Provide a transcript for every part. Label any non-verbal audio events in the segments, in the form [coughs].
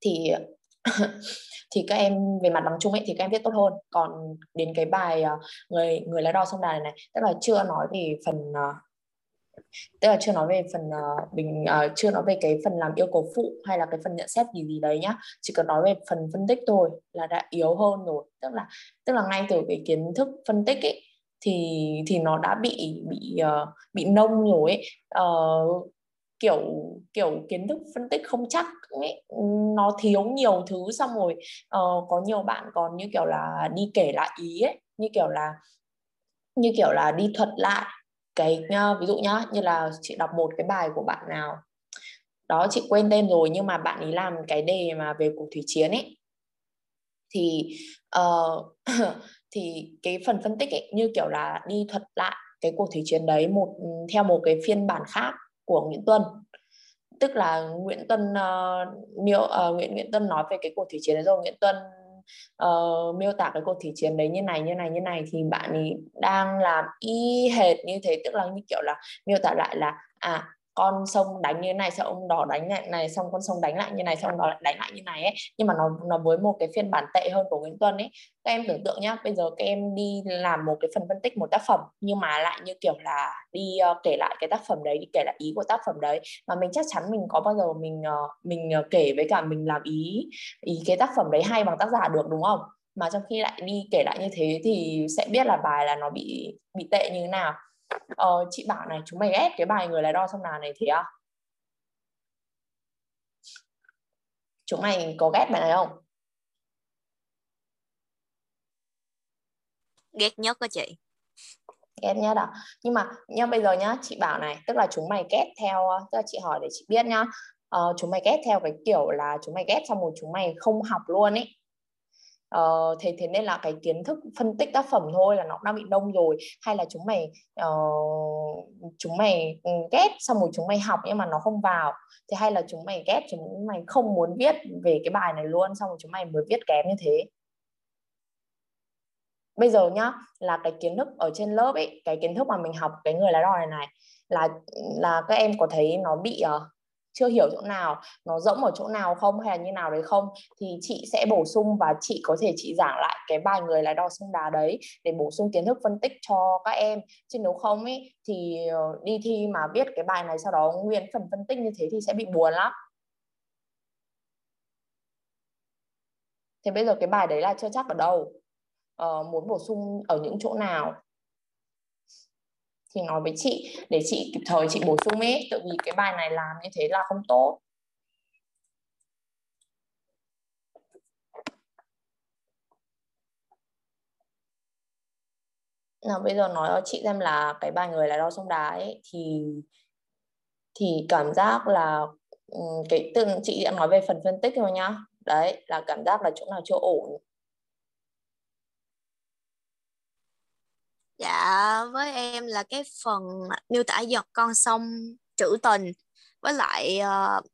thì [laughs] thì các em về mặt bằng chung ấy thì các em viết tốt hơn. Còn đến cái bài ờ, người người lái đò sông đà này này tức là chưa nói về phần ờ, tức là chưa nói về phần ờ, uh, mình uh, chưa nói về cái phần làm yêu cầu phụ hay là cái phần nhận xét gì gì đấy nhá. Chỉ cần nói về phần phân tích thôi là đã yếu hơn rồi. Tức là tức là ngay từ cái kiến thức phân tích ấy thì thì nó đã bị bị uh, bị nông rồi ấy. Uh, kiểu kiểu kiến thức phân tích không chắc ấy, nó thiếu nhiều thứ xong rồi uh, có nhiều bạn còn như kiểu là đi kể lại ý ấy như kiểu là như kiểu là đi thuật lại cái ờ, ví dụ nhá như là chị đọc một cái bài của bạn nào đó chị quên tên rồi nhưng mà bạn ấy làm cái đề mà về cuộc thủy chiến ấy thì uh, [coughs] thì cái phần phân tích ấy, như kiểu là đi thuật lại cái cuộc thủy chiến đấy một ừ, theo một cái phiên bản khác của Nguyễn Tuân. Tức là Nguyễn Tuân uh, miêu uh, Nguyễn Nguyễn Tuân nói về cái cuộc thủy chiến đấy rồi. Nguyễn Tuân uh, miêu tả cái cuộc thủy chiến đấy như này như này như này thì bạn ấy đang làm y hệt như thế. Tức là như kiểu là miêu tả lại là à con sông đánh như này xong ông đỏ đánh lại này xong con sông đánh lại như này xong ông đỏ lại đánh lại như này ấy. Nhưng mà nó nó với một cái phiên bản tệ hơn của Nguyễn Tuân ấy. Các em tưởng tượng nhá bây giờ các em đi làm một cái phần phân tích một tác phẩm nhưng mà lại như kiểu là đi uh, kể lại cái tác phẩm đấy đi kể lại ý của tác phẩm đấy. Mà mình chắc chắn mình có bao giờ mình uh, mình uh, kể với cả mình làm ý ý cái tác phẩm đấy hay bằng tác giả được đúng không? Mà trong khi lại đi kể lại như thế thì sẽ biết là bài là nó bị bị tệ như thế nào ờ, chị bảo này chúng mày ghét cái bài người lái đo sông đà này thế à? Chúng mày có ghét bài này không? Ghét nhất đó chị. Ghét nhất à? Nhưng mà nhưng bây giờ nhá chị bảo này tức là chúng mày ghét theo tức là chị hỏi để chị biết nhá. Uh, chúng mày ghét theo cái kiểu là chúng mày ghét xong rồi chúng mày không học luôn ấy uh, thế thế nên là cái kiến thức phân tích tác phẩm thôi là nó đang bị nông rồi. Hay là chúng mày uh, chúng mày ừ, ghét xong rồi chúng mày học nhưng mà nó không vào. Thì hay là chúng mày ghét chúng mày không muốn viết về cái bài này luôn xong rồi chúng mày mới viết kém như thế? Bây giờ nhá là cái kiến thức ở trên lớp ấy cái kiến thức mà mình học cái người lái đò này này là là các em có thấy nó bị uh, chưa hiểu chỗ nào nó rỗng ở chỗ nào không hay là như nào đấy không thì chị sẽ bổ sung và chị có thể chị giảng lại cái bài người lái đò sông đà đấy để bổ sung kiến thức phân tích cho các em. Chứ nếu không ấy thì ờ, đi thi mà biết cái bài này sau đó nguyên phần phân tích như thế thì sẽ bị buồn lắm. Thế bây giờ cái bài đấy là chưa chắc ở đâu. Ờ, muốn bổ sung ở những chỗ nào? Thì nói với chị để chị kịp thời chị bổ sung ấy tự vì cái bài này làm như thế là không tốt. Nào, bây giờ nói cho chị xem là cái bài người là đo sông đá ấy, thì thì cảm giác là ừ, cái từng chị đã nói về phần phân tích rồi nhá. Đấy, là cảm giác là chỗ nào chưa ổn. Dạ với em là cái phần miêu tả giọt con sông trữ tình. Với lại uh,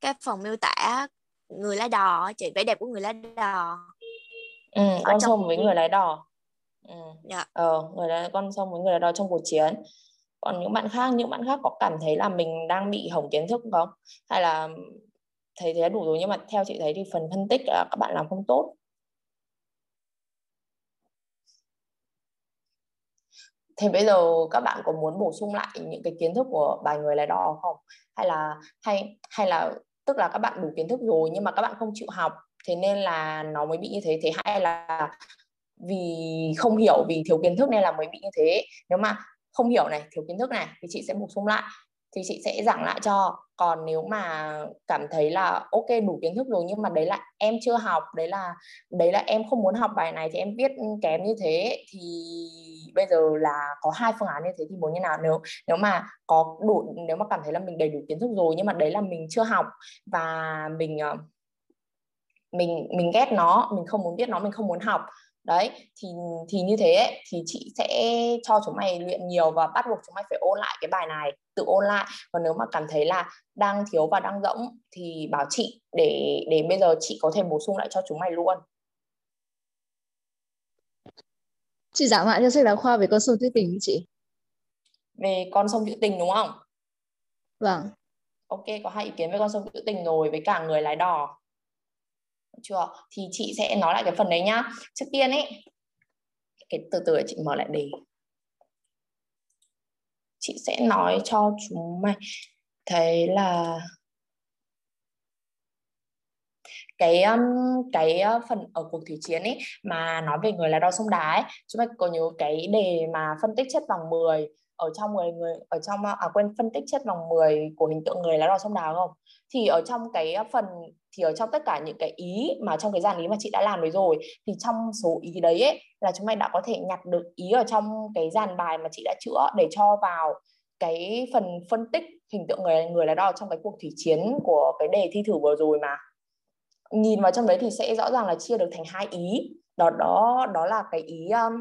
cái phần miêu tả người lái đò chị vẻ đẹp của người lái đò. Ừ, con sông với người lái đò. Ừ. dạ. ờ, người lái con sông với người lái đò trong cuộc chiến. Còn những bạn khác những bạn khác có cảm thấy là mình đang bị hỏng kiến thức không? Hay là thấy thế đủ rồi nhưng mà theo chị thấy thì phần phân tích là các bạn làm không tốt thế bây giờ các bạn có muốn bổ sung lại những cái kiến thức của bài người lái đò không? Hay là, hay hay là tức là các bạn đủ kiến thức rồi nhưng mà các bạn không chịu học, thế nên là nó mới bị như thế. Thế hay là vì không hiểu, vì thiếu kiến thức nên là mới bị như thế. Nếu mà không hiểu này, thiếu kiến thức này thì chị sẽ bổ sung lại thì chị sẽ giảng lại cho. Còn nếu mà cảm thấy là, ok, đủ kiến thức rồi nhưng mà đấy là em chưa học, đấy là đấy là em không muốn học bài này thì em viết kém như thế, thì bây giờ là có hai phương án như thế thì muốn như nào? Nếu nếu mà có đủ, nếu mà cảm thấy là mình đầy đủ kiến thức rồi nhưng mà đấy là mình chưa học và mình ờ, mình mình ghét nó, mình không muốn biết nó, mình không muốn học đấy thì thì như thế ấy, thì chị sẽ cho chúng mày luyện nhiều và bắt buộc chúng mày phải ôn lại cái bài này tự ôn lại. Còn nếu mà cảm thấy là đang thiếu và đang rỗng thì bảo chị để để bây giờ chị có thể bổ sung lại cho chúng mày luôn. Chị giảng lại cho sách giáo khoa về con sông trữ tình chị. Về con sông trữ tình đúng không? Vâng. Ok có hai ý kiến về con sông trữ tình rồi với cả người lái đò chưa, thì chị sẽ nói lại cái phần đấy nhá. Trước tiên ấy, cái từ từ chị mở lại đề chị sẽ nói cho chúng mày thấy là cái um, cái uh, phần ở cuộc thủy chiến ấy mà nói về người là đo sông đá ấy, chúng mày có nhớ cái đề mà phân tích chất vòng 10 ở trong người người, ở trong à quên, phân tích chất vòng 10 của hình tượng người là đo sông đá không? Thì ở trong cái uh, phần thì ở trong tất cả những cái ý mà trong cái dàn ý mà chị đã làm đấy rồi thì trong số ý đấy ấy, là chúng mày đã có thể nhặt được ý ở trong cái dàn bài mà chị đã chữa để cho vào cái phần phân tích hình tượng người người là đo trong cái cuộc thủy chiến của cái đề thi thử vừa rồi mà. Nhìn vào trong đấy thì sẽ rõ ràng là chia được thành hai ý. Đó đó đó là cái ý um,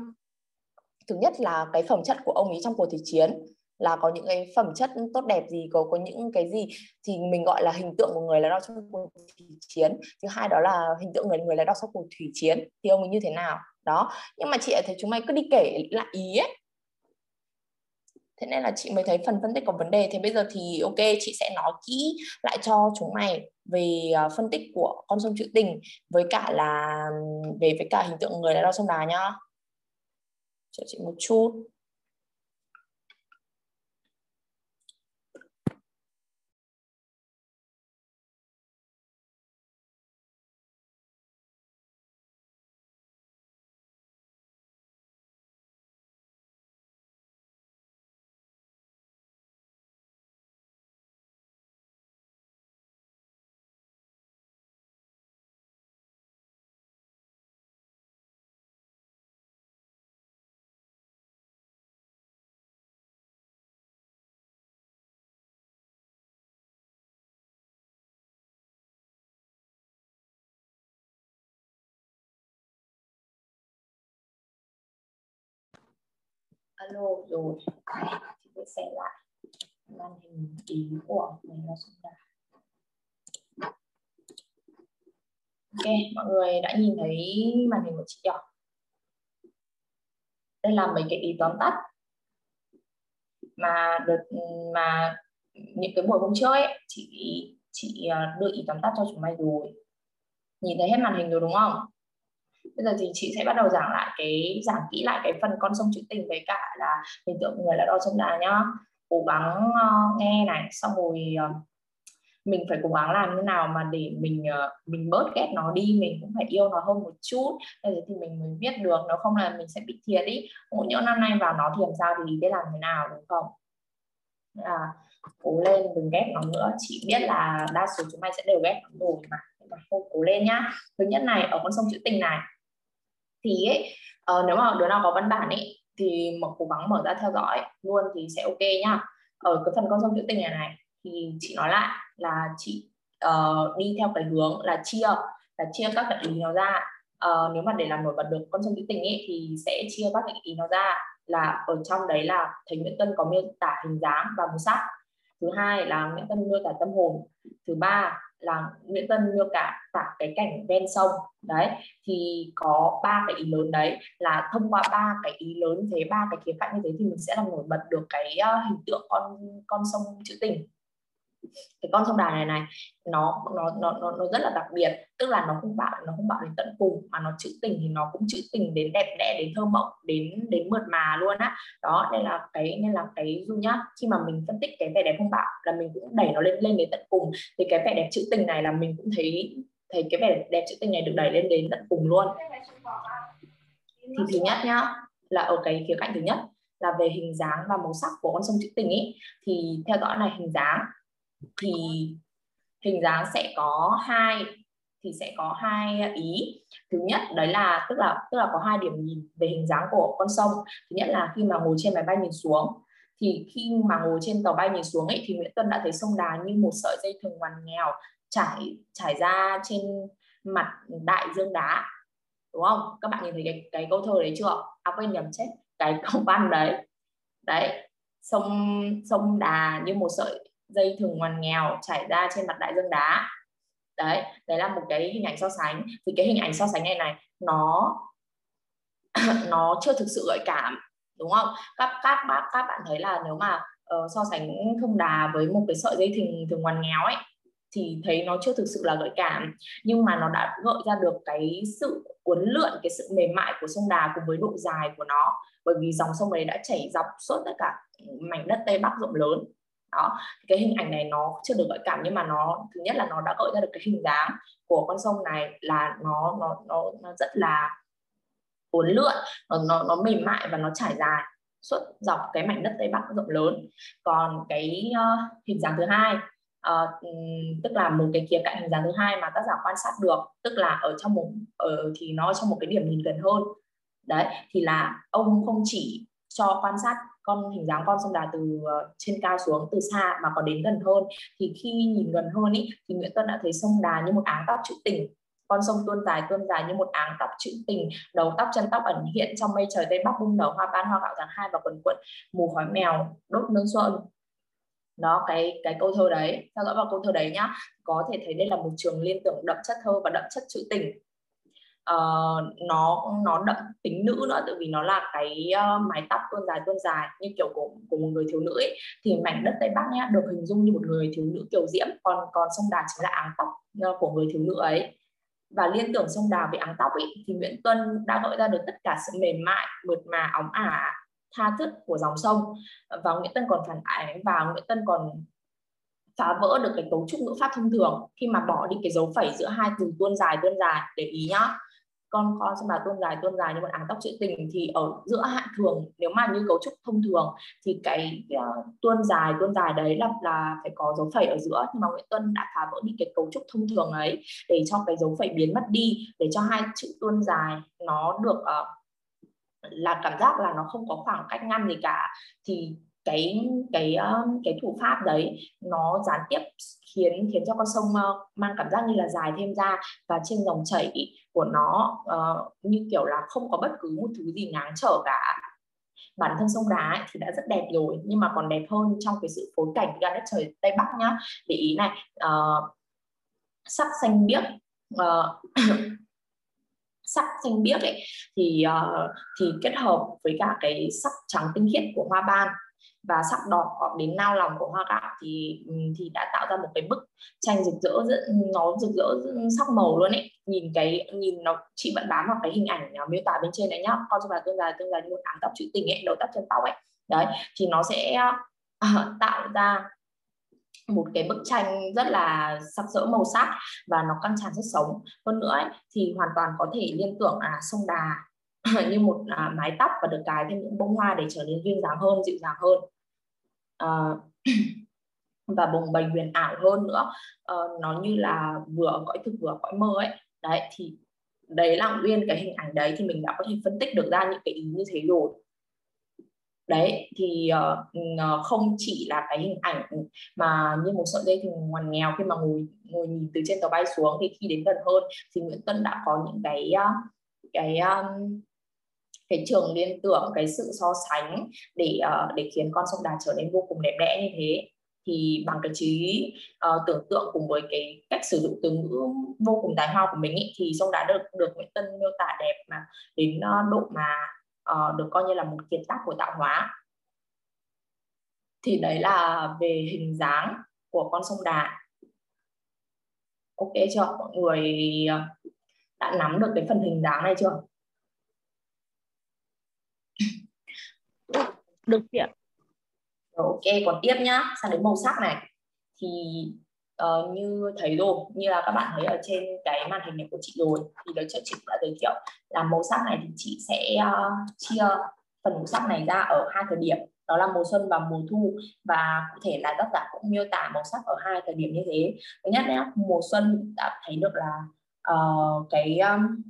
thứ nhất là cái phẩm chất của ông ấy trong cuộc thủy chiến là có những cái phẩm chất tốt đẹp gì, có có những cái gì thì mình gọi là hình tượng của người là đo trong cuộc thủy chiến. Thứ hai đó là hình tượng người người là đo trong cuộc thủy chiến. Thì ông ấy như thế nào? Đó. Nhưng mà chị thấy chúng mày cứ đi kể lại ý ấy. Thế nên là chị mới thấy phần phân tích có vấn đề. Thế bây giờ thì ok, chị sẽ nói kỹ lại cho chúng mày về à, phân tích của con sông trữ tình với cả là, về, với cả hình tượng người là đo sông đà nhá. Cho chị một chút. Alo, rồi. Chị sẽ xem lại màn hình ý của mình nó xung đà ok, mọi người đã nhìn thấy màn hình của chị chưa? Đây là mấy cái ý tóm tắt mà được, mà những cái buổi hôm trước ấy, chị chị à, đưa ý tóm tắt cho chúng mày rồi. Nhìn thấy hết màn hình rồi đúng không? Bây giờ thì chị sẽ bắt đầu giảng lại cái giảng kỹ lại cái phần con sông trữ tình với cả là hình tượng người là đo chân đà nhá. Cố gắng uh, nghe này xong rồi uh, mình phải cố gắng làm như nào mà để mình uh, mình bớt ghét nó đi mình cũng phải yêu nó hơn một chút. Để thì mình mới biết được nó không là mình sẽ bị thiệt ý. Ngộ nhỡ năm nay vào nó thì làm sao thì biết làm thế nào đúng không? À, cố lên đừng ghét nó nữa. Chị biết là đa số chúng mày sẽ đều ghét nó rồi mà và hô cố lên nhá. Thứ nhất này ở con sông trữ tình này thì ấy, uh, nếu mà đứa nào có văn bản ấy thì mà cố gắng mở ra theo dõi luôn thì sẽ ok nhá. Ở cái phần con sông trữ tình này này thì chị nói lại là chị uh, đi theo cái hướng là chia là chia các cái ý nó ra. Uh, nếu mà để làm nổi bật được con sông trữ tình ấy thì sẽ chia các cái ý nó ra là ở trong đấy là thầy Nguyễn Tân có miêu tả hình dáng và màu sắc. Thứ hai là Nguyễn Tân miêu tả tâm hồn. Thứ ba là Nguyễn Tân miêu cả cả cái cảnh ven sông. Đấy, thì có ba cái ý lớn đấy. Là thông qua ba cái ý lớn, thế ba cái khía cạnh như thế thì mình sẽ làm nổi bật được cái ờ, hình tượng con con sông trữ tình cái con sông đà này này nó nó nó nó, nó rất là đặc biệt. Tức là nó không bạo nó không bạo đến tận cùng mà nó trữ tình thì nó cũng trữ tình đến đẹp đẽ đến thơ mộng đến đến mượt mà luôn á. Đó nên là cái nên là cái du nhá khi mà mình phân tích cái vẻ đẹp không bạo là mình cũng đẩy nó lên lên đến tận cùng. Thì cái vẻ đẹp trữ tình này là mình cũng thấy thấy cái vẻ đẹp trữ tình này được đẩy lên đến tận cùng luôn. Thì thứ nhất nhá là ở cái khía cạnh thứ nhất là về hình dáng và màu sắc của con sông trữ tình ấy. Thì theo dõi này hình dáng thì hình dáng sẽ có hai, thì sẽ có hai ý. Thứ nhất, đấy là, tức là tức là có hai điểm nhìn về hình dáng của con sông. Thứ nhất là khi mà ngồi trên máy bay nhìn xuống, thì khi mà ngồi trên tàu bay nhìn xuống ấy, thì Nguyễn Tuân đã thấy sông Đà như một sợi dây thừng ngoằn nghèo trải trải ra trên mặt đại dương đá. Đúng không? Các bạn nhìn thấy cái cái câu thơ đấy chưa? À quên nhầm, chết. Cái câu văn đấy. Đấy, sông sông Đà như một sợi dây thừng ngoằn nghèo trải ra trên mặt đại dương đá. Đấy đấy là một cái hình ảnh so sánh. Thì cái hình ảnh so sánh này này nó [coughs] nó chưa thực sự gợi cảm đúng không? Các các bác các bạn thấy là nếu mà uh, so sánh thông đà với một cái sợi dây thừng thừng ngoằn nghèo ấy thì thấy nó chưa thực sự là gợi cảm. Nhưng mà nó đã gợi ra được cái sự uốn lượn cái sự mềm mại của sông Đà cùng với độ dài của nó. Bởi vì dòng sông ấy đã chảy dọc suốt tất cả mảnh đất Tây Bắc rộng lớn đó cái hình ảnh này nó chưa được gợi cảm nhưng mà nó thứ nhất là nó đã gợi ra được cái hình dáng của con sông này là nó nó nó, nó rất là uốn lượn nó, nó nó mềm mại và nó trải dài suốt dọc cái mảnh đất tây bắc rộng lớn. Còn cái uh, hình dáng thứ hai uh, tức là một cái khía cạnh hình dáng thứ hai mà tác giả quan sát được tức là ở trong một ở thì nó trong một cái điểm nhìn gần hơn. Đấy thì là ông không chỉ cho quan sát con hình dáng con sông đà từ ờ, trên cao xuống từ xa mà còn đến gần hơn. Thì khi nhìn gần hơn ý, thì Nguyễn Tuân đã thấy sông đà như một áng tóc trữ tình. Con sông tuôn dài tuôn dài như một áng tóc trữ tình đầu tóc chân tóc ẩn hiện trong mây trời tây bắc bung nở hoa ban hoa gạo tháng hai và quần quận mù khói mèo đốt nương xuân. Đó cái cái câu thơ đấy theo dõi vào câu thơ đấy nhá có thể thấy đây là một trường liên tưởng đậm chất thơ và đậm chất trữ tình uh, nó nó đậm tính nữ nữa tại vì nó là cái uh, mái tóc tuôn dài tuôn dài như kiểu của của một người thiếu nữ ấy. thì mảnh đất tây bắc nhá được hình dung như một người thiếu nữ kiều diễm còn còn sông đà chính là áng tóc uh, của người thiếu nữ ấy. Và liên tưởng sông đà về áng tóc ấy, thì Nguyễn Tuân đã gợi ra được tất cả sự mềm mại, mượt mà, óng ả, tha thức của dòng sông. Và Nguyễn Tân còn phản ánh và Nguyễn Tân còn phá vỡ được cái cấu trúc ngữ pháp thông thường khi mà bỏ đi cái dấu phẩy giữa hai từ tuôn dài tuôn dài để ý nhá con con xem là tuôn dài tuôn dài như một áng tóc trữ tình thì ở giữa hạn thường nếu mà như cấu trúc thông thường thì cái uh, tuôn dài tuôn dài đấy là là phải có dấu phẩy ở giữa. Nhưng mà Nguyễn Tuân đã phá vỡ đi cái cấu trúc thông thường ấy để cho cái dấu phẩy biến mất đi để cho hai chữ tuôn dài nó được uh, là cảm giác là nó không có khoảng cách ngăn gì cả. Thì cái cái um, cái thủ pháp đấy nó gián tiếp khiến khiến cho con sông uh, mang cảm giác như là dài thêm ra và trên dòng chảy của nó uh, như kiểu là không có bất cứ một thứ gì ngáng trở cả. Bản thân sông đá ấy thì đã rất đẹp rồi nhưng mà còn đẹp hơn trong cái sự phối cảnh ra đất trời tây bắc nhá. Để ý này uh, sắc xanh biếc uh, [coughs] sắc xanh biếc ấy thì uh, thì kết hợp với cả cái sắc trắng tinh khiết của hoa ban và sắc đỏ đến nao lòng của hoa gạo thì ừ, thì đã tạo ra một cái bức tranh rực rỡ nó rực rỡ sắc màu luôn ấy. Nhìn cái nhìn nó chị vẫn bám vào cái hình ảnh à, miêu tả bên trên đấy nhá. Con cho bà tương dài tương dài như một áng tóc chữ tình ấy đầu tóc chân tóc ấy. Đấy thì nó sẽ uh, tạo ra một cái bức tranh rất là sắc sỡ màu sắc và nó căng tràn rất sống. Hơn nữa ấy, thì hoàn toàn có thể liên tưởng là sông đà [laughs] như một à, mái tóc và được cài thêm những bông hoa để trở nên duyên dáng hơn dịu dàng hơn. À, [clears throat] và bồng bềnh huyền ảo hơn nữa. À, nó như là vừa cõi thực vừa cõi mơ ấy. Đấy thì đấy là nguyên cái hình ảnh đấy thì mình đã có thể phân tích được ra những cái ý như thế rồi. Đấy thì uh, không chỉ là cái hình ảnh mà như một sợi dây thừng ngoằn nghèo khi mà ngồi ngồi nhìn từ trên tàu bay xuống thì khi đến gần hơn thì Nguyễn Tân đã có những cái uh, cái um, cái trường liên tưởng cái sự so sánh để uh, để khiến con sông đà trở nên vô cùng đẹp đẽ như thế. Thì bằng cái trí uh, tưởng tượng cùng với cái cách sử dụng từ ngữ vô cùng tài hoa của mình ý, thì sông đà được được Nguyễn Tân miêu tả đẹp mà đến uh, độ mà uh, được coi như là một kiệt tác của tạo hóa. Thì đấy là về hình dáng của con sông Đà. Ok chưa? Mọi người đã nắm được cái phần hình dáng này chưa? Được chị ạ. Ok còn tiếp nhá. Sang đến màu sắc này. Thì uh, như thấy rồi như là các bạn thấy ở trên cái màn hình này của chị rồi thì đấy chị đã giới thiệu. Là màu sắc này thì chị sẽ uh, chia phần màu sắc này ra ở hai thời điểm. Đó là mùa xuân và mùa thu. Và cụ thể là tác giả cũng miêu tả màu sắc ở hai thời điểm như thế. Thứ nhất là mùa xuân đã thấy được là uh, cái um,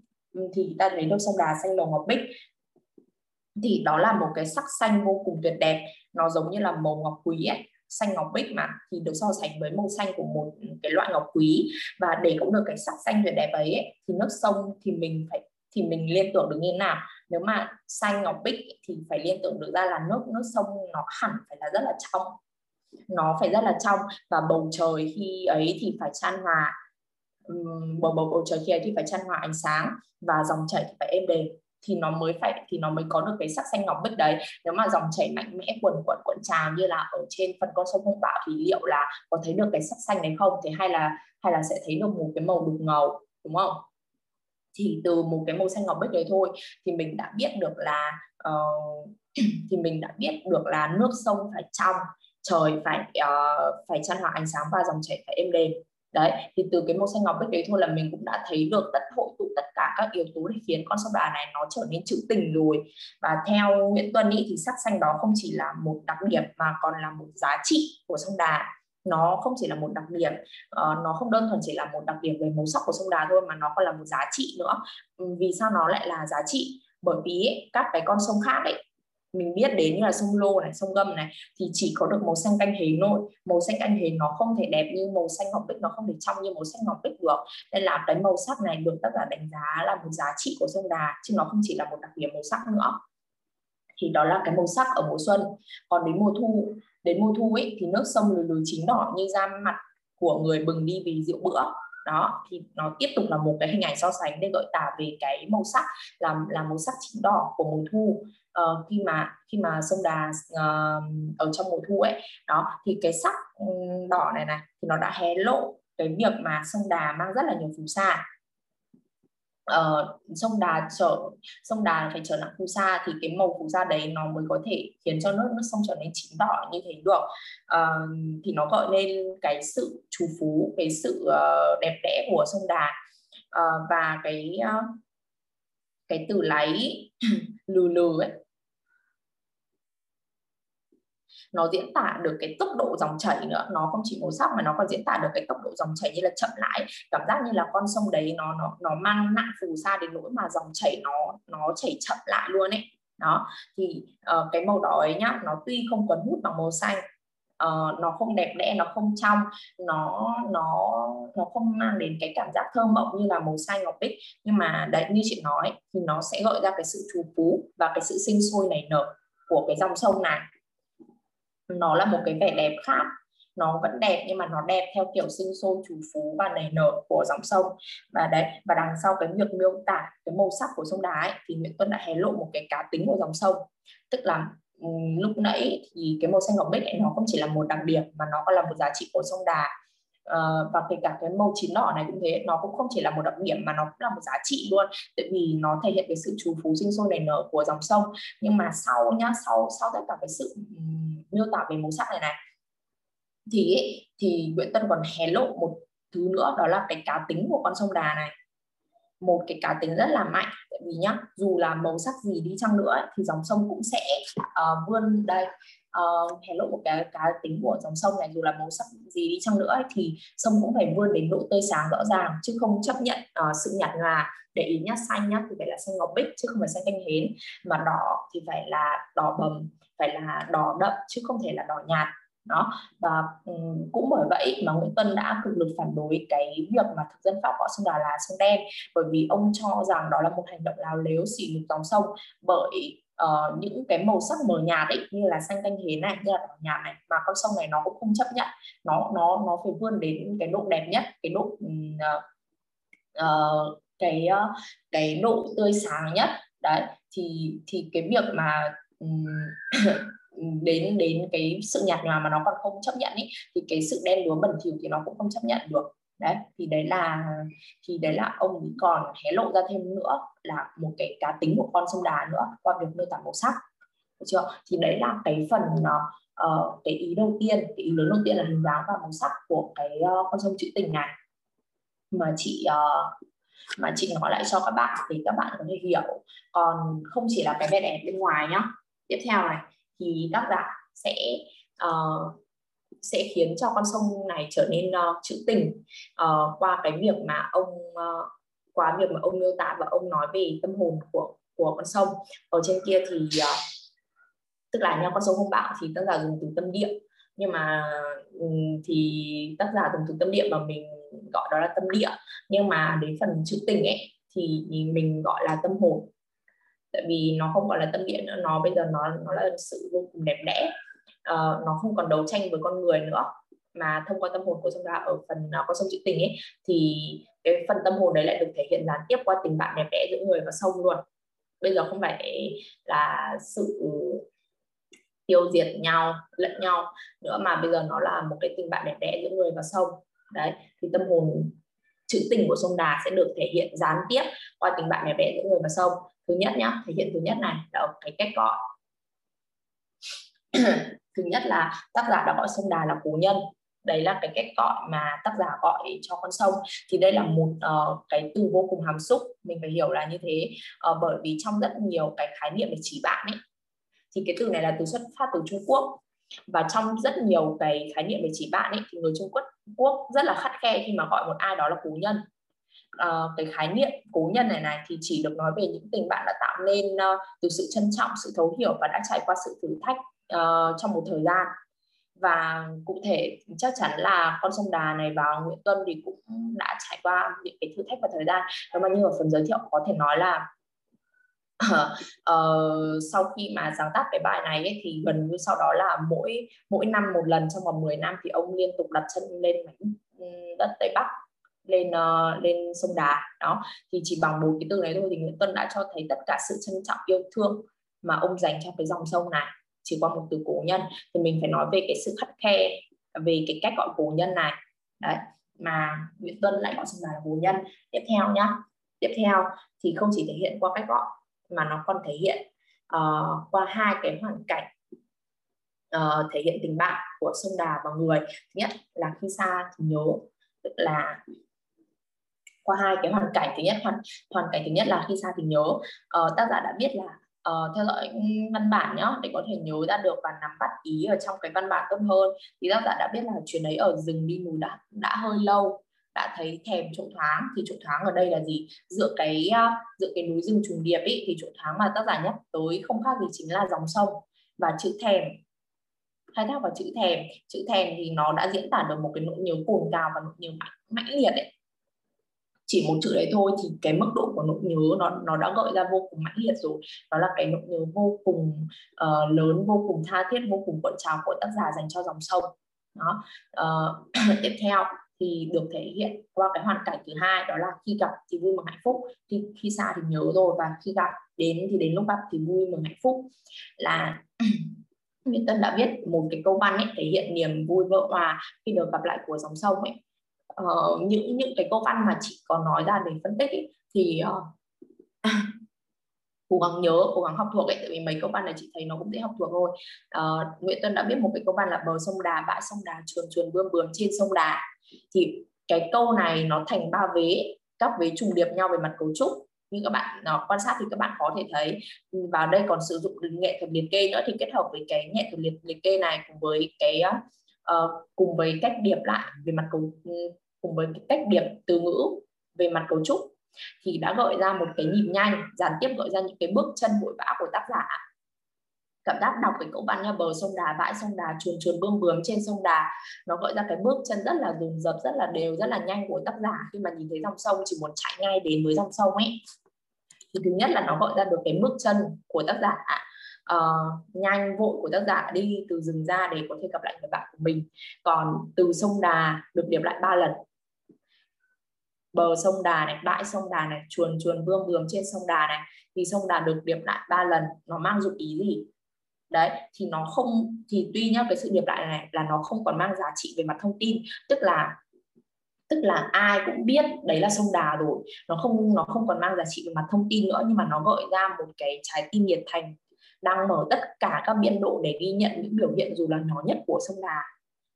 thì ta thấy được sông đà xanh màu ngọc bích thì đó là một cái sắc xanh vô cùng tuyệt đẹp. Nó giống như là màu ngọc quý ấy xanh ngọc bích mà. Thì được so sánh với màu xanh của một cái loại ngọc quý. Và để cũng được cái sắc xanh tuyệt đẹp ấy, ấy thì nước sông thì mình phải thì mình liên tưởng được như thế nào? Nếu mà xanh ngọc bích thì phải liên tưởng được ra là nước nước sông nó hẳn phải là rất là trong. Nó phải rất là trong. Và bầu trời khi ấy thì phải chan hòa bầu bầu bầu trời khi ấy thì phải chan hòa ánh sáng. Và dòng chảy thì phải êm đềm thì nó mới phải thì nó mới có được cái sắc xanh ngọc bích đấy. Nếu mà dòng chảy mạnh mẽ quần quận cuộn trào như là ở trên phần con sông hung bạo thì liệu là có thấy được cái sắc xanh đấy không? Thì hay là hay là sẽ thấy được một cái màu đục ngầu đúng không? Thì từ một cái màu xanh ngọc bích đấy thôi thì mình đã biết được là uh, [clears throat] thì mình đã biết được là nước sông phải trong trời phải uh, phải chan hòa ánh sáng và dòng chảy phải êm đềm đấy thì từ cái màu xanh ngọc bích đấy thôi là mình cũng đã thấy được tất hội tụ tất cả các yếu tố để khiến con sông đà này nó trở nên trữ tình rồi. Và theo Nguyễn Tuân ý, thì sắc xanh đó không chỉ là một đặc điểm mà còn là một giá trị của sông đà. Nó không chỉ là một đặc điểm uh, nó không đơn thuần chỉ là một đặc điểm về màu sắc của sông đà thôi mà nó còn là một giá trị nữa. Vì sao nó lại là giá trị? Bởi vì ấy, các cái con sông khác ấy mình biết đến như là sông lô này, sông gâm này, thì chỉ có được màu xanh canh hến nội. Màu xanh canh hến nó không thể đẹp như màu xanh ngọc bích, nó không thể trong như màu xanh ngọc bích được. Nên là cái màu sắc này được tất cả đánh giá là một giá trị của sông đà, chứ nó không chỉ là một đặc điểm màu sắc nữa. Thì đó là cái màu sắc ở mùa xuân. Còn đến mùa thu, đến mùa thu ấy, thì nước sông lùi lùi chính đỏ như da mặt của người bừng đi vì rượu bữa. Đó, thì nó tiếp tục là một cái hình ảnh so sánh để gợi tả về cái màu sắc, là là màu sắc chính đỏ của mùa thu uh, khi mà khi mà sông đà uh, ở trong mùa thu ấy đó thì cái sắc ừ, đỏ này này thì nó đã hé lộ cái việc mà sông đà mang rất là nhiều phù sa. Uh, sông đà trở sông đà phải trở nặng phù sa thì cái màu phù sa đấy nó mới có thể khiến cho nước nước sông trở nên chín đỏ như thế được. Uh, thì nó gợi lên cái sự trù phú cái sự uh, đẹp đẽ của sông đà. Uh, và cái uh, cái từ láy [clears throat] lừ lừ ấy nó diễn tả được cái tốc độ dòng chảy nữa. Nó không chỉ màu sắc mà nó còn diễn tả được cái tốc độ dòng chảy như là chậm lại. Cảm giác như là con sông đấy nó nó nó mang nặng phù sa đến nỗi mà dòng chảy nó nó chảy chậm lại luôn ấy. Đó thì uh, cái màu đỏ ấy nhá nó tuy không quấn hút bằng màu xanh uh, nó không đẹp đẽ nó không trong nó nó nó không mang đến cái cảm giác thơ mộng như là màu xanh ngọc bích. Nhưng mà đấy như chị nói thì nó sẽ gợi ra cái sự trù phú và cái sự sinh sôi nảy nở của cái dòng sông này nó là một cái vẻ đẹp khác. Nó vẫn đẹp nhưng mà nó đẹp theo kiểu sinh sôi chủ phú và nảy nở của dòng sông. Và đấy và đằng sau cái việc miêu tả cái màu sắc của sông đá ấy, thì Nguyễn Tuân đã hé lộ một cái cá tính của dòng sông. Tức là lúc nãy thì cái màu xanh ngọc bích ấy nó không chỉ là một đặc điểm mà nó còn là một giá trị của sông đà. Uh, và kể cả cái màu chín đỏ này cũng thế nó cũng không chỉ là một đặc điểm mà nó cũng là một giá trị luôn. Tại vì nó thể hiện cái sự trù phú sinh sôi nảy nở của dòng sông. Nhưng mà sau nhá sau sau tất cả cái sự um, miêu tả về màu sắc này này thì thì Nguyễn Tân còn hé lộ một thứ nữa đó là cái cá tính của con sông Đà này. Một cái cá tính rất là mạnh tại vì nhá dù là màu sắc gì đi chăng nữa thì dòng sông cũng sẽ uh, vươn đây. Ờ, uh, hé lộ một cái cá tính của dòng sông này dù là màu sắc gì đi chăng nữa thì sông cũng phải vươn đến độ tươi sáng rõ ràng chứ không chấp nhận uh, sự nhạt nhòa để ý nhá xanh nhá thì phải là xanh ngọc bích chứ không phải xanh canh hến. Mà đỏ thì phải là đỏ bầm phải là đỏ đậm chứ không thể là đỏ nhạt đó. Và um, cũng bởi vậy mà Nguyễn Tuân đã cực lực phản đối cái việc mà thực dân Pháp gọi sông Đà là sông đen. Bởi vì ông cho rằng đó là một hành động lào lếu xỉ nhục dòng sông bởi uh, những cái màu sắc mờ nhạt ấy như là xanh canh hến này như là đỏ nhạt này mà con sông này nó cũng không chấp nhận. Nó nó nó phải vươn đến cái độ đẹp nhất cái độ uh, uh, cái uh, cái độ tươi sáng nhất. Đấy thì thì cái việc mà um, [coughs] đến đến cái sự nhạt nhòa mà nó còn không chấp nhận ý, thì cái sự đen lúa bẩn thỉu thì nó cũng không chấp nhận được đấy thì đấy là thì đấy là ông ấy còn hé lộ ra thêm nữa là một cái cá tính của con sông đà nữa qua việc miêu tả màu sắc. Được chưa? Thì đấy là cái phần uh, cái ý đầu tiên cái ý lớn đầu tiên là hình dáng và màu sắc của cái uh, con sông trữ tình này. Mà chị uh, mà chị nói lại cho các bạn thì các bạn có thể hiểu. Còn không chỉ là cái vẻ đẹp bên ngoài nhá. Tiếp theo này thì tác giả sẽ uh, sẽ khiến cho con sông này trở nên uh, trữ tình uh, qua cái việc mà ông uh, qua việc mà ông miêu tả và ông nói về tâm hồn của của con sông. Ở trên kia thì uh, tức là nha con sông hung bạo thì tác giả dùng từ tâm địa. Nhưng mà um, thì tác giả dùng từ tâm địa mà mình gọi đó là tâm địa. Nhưng mà đến phần trữ tình ấy thì mình gọi là tâm hồn. Tại vì nó không gọi là tâm địa nữa nó bây giờ nó nó là sự vô cùng đẹp đẽ uh, nó không còn đấu tranh với con người nữa. Mà thông qua tâm hồn của sông đà ở phần uh, con sông trữ tình ấy thì cái phần tâm hồn đấy lại được thể hiện gián tiếp qua tình bạn đẹp đẽ giữa người và sông luôn. Bây giờ không phải là sự tiêu diệt nhau lẫn nhau nữa mà bây giờ nó là một cái tình bạn đẹp đẽ giữa người và sông. Đấy thì tâm hồn chữ tình của sông Đà sẽ được thể hiện gián tiếp qua tình bạn đẹp đẽ giữa người và sông. Thứ nhất nhá thể hiện thứ nhất này là cái cách gọi. [clears throat] thứ nhất là tác giả đã gọi sông Đà là cố nhân. Đấy là cái cách gọi mà tác giả gọi cho con sông. Thì đây là một uh, cái từ vô cùng hàm xúc. Mình phải hiểu là như thế uh, bởi vì trong rất nhiều cái khái niệm để chỉ bạn ấy thì cái từ này là từ xuất phát từ Trung Quốc. Và trong rất nhiều cái khái niệm về chỉ bạn ấy thì người Trung Quốc quốc rất là khắt khe khi mà gọi một ai đó là cố nhân. Uh, cái khái niệm cố nhân này này thì chỉ được nói về những tình bạn đã tạo nên uh, từ sự trân trọng sự thấu hiểu và đã trải qua sự thử thách uh, trong một thời gian. Và cụ thể chắc chắn là con sông Đà này và Nguyễn Tuân thì cũng đã trải qua những cái thử thách và thời gian. Nếu mà như ở phần giới thiệu có thể nói là uh, [laughs] sau khi mà sáng tác cái bài này ấy, thì gần như sau đó là mỗi mỗi năm một lần trong vòng 10 năm thì ông liên tục đặt chân lên mảnh đất Tây Bắc lên uh, lên sông Đà. Đó thì chỉ bằng một cái từ này thôi thì Nguyễn Tuân đã cho thấy tất cả sự trân trọng yêu thương mà ông dành cho cái dòng sông này chỉ qua một từ cổ nhân thì mình phải nói về cái sự khắt khe về cái cách gọi cổ nhân này. Đấy mà Nguyễn Tuân lại gọi sông Đà là cổ nhân. Tiếp theo nhá tiếp theo thì không chỉ thể hiện qua cách gọi mà nó còn thể hiện uh, qua hai cái hoàn cảnh uh, thể hiện tình bạn của sông Đà và người. Thứ nhất là khi xa thì nhớ tức là qua hai cái hoàn cảnh. Thứ nhất hoàn hoàn cảnh thứ nhất là khi xa thì nhớ. Uh, tác giả đã biết là uh, theo dõi văn bản nhá để có thể nhớ ra được và nắm bắt ý ở trong cái văn bản tốt hơn. Thì tác giả đã biết là chuyến ấy ở rừng đi núi đã đã hơi lâu đã thấy thèm chỗ thoáng. Thì chỗ thoáng ở đây là gì? Dựa cái ờ, dựa cái núi rừng trùng điệp ý, thì chỗ thoáng mà tác giả nhắc tới không khác gì chính là dòng sông và chữ thèm. Khai thác vào chữ thèm. Chữ thèm thì nó đã diễn tả được một cái nỗi nhớ cồn cào và nỗi nhớ mãnh liệt ấy. Chỉ một chữ đấy thôi thì cái mức độ nhớ nó nó đã gợi ra vô cùng mãnh liệt rồi. Đó là cái nỗi nhớ vô cùng uh, lớn vô cùng tha thiết vô cùng cuộn trào của tác giả dành cho dòng sông. Đó. Uh, [clears throat] tiếp theo thì được thể hiện qua cái hoàn cảnh thứ hai đó là khi gặp thì vui mừng hạnh phúc. Thì khi xa thì nhớ rồi và khi gặp đến thì đến lúc gặp thì vui mừng hạnh phúc. Là [clears throat] Nguyễn Tân đã viết một cái câu văn ấy thể hiện niềm vui vỡ hòa khi được gặp lại của dòng sông ấy. Ờ, những những cái câu văn mà chị có nói ra để phân tích ấy, thì uh, [laughs] cố gắng nhớ cố gắng học thuộc ấy tại vì mấy câu văn này chị thấy nó cũng dễ học thuộc thôi. À, Nguyễn Tuân đã biết một cái câu văn là bờ sông Đà bãi sông Đà chuồn chuồn bươm bướm trên sông Đà. Thì cái câu này nó thành ba vế các vế trùng điệp nhau về mặt cấu trúc. Như các bạn nó quan sát thì các bạn có thể thấy vào đây còn sử dụng nghệ thuật liệt kê nữa thì kết hợp với cái nghệ thuật liệt liệt kê này cùng với cái uh, cùng với cách điệp lại về mặt cấu ừ, cùng với cái cách điệp từ ngữ về mặt cấu trúc thì đã gợi ra một cái nhịp nhanh gián tiếp gợi ra những cái bước chân vội vã của tác giả. Cảm giác đọc cái câu văn nha bờ sông đà bãi sông đà chuồn chuồn bươm bướm trên sông đà nó gợi ra cái bước chân rất là dồn dập rất là đều rất là nhanh của tác giả. Khi mà nhìn thấy dòng sông chỉ muốn chạy ngay đến với dòng sông ấy. Thì thứ nhất là nó gọi ra được cái bước chân của tác giả. Uh, nhanh vội của tác giả đi từ rừng ra để có thể gặp lại người bạn của mình. Còn từ sông đà được điểm lại ba lần bờ sông đà này, bãi sông đà này, chuồn chuồn bươm bướm trên sông đà này, thì sông đà được điệp lại ba lần, nó mang dụng ý gì? Đấy, thì nó không, thì tuy nhá, cái sự điệp lại này là nó không còn mang giá trị về mặt thông tin, tức là tức là ai cũng biết đấy là sông đà rồi, nó không nó không còn mang giá trị về mặt thông tin nữa, nhưng mà nó gợi ra một cái trái tim nhiệt thành đang mở tất cả các biên độ để ghi nhận những biểu hiện dù là nhỏ nhất của sông đà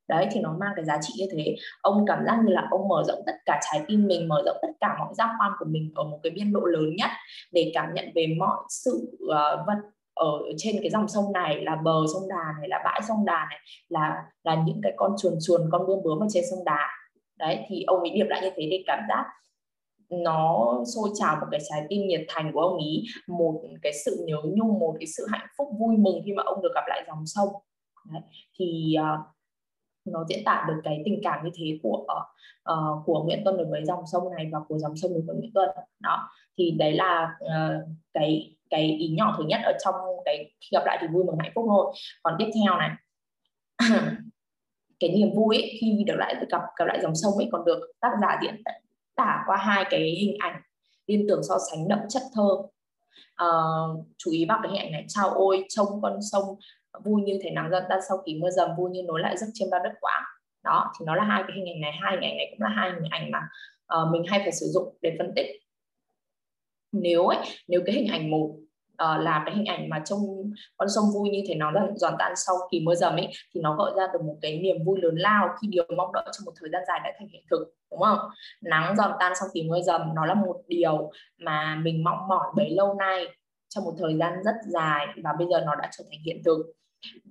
đấy thì nó mang cái giá trị như thế ông cảm giác như là ông mở rộng tất cả trái tim mình mở rộng tất cả mọi giác quan của mình ở một cái biên độ lớn nhất để cảm nhận về mọi sự uh, vật ở trên cái dòng sông này là bờ sông đà này là bãi sông đà này là là những cái con chuồn chuồn con bướm bướm ở trên sông đà đấy thì ông ấy điệp lại như thế để cảm giác nó sôi trào một cái trái tim nhiệt thành của ông ý một cái sự nhớ nhung một cái sự hạnh phúc vui mừng khi mà ông được gặp lại dòng sông đấy. thì uh, nó diễn tả được cái tình cảm như thế của uh, của Nguyễn Tuân đối với dòng sông này và của dòng sông đối với Nguyễn Tuân. Đó thì đấy là uh, cái cái ý nhỏ thứ nhất ở trong cái khi gặp lại thì vui mừng hạnh phúc thôi. Còn tiếp theo này [clears throat] cái niềm vui ấy, khi được lại gặp gặp lại dòng sông ấy còn được tác giả diễn tả qua hai cái hình ảnh liên tưởng so sánh đậm chất thơ. Uh, chú ý vào cái hình ảnh này chào ôi trông con sông vui như thể nắng dần tan sau kỳ mưa dầm vui như nối lại giấc chiêm bao đất quãng. Đó thì nó là hai cái hình ảnh này hai hình ảnh này cũng là hai hình ảnh mà uh, mình hay phải sử dụng để phân tích. Nếu ấy nếu cái hình ảnh một uh, là cái hình ảnh mà trong con sông vui như thế nó là giòn tan sau kỳ mưa dầm ấy thì nó gợi ra được một cái niềm vui lớn lao khi điều mong đợi trong một thời gian dài đã thành hiện thực đúng không? Nắng giòn tan sau kỳ mưa dầm nó là một điều mà mình mong mỏi bấy lâu nay trong một thời gian rất dài và bây giờ nó đã trở thành hiện thực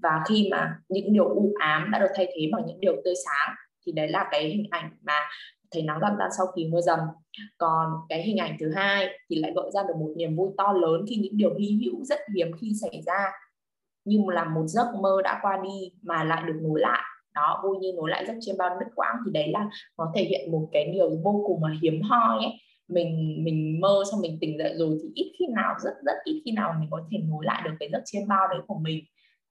và khi mà những điều u ám đã được thay thế bằng những điều tươi sáng, thì đấy là cái hình ảnh mà thấy nắng giòn tan sau kỳ mưa dầm. Còn cái hình ảnh thứ hai thì lại gợi ra được một niềm vui to lớn khi những điều hy hữu rất hiếm khi xảy ra. Như là một giấc mơ đã qua đi mà lại được nối lại. Đó, vui như nối lại giấc chiêm bao đứt quãng thì đấy là nó thể hiện một cái điều vô cùng mà hiếm hoi ấy. Mình mình mơ xong mình tỉnh dậy rồi thì ít khi nào, rất rất ít khi nào mình có thể nối lại được cái giấc chiêm bao đấy của mình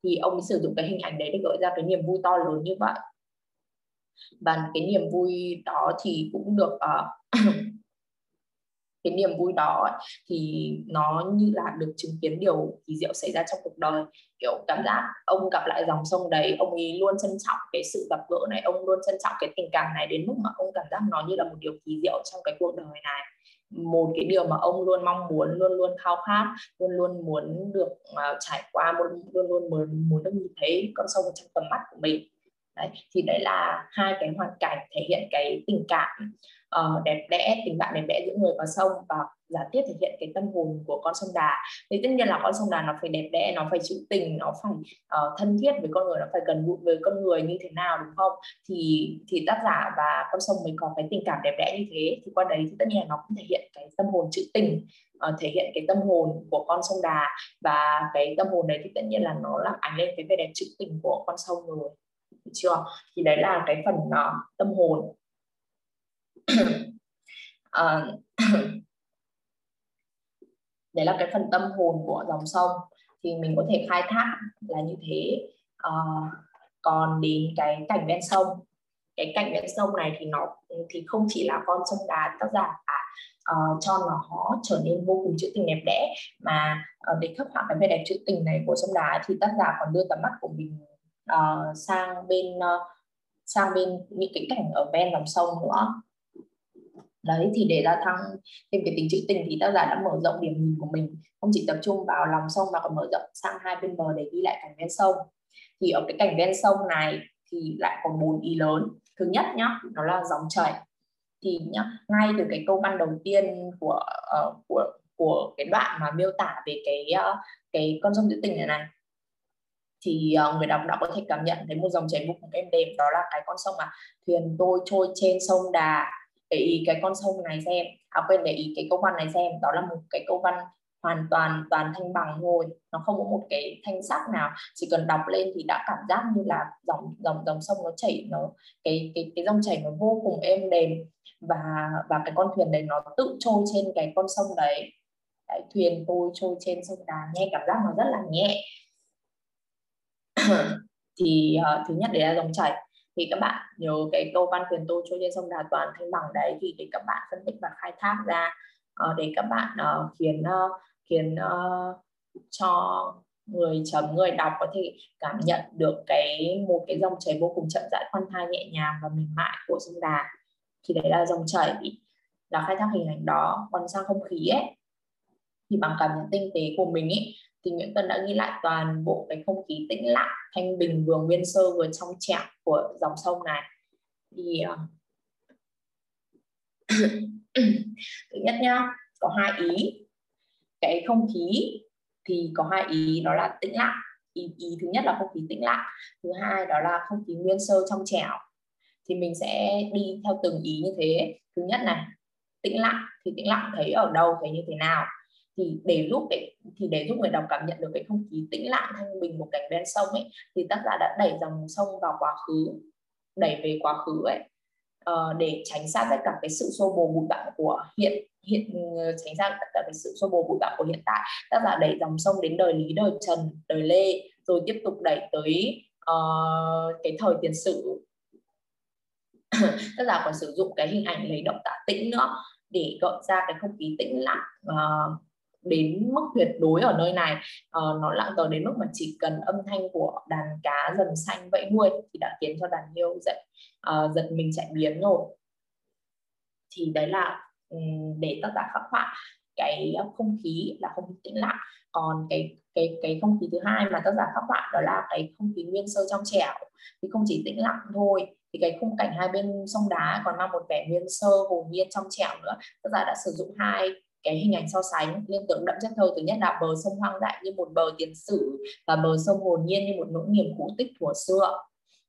thì ông sử dụng cái hình ảnh đấy để gợi ra cái niềm vui to lớn như vậy. Và cái niềm vui đó thì cũng được uh, [coughs] cái niềm vui đó thì nó như là được chứng kiến điều kỳ diệu xảy ra trong cuộc đời. Kiểu cảm giác ông gặp lại dòng sông đấy ông ấy luôn trân trọng cái sự gặp gỡ này ông luôn trân trọng cái tình cảm này đến mức mà ông cảm giác nó như là một điều kỳ diệu trong cái cuộc đời này một cái điều mà ông luôn mong muốn luôn luôn khao khát luôn luôn muốn được uh, trải qua luôn luôn luôn muốn muốn được nhìn thấy con sông trong tầm mắt của mình. Đấy thì đấy là hai cái hoàn cảnh thể hiện cái tình cảm uh, đẹp đẽ tình bạn đẹp đẽ giữa người và sông và giả tiết thể hiện cái tâm hồn của con sông đà. Thì tất nhiên là con sông đà nó phải đẹp đẽ nó phải trữ tình nó phải uh, thân thiết với con người nó phải gần gũi với con người như thế nào đúng không? Thì thì tác giả và con sông mới có cái tình cảm đẹp đẽ như thế. Thì qua đấy thì tất nhiên là nó cũng thể hiện cái tâm hồn trữ tình uh, thể hiện cái tâm hồn của con sông đà. Và cái tâm hồn đấy thì tất nhiên là nó làm ảnh lên cái vẻ đẹp trữ tình của con sông rồi. Chưa? Thì đấy là cái phần uh, tâm hồn uh, [coughs] [coughs] đấy là cái phần tâm hồn của dòng sông. Thì mình có thể khai thác là như thế. Uh, còn đến cái cảnh ven sông. Cái cảnh ven sông này thì nó thì không chỉ là con sông đà tác giả à, uh, cho nó trở nên vô cùng trữ tình đẹp đẽ mà uh, để khắc họa cái vẻ đẹp trữ tình này của sông đá thì tác giả còn đưa tầm mắt của mình uh, sang bên uh, sang bên những cái cảnh ở ven dòng sông nữa đấy thì để gia tăng thêm cái tính trữ tình thì tác giả đã mở rộng điểm nhìn của mình. Không chỉ tập trung vào lòng sông mà còn mở rộng sang hai bên bờ để ghi lại cảnh ven sông. Thì ở cái cảnh ven sông này thì lại có bốn ý lớn. Thứ nhất nhá nó là dòng chảy. Thì nhá ngay từ cái câu văn đầu tiên của uh, của của cái đoạn mà miêu tả về cái uh, cái con sông trữ tình này này thì uh, người đọc đã có thể cảm nhận thấy một dòng chảy vô cùng êm đềm đó là cái con sông mà thuyền tôi trôi trên sông đà để ý cái con sông này xem à quên để ý cái câu văn này xem. Đó là một cái câu văn hoàn toàn toàn thanh bằng thôi. Nó không có một cái thanh sắc nào. Chỉ cần đọc lên thì đã cảm giác như là dòng dòng dòng sông nó chảy nó cái cái cái dòng chảy nó vô cùng êm đềm. Và và cái con thuyền đấy nó tự trôi trên cái con sông đấy, đấy thuyền tôi trôi trên sông đà nghe cảm giác nó rất là nhẹ. [coughs] Thì uh, thứ nhất đấy là dòng chảy thì các bạn nhớ cái câu văn quyền tôi trôi trên sông Đà Toàn thanh bằng đấy thì để các bạn phân tích và khai thác ra uh, để các bạn uh, khiến uh, khiến uh, cho người chấm người đọc có thể cảm nhận được cái một cái dòng chảy vô cùng chậm rãi khoan thai nhẹ nhàng và mềm mại của sông Đà. Thì đấy là dòng chảy là khai thác hình ảnh đó còn sang không khí ấy thì bằng cảm nhận tinh tế của mình ấy thì Nguyễn Tân đã ghi lại toàn bộ cái không khí tĩnh lặng thanh bình vừa nguyên sơ vừa trong trẻo của dòng sông này. Thì à, [coughs] thứ nhất nhá có hai ý. Cái không khí thì có hai ý đó là tĩnh lặng. Ý, ý thứ nhất là không khí tĩnh lặng thứ hai đó là không khí nguyên sơ trong trẻo. Thì mình sẽ đi theo từng ý như thế. Thứ nhất này tĩnh lặng. Thì tĩnh lặng thấy ở đâu thấy như thế nào? Thì để giúp để thì để giúp người đọc cảm nhận được cái không khí tĩnh lặng thanh bình một cảnh bên sông ấy thì tác giả đã đẩy dòng sông vào quá khứ đẩy về quá khứ ấy. Uh, để tránh xa tất cả cái sự xô bồ bụi bặm của hiện hiện ờ, tránh xa tất cả cái sự xô bồ bụi bặm của hiện tại. Tác giả đẩy dòng sông đến đời lý đời trần đời lê rồi tiếp tục đẩy tới uh, cái thời tiền sử. [coughs] Tác giả còn sử dụng cái hình ảnh lấy động tạ tĩnh nữa để gợi ra cái không khí tĩnh lặng uh, đến mức tuyệt đối ở nơi này. Uh, nó lặng tới đến mức mà chỉ cần âm thanh của đàn cá dần xanh vẫy đuôi thì đã khiến cho đàn hiêu dậy uh, giật mình chạy biến rồi. Thì đấy là um, để tác giả khắc họa cái không khí là không khí tĩnh lặng. Còn cái cái cái không khí thứ hai mà tác giả khắc họa đó là cái không khí nguyên sơ trong trẻo. Thì không chỉ tĩnh lặng thôi thì cái khung cảnh hai bên sông đá còn mang một vẻ nguyên sơ hồn nhiên trong trẻo nữa. Tác giả đã sử dụng hai cái hình ảnh so sánh liên tưởng đậm chất thơ thứ nhất là bờ sông hoang dại như một bờ tiền sử và bờ sông hồn nhiên như một nỗi niềm cũ tích thuở xưa.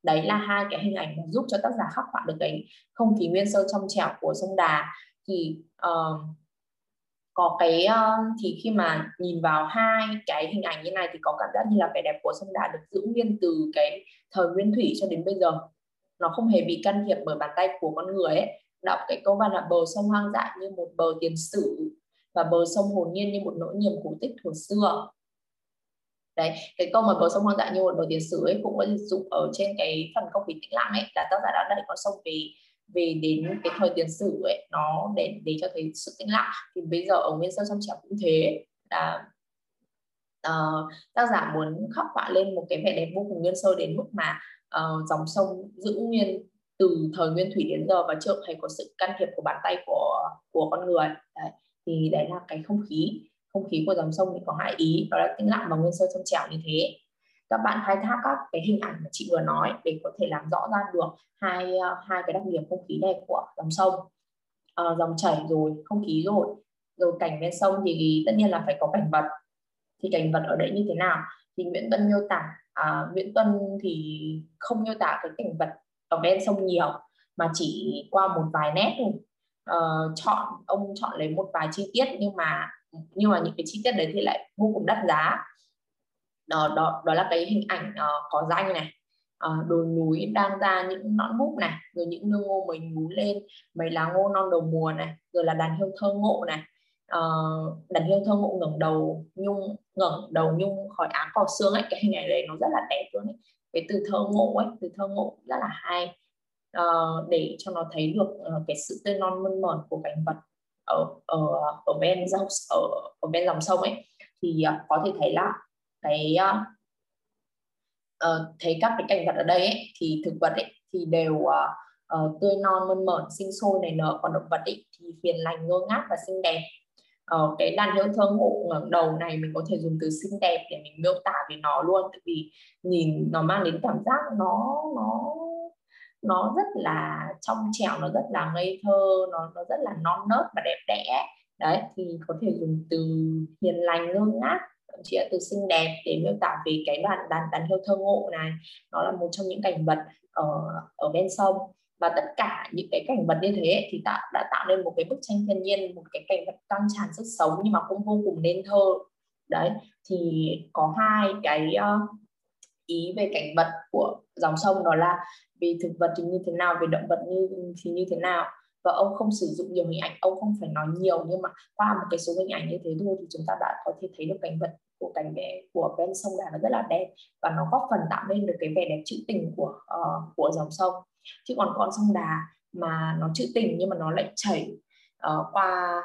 Đấy là hai cái hình ảnh mà giúp cho tác giả khắc họa được cái không khí nguyên sơ trong trẻo của sông đà. Thì uh, có cái uh, thì khi mà nhìn vào hai cái hình ảnh như này thì có cảm giác như là vẻ đẹp của sông đà được giữ nguyên từ cái thời nguyên thủy cho đến bây giờ. Nó không hề bị can thiệp bởi bàn tay của con người ấy. Đọc cái câu văn là bờ sông hoang dại như một bờ tiền sử và bờ sông hồn nhiên như một nỗi niềm cổ tích thuở xưa. Đấy cái câu mà bờ sông hoang dại như một bờ tiền sử ấy cũng có dụng ở trên cái phần công khí tĩnh lặng ấy là tác giả đã đẩy con sông về về đến cái thời tiền sử ấy nó để để cho thấy sự tĩnh lặng. Thì bây giờ ở nguyên sơ sông trẻ cũng thế là uh, tác giả muốn khắc họa lên một cái vẻ đẹp vô cùng nguyên sơ đến mức mà uh, dòng sông giữ nguyên từ thời nguyên thủy đến giờ và chưa hề có sự can thiệp của bàn tay của của con người. Đấy thì đấy là cái không khí. Không khí của dòng sông thì có hai ý đó là tĩnh lặng và nguyên sơ trong trẻo như thế. Các bạn khai thác các cái hình ảnh mà chị vừa nói để có thể làm rõ ra được hai ờ, hai cái đặc điểm không khí này của dòng sông. À, dòng chảy rồi không khí rồi rồi cảnh bên sông thì tất nhiên là phải có cảnh vật. Thì cảnh vật ở đấy như thế nào? Thì Nguyễn Tuân miêu tả à, Nguyễn Tuân thì không miêu tả cái cảnh vật ở bên sông nhiều mà chỉ qua một vài nét thôi uh, chọn ông chọn lấy một vài chi tiết nhưng mà nhưng mà những cái chi tiết đấy thì lại vô cùng đắt giá. Đó đó đó là cái hình ảnh uh, có danh này uh, đồi núi đang ra những nõn búp này rồi những nương ngô mới nhú lên mấy lá ngô non đầu mùa này rồi là đàn hiêu thơ ngộ này. Uh, đàn hiêu thơ ngộ ngẩng đầu nhung ngẩng đầu nhung khỏi áng cỏ xương ấy cái hình ảnh này nó rất là đẹp luôn ấy. Cái từ thơ ngộ ấy từ thơ ngộ rất là hay uh, để cho nó thấy được uh, cái sự tươi non mơn mởn của cảnh vật ở ở ở bên dòng ở ở bên dòng sông ấy. Thì uh, có thể thấy là cái uh, thấy các cái cảnh vật ở đây ấy, thì thực vật ấy, thì đều uh, uh, tươi non mơn mởn sinh sôi nảy nở. Còn động vật ấy, thì hiền lành ngơ ngác và xinh đẹp. Uh, cái đàn hiếu thơ ngộ ngẩng đầu này mình có thể dùng từ xinh đẹp để mình miêu tả về nó luôn. Tại vì nhìn nó mang đến cảm giác nó nó nó rất là trong trẻo nó rất là ngây thơ nó nó rất là non nớt và đẹp đẽ. Đấy thì có thể dùng từ hiền lành ngơ ngác thậm chí là từ xinh đẹp để miêu tả về cái đoàn đàn đàn hươu thơ ngộ này. Nó là một trong những cảnh vật ở ở bên sông. Và tất cả những cái cảnh vật như thế thì tạo đã tạo nên một cái bức tranh thiên nhiên một cái cảnh vật căng tràn sức sống nhưng mà cũng vô cùng nên thơ. Đấy thì có hai cái uh, ý về cảnh vật của dòng sông đó là về thực vật thì như thế nào về động vật như thì như thế nào. Và ông không sử dụng nhiều hình ảnh ông không phải nói nhiều nhưng mà qua một cái số hình ảnh như thế thôi thì chúng ta đã có thể thấy được cảnh vật của cảnh vẽ của ven sông đà nó rất là đẹp. Và nó góp phần tạo nên được cái vẻ đẹp trữ tình của uh, của dòng sông. Chứ còn con sông đà mà nó trữ tình nhưng mà nó lại chảy uh, qua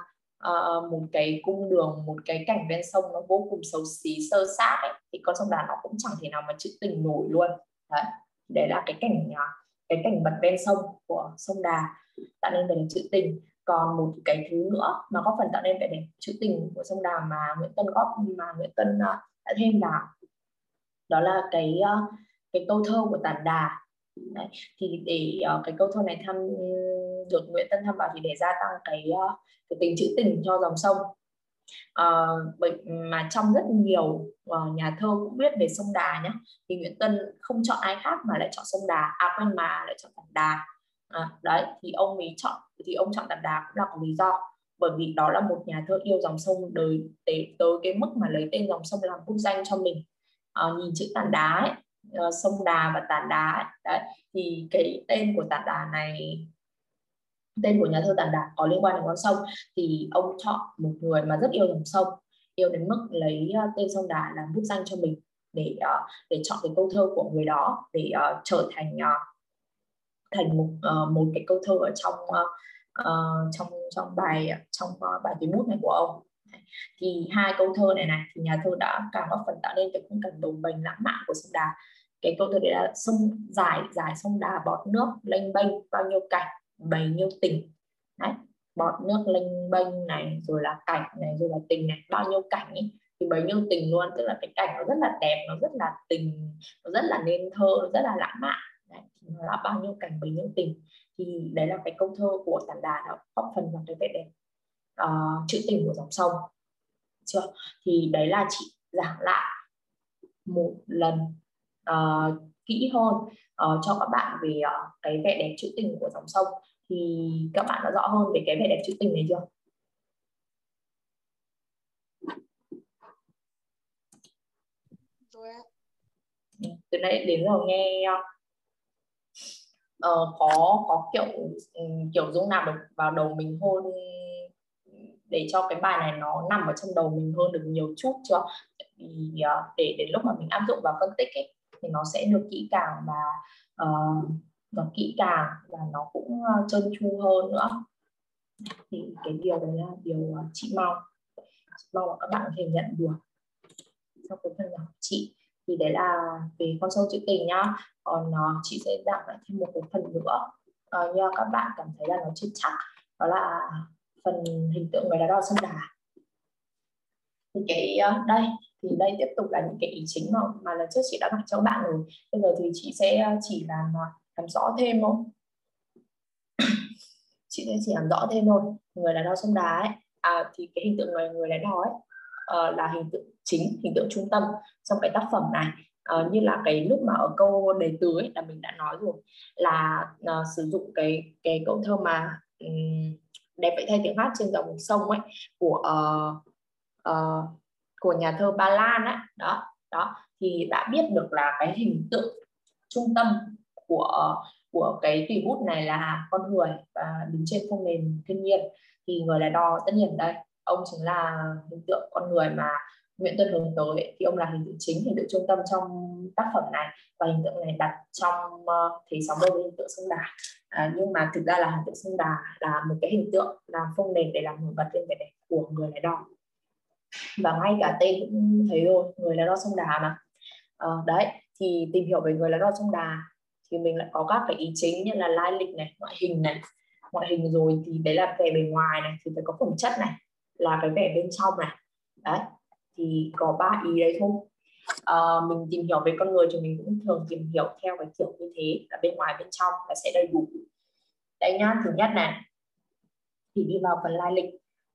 uh, một cái cung đường một cái cảnh ven sông nó vô cùng xấu xí sơ sát ấy, thì con sông đà nó cũng chẳng thể nào mà trữ tình nổi luôn. Đấy đấy là cái cảnh à, cái cảnh vật ven sông của sông đà tạo nên vẻ đẹp trữ tình còn một cái thứ nữa mà góp phần tạo nên vẻ đẹp trữ tình của sông đà mà Nguyễn Tân góp mà Nguyễn Tân à, đã thêm là đó là cái à, cái câu thơ của tản đà Đấy. thì để uh, cái câu thơ này tham được Nguyễn Tân tham vào thì để gia tăng cái uh, cái tính trữ tình cho dòng sông Ờ, bởi mà trong rất nhiều uh, nhà thơ cũng biết về sông Đà nhé thì Nguyễn Tân không chọn ai khác mà lại chọn sông Đà. À quên mà lại chọn Tản Đà. À, đấy thì ông ấy chọn thì ông chọn Tản Đà cũng là có lý do. Bởi vì đó là một nhà thơ yêu dòng sông đời tới, tới cái mức mà lấy tên dòng sông làm quốc danh cho mình. À, nhìn chữ tàn Đá ấy, uh, sông Đà và tàn Đá ấy, đấy thì cái tên của tàn Đà này tên của nhà thơ Tản Đà có liên quan đến con sông thì ông chọn một người mà rất yêu dòng sông yêu đến mức lấy ờ, tên sông Đà làm bút danh cho mình để ờ, để chọn cái câu thơ của người đó để uh, trở thành uh, thành một uh, một cái câu thơ ở trong uh, uh, trong trong bài trong uh, bài tuyến bút này của ông. Thì hai câu thơ này này thì nhà thơ đã càng góp phần tạo nên cái khung cảnh đồng bềnh lãng mạn của sông Đà cái câu thơ đấy là sông dài dài sông Đà bọt nước lênh bênh bao nhiêu cảnh bấy nhiêu tình. Đấy bọt nước lênh bênh này rồi là cảnh này rồi là tình này bao nhiêu cảnh ấy thì bấy nhiêu tình luôn. Tức là cái cảnh nó rất là đẹp nó rất là tình nó rất là nên thơ nó rất là lãng mạn. Đấy, nó là bao nhiêu cảnh bấy nhiêu tình. Thì đấy là cái câu thơ của tản đà nó góp phần vào cái vẻ đẹp uh, trữ tình của dòng sông. Chưa? Thì đấy là chị giảng lại một lần uh, kỹ hơn uh, cho các bạn về uh, cái vẻ đẹp trữ tình của dòng sông thì các bạn đã rõ hơn về cái vẻ đẹp trữ tình này chưa? Từ nãy đến giờ nghe uh, có có kiểu um, kiểu dung nạp được vào đầu mình hơn để cho cái bài này nó nằm ở trong đầu mình hơn được nhiều chút chưa? Thì uh, để đến lúc mà mình áp dụng vào phân tích ấy, thì nó sẽ được kỹ càng và uh, nó kỹ càng và nó cũng ờ, trơn tru hơn nữa. Thì cái điều đấy là điều ờ, chị mong. Mong là các bạn có thể nhận được. Trong cái phần nhỏ của chị thì đấy là về con sâu chữ tình nhá. Còn uh, chị sẽ giảng lại thêm một cái phần nữa. Uh, các bạn cảm thấy là nó chưa chắc đó là phần hình tượng người đá đo sân đà. Thì cái uh, đây thì đây tiếp tục là những cái ý chính mà mà lần trước chị đã gặp cho bạn rồi. Bây giờ thì chị sẽ chỉ làm làm rõ thêm không? [coughs] chị sẽ chỉ làm rõ thêm thôi. Người đá đỏ sông đá, ấy. À thì cái hình tượng người người đá đỏ ấy uh, là hình tượng chính hình tượng trung tâm trong cái tác phẩm này. Uh, như là cái lúc mà ở câu đề từ ấy là mình đã nói rồi là uh, sử dụng cái cái câu thơ mà um, đẹp vậy thay tiếng hát trên dòng sông ấy của uh, uh, của nhà thơ Ba Lan ấy. Đó đó. Thì đã biết được là cái hình tượng trung tâm của của cái tùy bút này là con người và đứng trên phong nền thiên nhiên. Thì người là đo tất nhiên đây ông chính là hình tượng con người mà Nguyễn Tuân hướng tới. Thì ông là hình tượng chính hình tượng trung tâm trong tác phẩm này và hình tượng này đặt trong uh, thế sóng đôi với hình tượng sông Đà. À, nhưng mà thực ra là hình tượng sông Đà là một cái hình tượng làm phong nền để làm nổi bật lên vẻ đẹp của người lái đò. Và ngay cả tên cũng thấy rồi người lái đò sông Đà mà. À, đấy thì tìm hiểu về người lái đò sông Đà thì mình lại có các cái ý chính như là lai lịch này ngoại hình này. Ngoại hình rồi thì đấy là vẻ bề ngoài này thì phải có phẩm chất này là cái vẻ bên trong này. Đấy thì có ba ý đấy thôi. À, mình tìm hiểu về con người thì mình cũng thường tìm hiểu theo cái kiểu như thế là bên ngoài bên trong là sẽ đầy đủ. Đấy nhá thứ nhất này thì đi vào phần lai lịch.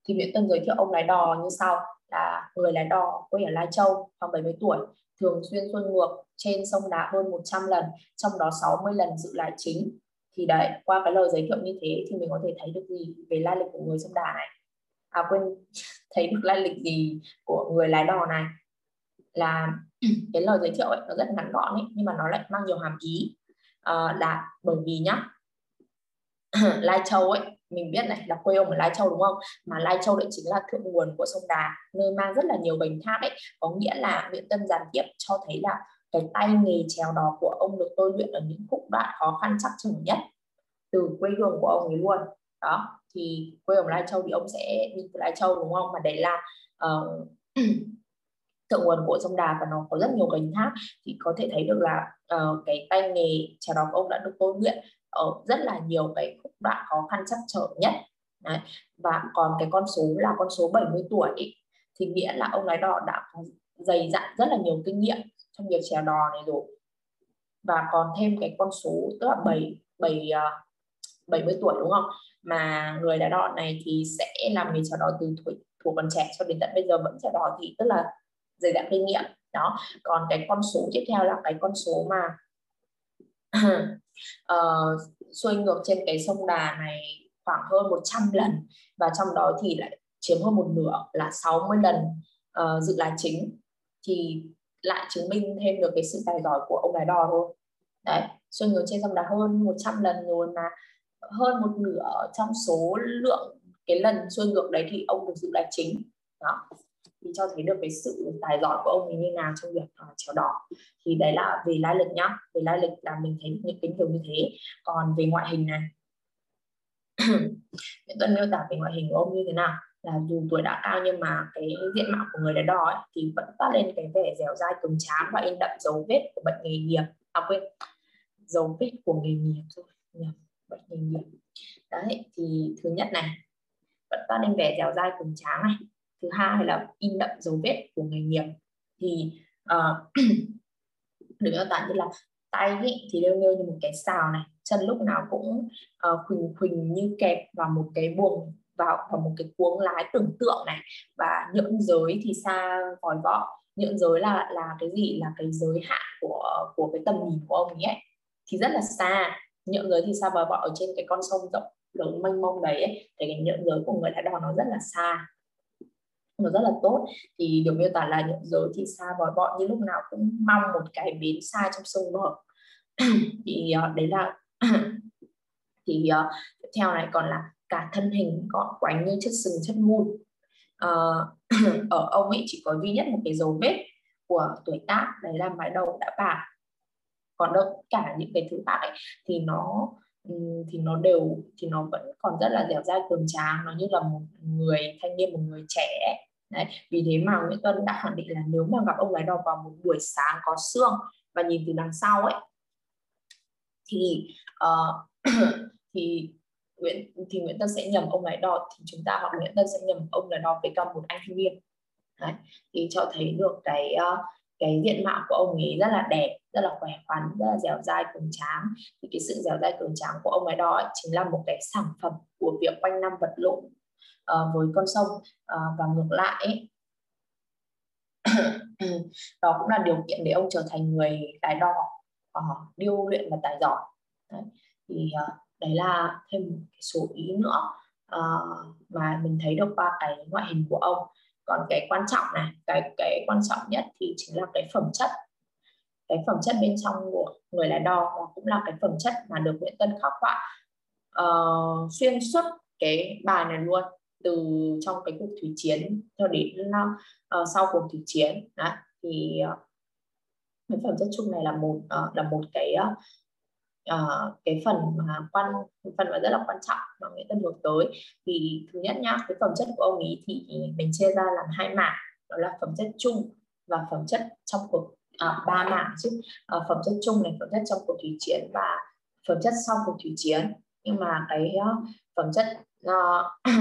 Thì Nguyễn Tân giới thiệu ông lái đò như sau là người lái đò quê ở Lai Châu khoảng 70 tuổi thường xuyên xuôi ngược trên sông đá hơn 100 lần trong đó 60 lần dự lại chính. Thì đấy qua cái lời giới thiệu như thế thì mình có thể thấy được gì về lai lịch của người sông Đà này? À quên [laughs] thấy được lai lịch gì của người lái đò này? Là [clears throat] cái lời giới thiệu ấy nó rất ngắn gọn ấy nhưng mà nó lại mang nhiều hàm ý. À, là bởi vì nhá [clears throat] Lai Châu ấy mình biết này là quê ông ở Lai Châu đúng không? Mà Lai Châu lại chính là thượng nguồn của sông Đà nơi mang rất là nhiều bình tháp ấy. Có nghĩa là Nguyễn Tân giàn tiếp cho thấy là cái tay nghề trèo đò của ông được tôi luyện ở những khúc đoạn khó khăn chắc chừng nhất từ quê hương của ông ấy luôn. Đó thì quê ở Lai Châu thì ông sẽ đi từ Lai Châu đúng không? Mà đấy là uh, thượng nguồn của sông Đà và nó có rất nhiều gành thác thì có thể thấy được là uh, cái tay nghề trèo đò của ông đã được tôi luyện ở rất là nhiều cái khúc đoạn khó khăn chắc trở nhất. Đấy. và còn cái con số là con số 70 tuổi ý, thì nghĩa là ông lái đò đã có dày dặn rất là nhiều kinh nghiệm trong việc chèo đò này rồi. Và còn thêm cái con số tức là 7 7 70 tuổi đúng không? Mà người lái đò này thì sẽ làm nghề chèo đò từ tuổi thuộc còn trẻ cho đến tận bây giờ vẫn chèo đò thì tức là dày dặn kinh nghiệm. Đó còn cái con số tiếp theo là cái con số mà uh, [coughs] xuôi ngược trên cái sông Đà này khoảng hơn 100 lần và trong đó thì lại chiếm hơn một nửa là 60 lần uh, dự là chính. Thì lại chứng minh thêm được cái sự tài giỏi của ông lái đò thôi. Đấy xuôi ngược trên sông Đà hơn 100 lần rồi mà hơn một nửa trong số lượng cái lần xuôi ngược đấy thì ông được dự là chính. Đó thì cho thấy được cái sự tài giỏi của ông ấy như nào trong việc à, uh, trèo đỏ. Thì đấy là về lai lịch nhá. Về lai lịch là mình thấy những cái điều như thế. Còn về ngoại hình này. [clears throat] Nguyễn Tuân miêu tả về ngoại hình của ông như thế nào? Là dù tuổi đã cao nhưng mà cái diện mạo của người đã đỏ ấy, thì vẫn toát lên cái vẻ dẻo dai cường tráng và in đậm dấu vết của bệnh nghề nghiệp. À quên dấu vết của nghề nghiệp thôi. Bệnh nghề nghiệp. Đấy thì thứ nhất này. Vẫn toát lên vẻ dẻo dai cường tráng này thứ hai là in đậm dấu vết của nghề nghiệp. Thì uh, [clears throat] được miêu tả như là tay ý, thì đều như một cái xào này. Chân lúc nào cũng uh, khuỳnh khuỳnh như kẹp vào một cái buồng vào vào một cái cuống lái tưởng tượng này. Và nhượng giới thì xa vòi vọ. Nhượng giới là là cái gì? Là cái giới hạn của của cái tầm nhìn của ông ấy, thì rất là xa. Nhượng giới thì xa vòi vọ ở trên cái con sông rộng lớn mênh mông đấy ấy, thì cái nhượng giới của người lái đò nó rất là xa nó rất là tốt. Thì được miêu tả là những giới thì xa vòi bọn như lúc nào cũng mong một cái bến xa trong sông bờ. [clears throat] Thì uh, đấy là [clears throat] thì uh, tiếp theo này còn là cả thân hình gọn quánh như chất sừng chất mùn uh, ờ, [clears throat] ở ông ấy chỉ có duy nhất một cái dấu vết của tuổi tác đấy là mái đầu đã bạc. Còn đâu cả những cái thứ khác ấy, thì nó Ừ, thì nó đều thì nó vẫn còn rất là dẻo dai cường tráng nó như là một người thanh niên một người trẻ. Đấy, vì thế mà Nguyễn Tuân đã khẳng định là nếu mà gặp ông lái đò vào một buổi sáng có sương và nhìn từ đằng sau ấy thì uh, [coughs] thì Nguyễn thì Nguyễn Tân sẽ nhầm ông lái đò thì chúng ta hoặc Nguyễn Tân sẽ nhầm ông lái đò với cả một anh thanh niên. Đấy, thì cho thấy được cái uh, cái diện mạo của ông ấy rất là đẹp rất là khỏe khoắn rất là dẻo dai cường tráng. Thì cái sự dẻo dai cường tráng của ông ấy đó ấy, chính là một cái sản phẩm của việc quanh năm vật lộn uh, với con sông uh, và ngược lại ấy, [clears throat] đó cũng là điều kiện để ông trở thành người tài đo uh, điêu luyện và tài giỏi. Đấy. thì uh, đấy là thêm một cái số ý nữa uh, mà mình thấy được qua cái ngoại hình của ông. Còn cái quan trọng này cái cái quan trọng nhất thì chính là cái phẩm chất cái phẩm chất bên trong của người là đo và cũng là cái phẩm chất mà được Nguyễn Tân khắc họa uh, ờ, xuyên suốt cái bài này luôn từ trong cái cuộc thủy chiến cho đến uh, sau cuộc thủy chiến Đấy, thì uh, cái phẩm chất chung này là một uh, là một cái uh, uh, cái phần mà quan phần mà rất là quan trọng mà Nguyễn Tân hướng tới. Thì thứ nhất nhá cái phẩm chất của ông ấy thì mình chia ra làm hai mảng đó là phẩm chất chung và phẩm chất trong cuộc à, ba mảng chứ. À, phẩm chất chung này phẩm chất trong cuộc thủy chiến và phẩm chất sau cuộc thủy chiến. Nhưng mà cái uh, phẩm chất uh, [coughs]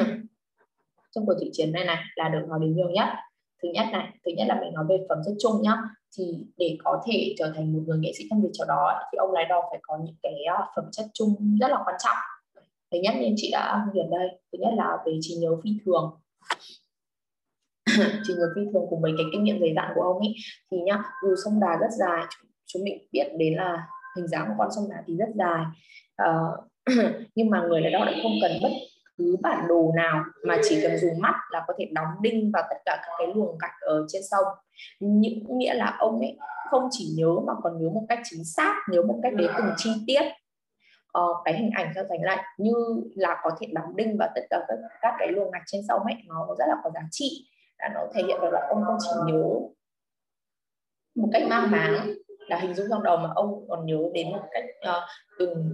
trong cuộc thủy chiến này này là được nói đến nhiều nhất. Thứ nhất này thứ nhất là mình nói về phẩm chất chung nhá. Thì để có thể trở thành một người nghệ sĩ trong việc trò đó thì ông lái đò phải có những cái uh, phẩm chất chung rất là quan trọng. Thứ nhất như chị đã hiện đây thứ nhất là về trí nhớ phi thường chỉ người phi thường cùng mấy cái kinh nghiệm dày dặn của ông ấy thì nhá dù sông đà rất dài chúng mình biết đến là hình dáng của con sông đà thì rất dài. Uh, [coughs] nhưng mà người lái đò lại không cần bất cứ bản đồ nào mà chỉ cần dùng mắt là có thể đóng đinh vào tất cả các cái luồng gạch ở trên sông. Những nghĩa là ông ấy không chỉ nhớ mà còn nhớ một cách chính xác nhớ một cách đến từng chi tiết. Uh, cái hình ảnh theo thành lại như là có thể đóng đinh vào tất cả các, các cái luồng gạch trên sông ấy nó rất là có giá trị là nó thể hiện được là ông không chỉ nhớ một cách mang máng là hình dung trong đầu mà ông còn nhớ đến một cách uh, từng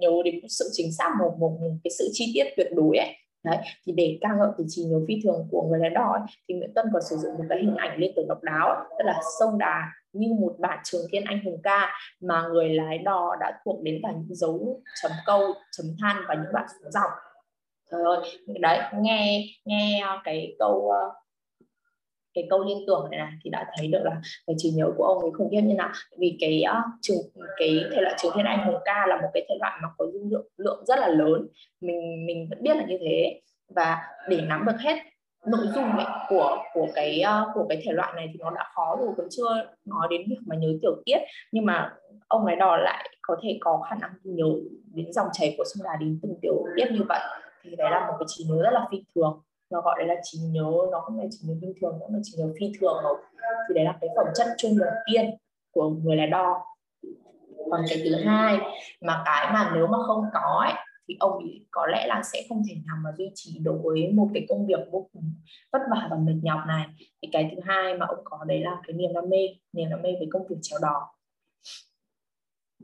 nhớ đến một sự chính xác một, một, một cái sự chi tiết tuyệt đối ấy. Đấy thì để ca ngợi từ trí nhớ phi thường của người lái đò ấy, thì Nguyễn Tuân còn sử dụng một cái hình ảnh liên tưởng độc đáo ấy, tức là sông Đà như một bản trường thiên anh hùng ca mà người lái đò đã thuộc đến cả những dấu chấm câu chấm than và những đoạn số dòng trời ơi đấy nghe nghe cái câu ờ, cái câu liên tưởng này này thì đã thấy được là cái trí nhớ của ông ấy khủng khiếp như nào. Vì cái uh, trường cái thể loại trường thiên anh hùng ca là một cái thể loại mà có dung lượng lượng rất là lớn. Mình mình vẫn biết là như thế. Và để nắm được hết nội dung ấy của của cái uh, của cái thể loại này thì nó đã khó rồi còn chưa nói đến việc mà nhớ tiểu tiết. Nhưng mà ông ấy đò lại có thể có khả năng nhớ đến dòng chảy của sông đà đến từng tiểu tiết như vậy thì đấy là một cái trí nhớ rất là phi thường. Nó gọi đấy là trí nhớ nó không phải trí nhớ bình thường nó là trí nhớ phi thường rồi. Thì đấy là cái phẩm chất chung đầu tiên của người lái đo. Còn cái thứ hai mà cái mà nếu mà không có ấy, thì ông ấy có lẽ là sẽ không thể nào mà duy trì đối với một cái công việc vô cùng vất vả và mệt nhọc này. Thì cái thứ hai mà ông có đấy là cái niềm đam mê niềm đam mê với công việc chèo đò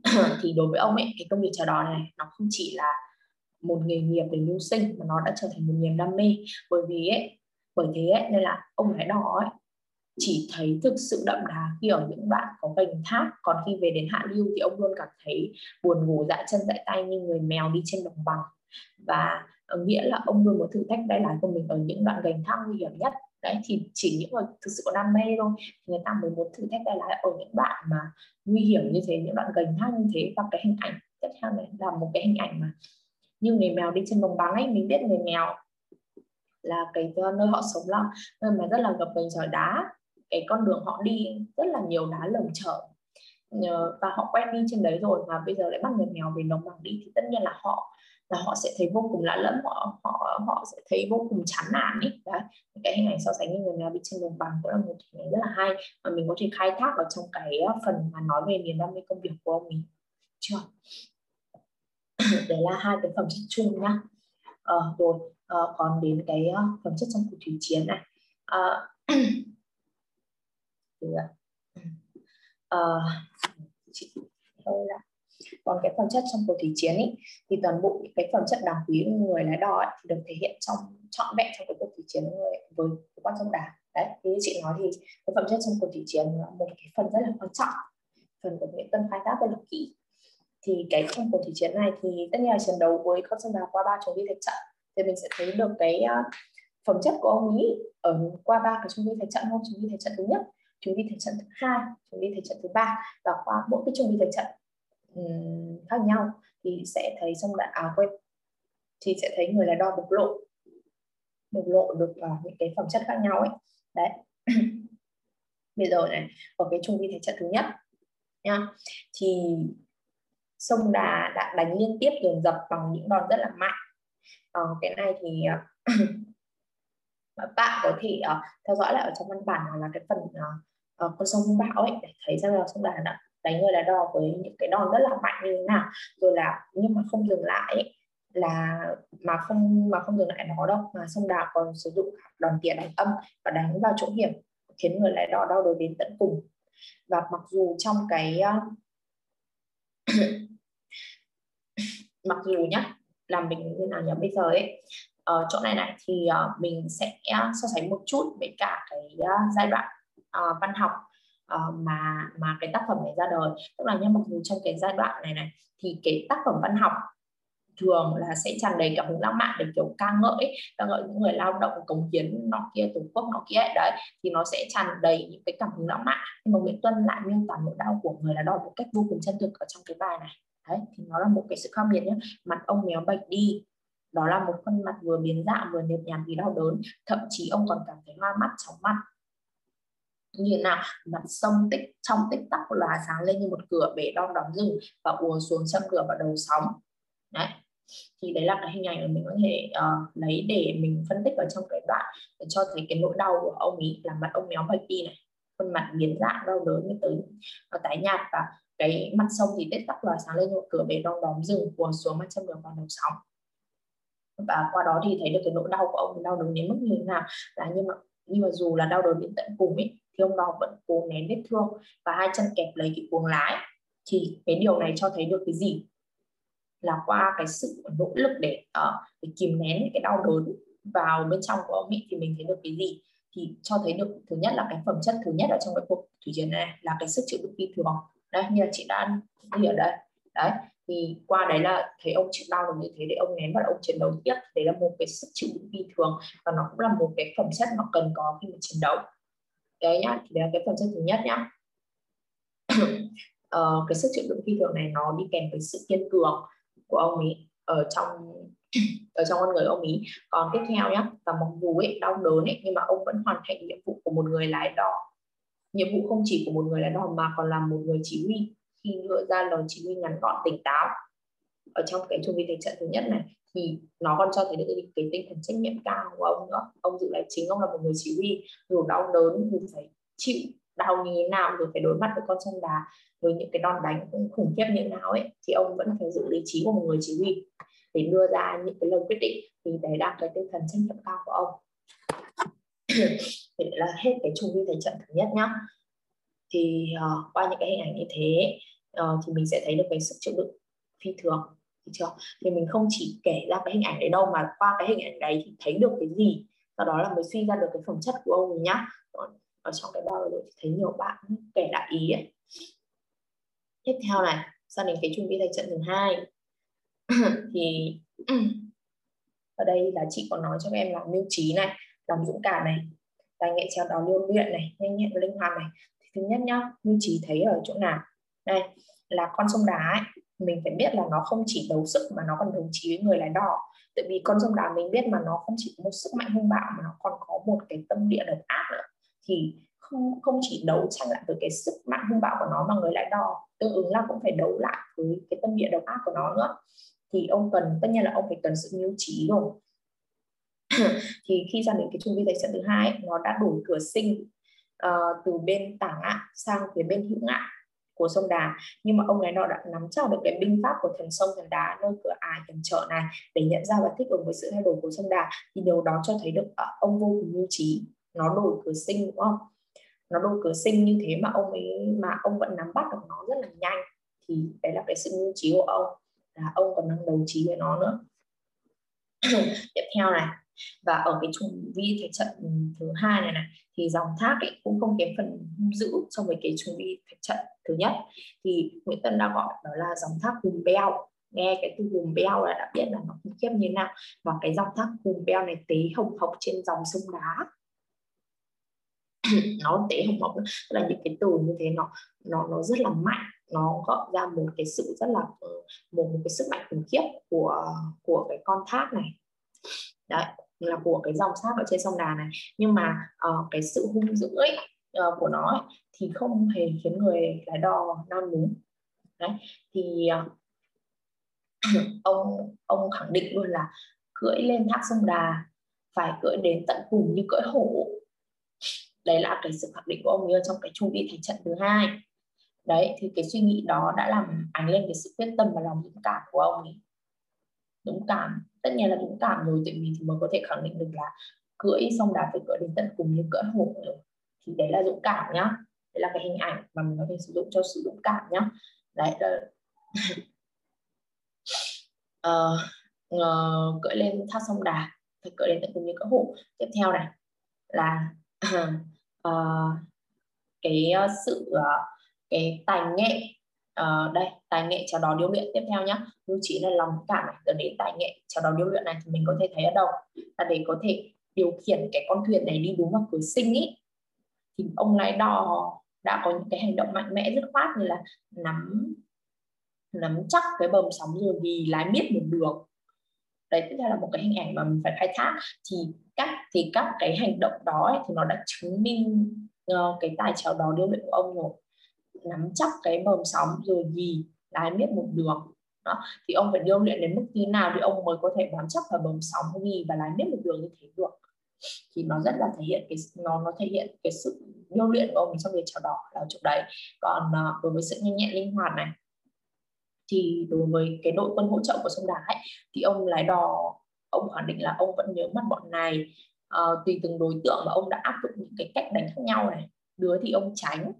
[clears throat] thì đối với ông ấy cái công việc chèo đò này nó không chỉ là một nghề nghiệp để mưu sinh mà nó đã trở thành một niềm đam mê. Bởi vì ấy bởi thế ấy, nên là ông lái đỏ ấy chỉ thấy thực sự đậm đà khi ở những đoạn có gành thác. Còn khi về đến hạ lưu thì ông luôn cảm thấy buồn ngủ dại chân dại tay như người mèo đi trên đồng bằng. Và ờ, nghĩa là ông luôn muốn thử thách tay lái của mình ở những đoạn gành thác nguy hiểm nhất. Đấy thì chỉ những người thực sự có đam mê thôi. Người ta mới muốn thử thách tay lái ở những đoạn mà nguy hiểm như thế những đoạn gành thác như thế. Và cái hình ảnh tiếp theo này là một cái hình ảnh mà như người mèo đi trên đồng bằng ấy, mình biết người mèo là cái nơi họ sống là nơi mà rất là gập ghềnh sỏi đá. Cái con đường họ đi rất là nhiều đá lởm chởm. Và họ quen đi trên đấy rồi mà bây giờ lại bắt người mèo về đồng bằng đi, thì tất nhiên là họ là họ sẽ thấy vô cùng lạ lẫm, họ họ họ sẽ thấy vô cùng chán nản ấy. Đấy, cái hình ảnh so sánh như người mèo đi trên đồng bằng cũng là một hình ảnh rất là hay mà mình có thể khai thác ở trong cái ờ, phần mà nói về niềm đam mê công việc của ông mình chưa? [laughs] đấy là hai cái phẩm chất chung nhá. À, rồi à, còn đến cái uh, phẩm chất trong cuộc thủy chiến này. [clears throat] À, uh, thôi là còn cái phẩm chất trong cuộc thủy chiến ấy, thì toàn bộ những cái phẩm chất đáng quý của người lái đò ấy, thì được thể hiện trong trọn vẹn trong cái cuộc thủy chiến với, với quan trong đảng đấy như chị nói thì cái phẩm chất trong cuộc thủy chiến là một cái phần rất là quan trọng. Phần của nguyễn tân khai thác rất là kỹ thì cái trong cuộc thủy chiến này thì tất nhiên là trận đấu với con sông đào qua ba chung đi thạch trận. Thì mình sẽ thấy được cái uh, phẩm chất của ông ý ở qua ba cái chung vi thạch trận không chung vi thạch trận thứ nhất chung vi thạch trận thứ hai chung vi thạch trận thứ ba và qua mỗi cái chung vi thạch trận um, khác nhau thì sẽ thấy trong đà áo quên thì sẽ thấy người là đo bộc lộ bộc lộ được uh, những cái phẩm chất khác nhau ấy. Đấy. [clears throat] Bây giờ này ở cái chung vi thể trận thứ nhất nha. Thì sông đà đã đánh liên tiếp dồn dập bằng những đòn rất là mạnh. Ờ, cái này thì ờ, [coughs] bạn có thể uh, theo dõi lại ở trong văn bản là cái phần uh, con sông bão ấy để thấy rằng là sông đà đã đánh người đá đo với những cái đòn rất là mạnh như thế nào. Rồi là nhưng mà không dừng lại ấy, là mà không mà không dừng lại nó đâu mà sông đà còn sử dụng đòn tỉa đánh âm và đánh vào chỗ hiểm khiến người lại đo đau đớn đến tận cùng. Và mặc dù trong cái uh, mặc dù nhá là mình như nào nhỉ bây giờ ấy ở chỗ này này thì uh, mình sẽ ờ, so sánh một chút với cả cái uh, giai đoạn uh, văn học uh, mà mà cái tác phẩm này ra đời tức là nhá mặc dù trong cái giai đoạn này này thì cái tác phẩm văn học thường là sẽ tràn đầy cảm hứng lãng mạn để kiểu ca ngợi ca ngợi những người lao động cống hiến nó kia tổ quốc nó kia ấy. đấy thì nó sẽ tràn đầy những cái cảm hứng lãng mạn nhưng mà Nguyễn Tuân lại miêu tả nỗi đau của người là đo một cách vô cùng chân thực ở trong cái bài này đấy thì nó là một cái sự khác biệt nhé. Mặt ông méo bạch đi đó là một khuôn mặt vừa biến dạng vừa nhợt nhạt vì đau đớn. Thậm chí ông còn cảm thấy hoa mắt chóng mặt. Như nào mặt sông tích trong tích tắc là sáng lên như một cửa bể đong đóng rừng và ùa xuống chân cửa và đầu sóng. Đấy. Thì đấy là cái hình ảnh mà mình có thể uh, lấy để mình phân tích ở trong cái đoạn để cho thấy cái nỗi đau của ông ấy là mặt ông méo bạch đi này. Khuôn mặt biến dạng đau đớn như tới tái nhạt và cái mặt sông thì tết tắc là sáng lên ngọn cửa bể đong đóm rừng của xuống mặt chân đường vào đầu sóng. Và qua đó thì thấy được cái nỗi đau của ông đau đớn đến mức như thế nào. Là nhưng mà nhưng mà dù là đau đớn đến tận cùng ấy thì ông đó vẫn cố nén vết thương và hai chân kẹp lấy cái cuồng lái. Thì cái điều này cho thấy được cái gì? Là qua cái sự nỗ lực để, uh, để kìm nén cái đau đớn vào bên trong của ông ấy thì mình thấy được cái gì? Thì cho thấy được thứ nhất là cái phẩm chất thứ nhất ở trong cái cuộc thủy chiến này là cái sức chịu đựng phi thường đây như là chị đã ghi ở đây. Đấy thì qua đấy là thấy ông chịu đau được như thế để ông nén và ông chiến đấu tiếp. Đấy là một cái sức chịu đựng phi thường và nó cũng là một cái phẩm chất mà cần có khi mà chiến đấu. Đấy nhá thì đấy là cái phẩm chất thứ nhất nhá. [coughs] Ờ, cái sức chịu đựng phi thường này nó đi kèm với sự kiên cường của ông ấy ở trong [coughs] ở trong con người ông ý còn tiếp theo nhá và mặc dù ấy đau đớn ấy nhưng mà ông vẫn hoàn thành nhiệm vụ của một người lái đò nhiệm vụ không chỉ của một người lái đò mà còn là một người chỉ huy khi đưa ra lời chỉ huy ngắn gọn tỉnh táo. Ở trong cái chu vi thế trận thứ nhất này thì nó còn cho thấy được cái, cái tinh thần trách nhiệm cao của ông nữa. Ông dự lại chính ông là một người chỉ huy. Dù đau đớn dù phải chịu đau như thế nào rồi phải đối mặt với con sông đá với những cái đòn đánh cũng khủng khiếp như thế nào ấy thì ông vẫn phải giữ lý trí của một người chỉ huy. Để đưa ra những cái lời quyết định thì đấy là cái tinh thần trách nhiệm cao của ông. [coughs] thì là hết cái chu vi thế trận thứ nhất nhá. Thì uh, qua những cái hình ảnh như thế uh, thì mình sẽ thấy được cái sức chịu đựng phi thường được chưa? Thì mình không chỉ kể ra cái hình ảnh đấy đâu mà qua cái hình ảnh đấy thì thấy được cái gì sau đó là mới suy ra được cái phẩm chất của ông ấy nhá ở trong cái bao rồi thì thấy nhiều bạn kể lại ý ấy. tiếp theo này sang đến cái chu vi thành trận thứ hai. [coughs] Thì [coughs] ở đây là chị có nói cho em là mưu trí này lòng dũng cảm này tài nghệ treo đó liêu luyện này nhanh nhẹn và linh hoạt này. Thì thứ nhất nhá mưu trí thấy ở chỗ nào? Đây là con sông đá ấy, mình phải biết là nó không chỉ đấu sức mà nó còn đấu trí với người lái đò. Tại vì con sông đá mình biết mà nó không chỉ có một sức mạnh hung bạo mà nó còn có một cái tâm địa độc ác nữa. Thì không không chỉ đấu tranh lại với cái sức mạnh hung bạo của nó mà người lái đò tương ứng là cũng phải đấu lại với cái tâm địa độc ác của nó nữa. Thì ông cần tất nhiên là ông phải cần sự mưu trí rồi. [coughs] thì khi ra đến cái trung vi tài trận thứ hai nó đã đổi cửa sinh uh, từ bên tả ngạn sang phía bên hữu ngạn của sông Đà. Nhưng mà ông ấy nó đã nắm chắc được cái binh pháp của thần sông thần đá nơi cửa ải thần trợ này để nhận ra và thích ứng với sự thay đổi của sông Đà. Thì điều đó cho thấy được uh, ông vô cùng mưu trí. Nó đổi cửa sinh đúng không? Nó đổi cửa sinh như thế mà ông ấy mà ông vẫn nắm bắt được nó rất là nhanh. Thì đấy là cái sự mưu trí của ông. Là ông còn năng đầu trí với nó nữa. [coughs] Tiếp theo này và ở cái trung vi thế trận ừ, thứ hai này này thì dòng thác ấy cũng không kém phần hung dữ so với cái trung vi thế trận thứ nhất. Thì Nguyễn Tân đã gọi đó là dòng thác hùm beo. Nghe cái từ hùm beo là đã biết là nó khủng khiếp như thế nào và cái dòng thác hùm beo này tế hồng hộc trên dòng sông đá. [clears throat] Nó tế hồng hộc là những cái từ như thế nó nó nó rất là mạnh. Nó gọi ra một cái sự rất là ừ, một, một cái sức mạnh khủng khiếp của của cái con thác này. Đấy là của cái dòng sáp ở trên sông Đà này. Nhưng mà uh, cái sự hung dữ ấy, uh, của nó ấy, thì không hề khiến người lái đò nao núng đấy thì uh, [clears throat] ông ông khẳng định luôn là cưỡi lên thác sông Đà phải cưỡi đến tận cùng như cưỡi hổ. Đấy là cái sự khẳng định của ông ấy trong cái trung vi thành trận thứ hai. Đấy thì cái suy nghĩ đó đã làm ánh lên cái sự quyết tâm và lòng dũng cảm của ông ấy dũng cảm. Tất nhiên là dũng cảm rồi tại vì thì mới có thể khẳng định được là cưỡi xong đá phải cưỡi đến tận cùng như cưỡi hổ rồi. Thì đấy là dũng cảm nhá. Đấy là cái hình ảnh mà mình có thể sử dụng cho sự dũng cảm nhá. Đấy là [laughs] uh, uh, cưỡi lên thác sông đà phải cưỡi đến tận cùng như cưỡi hổ. Tiếp theo này là uh, [clears throat] cái ờ, sự uh, cái tài nghệ. Uh, đây tài nghệ chào đón điêu luyện tiếp theo nhá lưu chỉ là lòng cảm này từ đến tài nghệ. Chào đón điêu luyện này thì mình có thể thấy ở đâu? Là để có thể điều khiển cái con thuyền này đi đúng vào cửa sinh ý. Thì ông lái đò đã có những cái hành động mạnh mẽ dứt khoát như là nắm nắm chắc cái bầm sóng rồi vì lái biết một đường. Đấy tiếp theo là một cái hình ảnh mà mình phải khai thác. Thì các thì các cái hành động đó ấy, thì nó đã chứng minh uh, cái tài trèo đò điêu luyện của ông rồi. Nắm chắc cái bầm sóng rồi vì lái biết một đường đó. thì ông phải điêu luyện đến mức như nào thì ông mới có thể bám chắc vào bấm sóng gì và lái nếp một đường như thế được. Thì nó rất là thể hiện cái nó nó thể hiện cái sự điêu luyện của ông trong việc chào đỏ là chỗ đấy. Còn uh, đối với sự nhanh nhẹn linh hoạt này thì đối với cái đội quân hỗ trợ của sông đà ấy thì ông lái đò ông khẳng định là ông vẫn nhớ mắt bọn này. Uh, tùy từng đối tượng mà ông đã áp dụng những cái cách đánh khác nhau này. Đứa thì ông tránh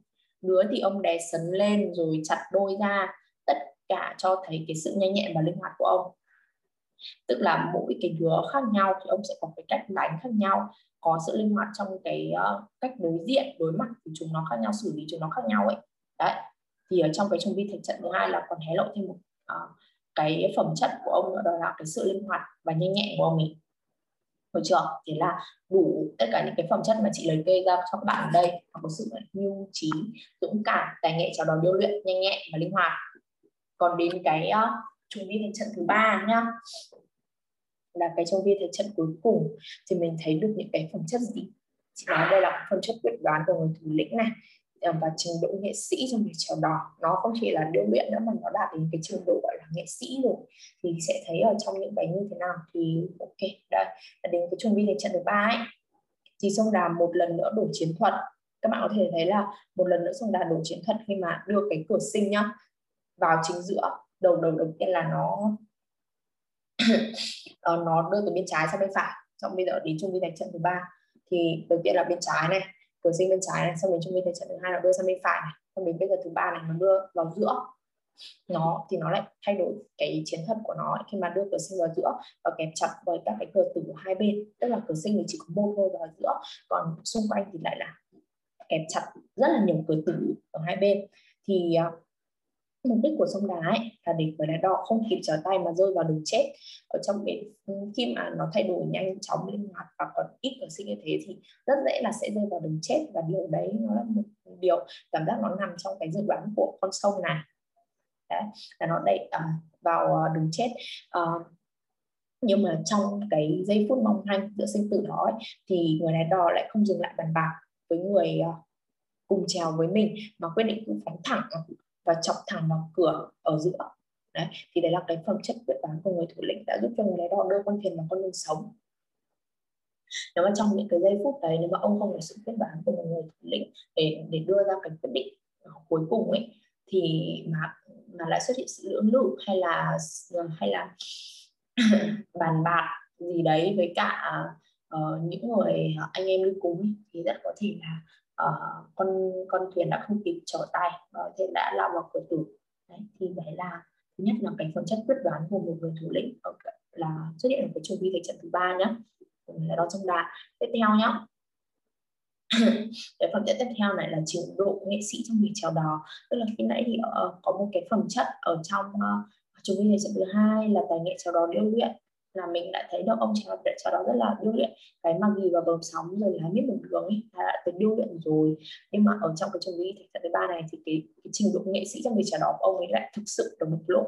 đứa thì ông đè sấn lên rồi chặt đôi ra cả cho thấy cái sự nhanh nhẹn và linh hoạt của ông. Tức là mỗi cái đứa khác nhau thì ông sẽ có cái cách đánh khác nhau có sự linh hoạt trong cái uh, cách đối diện đối mặt thì chúng nó khác nhau xử lý chúng nó khác nhau ấy. Đấy. Thì ở trong cái trung vi thành trận thứ hai là còn hé lộ thêm một uh, cái phẩm chất của ông nữa đó là cái sự linh hoạt và nhanh nhẹn của ông ấy. Được chưa? Thế là đủ tất cả những cái phẩm chất mà chị lời kê ra cho các bạn ở đây có sự mưu trí dũng cảm tài nghệ chào đón điêu luyện nhanh nhẹn và linh hoạt còn đến cái uh, chu vi thế trận thứ ba nhá là cái chu vi thế trận cuối cùng thì mình thấy được những cái phẩm chất gì? Chị nói đây là phẩm chất quyết đoán của người thủ lĩnh này ờ, và trình độ nghệ sĩ trong việc trèo đò nó không chỉ là điêu luyện nữa mà nó đạt đến cái trình độ gọi là nghệ sĩ rồi. Thì sẽ thấy ở trong những cái như thế nào thì ok đây là đến cái chuẩn bị đến trận thứ ba ấy. Thì sông đà một lần nữa đổi chiến thuật. Các bạn có thể thấy là một lần nữa sông đà đổi chiến thuật khi mà đưa cái cửa sinh nhá vào chính giữa đầu đầu đầu tiên là nó [coughs] ờ, nó đưa từ bên trái sang bên phải xong bây giờ đến trung vi đánh trận thứ ba. Thì đầu tiên là bên trái này cửa sinh bên trái này xong đến trung vi thế trận thứ hai là đưa sang bên phải này. Xong đến bây giờ thứ ba này nó đưa vào giữa. Nó thì nó lại thay đổi cái chiến thuật của nó khi mà đưa cửa sinh vào giữa và kẹp chặt với các cái cửa tử của hai bên tức là cửa sinh thì chỉ có một thôi vào giữa còn xung quanh thì lại là kẹp chặt rất là nhiều cửa tử ở hai bên. Thì uh, mục đích của sông đá ấy là để người đá đỏ không kịp trở tay mà rơi vào đường chết. Ở trong cái ừ, khi mà nó thay đổi nhanh chóng linh hoạt và còn ít ở sinh như thế thì rất dễ là sẽ rơi vào đường chết và điều đấy nó là một điều cảm giác nó nằm trong cái dự đoán của con sông này. Đấy là nó đẩy uh, à, vào uh, đường chết. Uh, nhưng mà trong cái giây phút mong manh giữa sinh tử đó ấy, thì người lái đò lại không dừng lại bàn bạc với người uh, cùng trèo với mình mà quyết định cứ phóng thẳng và chọc thẳng vào cửa ở giữa. Đấy thì đấy là cái phẩm chất quyết đoán của người thủ lĩnh đã giúp cho người lái đò đưa con thuyền vào con đường sống. Nếu mà trong những cái giây phút đấy nếu mà ông không có sự quyết đoán của một người thủ lĩnh để để đưa ra cái quyết định ờ, cuối cùng ấy thì mà mà lại xuất hiện sự lưỡng lự hay là ờ, hay là [coughs] bàn bạc gì đấy với cả uh, những người anh em đi cùng ấy, thì rất có thể là uh, con con thuyền đã không kịp trở tay và thế đã lao vào cửa tử. Đấy, thì đấy là thứ nhất là cái phẩm chất quyết đoán của một người thủ lĩnh ờ, là xuất hiện ở cái chu vi thế trận thứ ba nhé ờ, là đó trong đà tiếp theo nhá. [coughs] Cái phẩm chất tiếp theo này là trình độ nghệ sĩ trong việc trèo đò tức là khi nãy thì uh, có một cái phẩm chất ở trong uh, chúng mình sẽ thứ hai là tài nghệ trèo đò điêu luyện là mình đã thấy được ông trèo trèo đó rất là điêu luyện cái mà ghi vào bờ sóng rồi lái biết một đường ấy là đã tới điêu luyện rồi. Nhưng mà ở trong cái trường lý thể thứ ba này thì cái, cái trình độ nghệ sĩ trong việc trèo đó ông ấy lại thực sự được một lộ.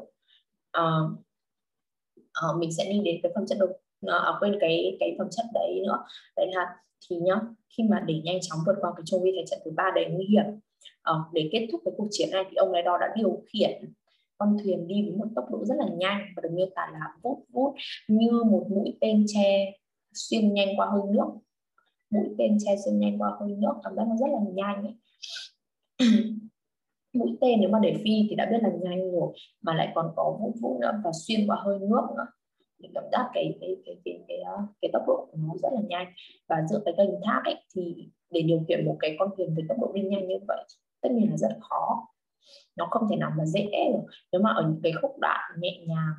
À, mình sẽ đi đến cái phẩm chất đầu ờ, à, quên cái cái phẩm chất đấy nữa. Đấy là thì nhá khi mà để nhanh chóng vượt qua cái trung vi thể trận thứ ba đầy nguy hiểm. À, để kết thúc cái cuộc chiến này thì ông ấy đó đã điều khiển con thuyền đi với một tốc độ rất là nhanh và được miêu tả là vút vút như một mũi tên tre xuyên nhanh qua hơi nước. Mũi tên tre xuyên nhanh qua hơi nước cảm giác nó rất là nhanh ấy. [clears throat] mũi tên nếu mà để phi thì đã biết là nhanh rồi mà lại còn có vút vút nữa và xuyên qua hơi nước nữa. Thì cảm giác cái cái cái cái cái, ờ, cái, tốc độ của nó rất là nhanh. Và giữa cái kênh thác ấy thì để điều khiển một cái con thuyền với tốc độ đi nhanh như vậy tất nhiên là rất khó nó không thể nào mà dễ được. Nếu mà ở những cái khúc đoạn nhẹ nhàng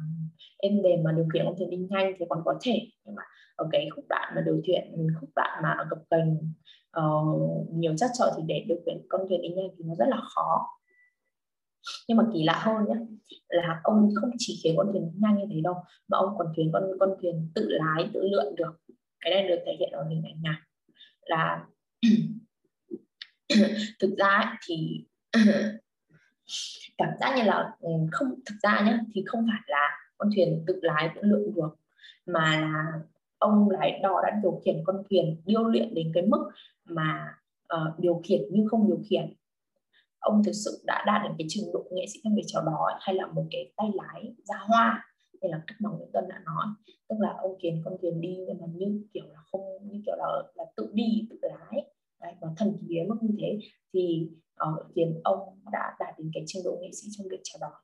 êm đềm mà điều khiển con thuyền đi nhanh thì còn có thể. Nhưng mà ở cái khúc đoạn mà điều khiển khúc đoạn mà ở gập ghềnh uh, ờ, nhiều chất trở thì để điều khiển con thuyền đi nhanh thì nó rất là khó. Nhưng mà kỳ lạ hơn nhé là ông không chỉ khiến con thuyền nhanh như thế đâu mà ông còn khiến con con thuyền tự lái tự lượn được. Cái này được thể hiện ở hình ảnh này là [clears throat] thực ra thì [clears throat] cảm giác như là ừ, không thực ra nhé thì không phải là con thuyền tự lái tự lượng được mà là ông lái đò đã điều khiển con thuyền điêu luyện đến cái mức mà uh, điều khiển nhưng không điều khiển. Ông thực sự đã đạt đến cái trình độ nghệ sĩ trong việc trèo đò hay là một cái tay lái ra hoa đây là cách mà Nguyễn Tân đã nói. Tức là ông khiến con thuyền đi nhưng mà như kiểu là không như kiểu là là tự đi tự lái. Đấy, và thần kỳ đến mức như thế thì ờ, uh, khiến ông đã đạt đến cái trình độ nghệ sĩ trong việc chào đón.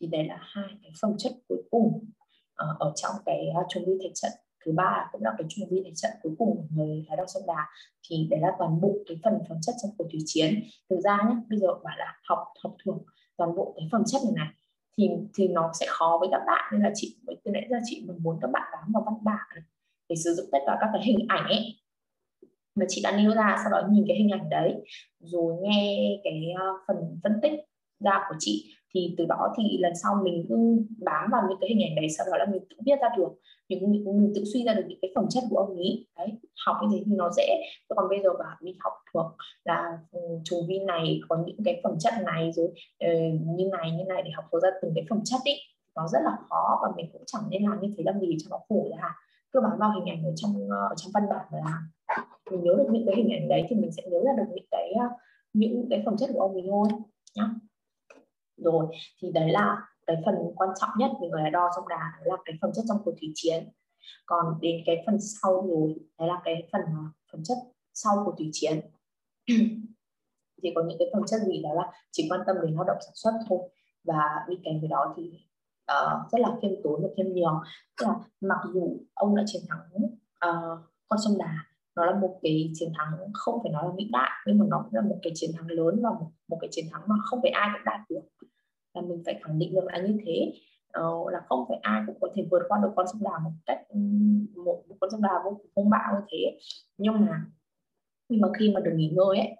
Thì đấy là hai cái phẩm chất cuối cùng uh, ở trong cái uh, trung vi thể trận. Thứ ba cũng là cái trung vi thể trận cuối cùng của người lái đò sông đà. Thì đấy là toàn bộ cái phần phẩm chất trong cuộc thủy chiến. Thực ra nhé bây giờ bảo là học học thuộc toàn bộ cái phẩm chất này này thì thì nó sẽ khó với các bạn. Nên là chị từ nãy giờ chị muốn các bạn bám vào văn bản để sử dụng tất cả các cái hình ảnh ấy mà chị đã nêu ra sau đó nhìn cái hình ảnh đấy rồi nghe cái ờ, phần phân tích ra của chị thì từ đó thì lần sau mình cứ bám vào những cái hình ảnh đấy sau đó là mình tự viết ra được những mình, mình tự suy ra được những cái phẩm chất của ông ấy. Đấy học như thế thì nó dễ. Còn bây giờ bảo đi học thuộc là ừ, chủ vi này có những cái phẩm chất này rồi uh, như này như này để học thuộc ra từng cái phẩm chất ấy nó rất là khó và mình cũng chẳng nên làm như thế làm gì cho nó khổ là cứ bám vào hình ảnh ở trong ờ, ở trong văn bản là mình nhớ được những cái hình ảnh đấy thì mình sẽ nhớ ra được những cái ờ, những cái phẩm chất của ông ấy thôi nhá. Rồi thì đấy là cái phần quan trọng nhất người là đo trong đà đó là cái phẩm chất trong cuộc thủy chiến. Còn đến cái phần sau rồi đấy là cái phần ờ, phẩm chất sau của thủy chiến. [clears throat] Thì có những cái phẩm chất gì đó là chỉ quan tâm đến lao động sản xuất thôi. Và đi kèm với đó thì uh, rất là khiêm tốn và khiêm nhường. Tức là mặc dù ông đã chiến thắng uh, con sông đà nó là một cái chiến thắng không phải nói là vĩ đại nhưng mà nó cũng là một cái chiến thắng lớn và một, một cái chiến thắng mà không phải ai cũng đạt được. Là mình phải khẳng định được là như thế. Uh, là không phải ai cũng có thể vượt qua được con sông đà một cách ừ, một, một con sông đà vô cùng hung bạo như thế. Nhưng mà nhưng mà khi mà được nghỉ ngơi ấy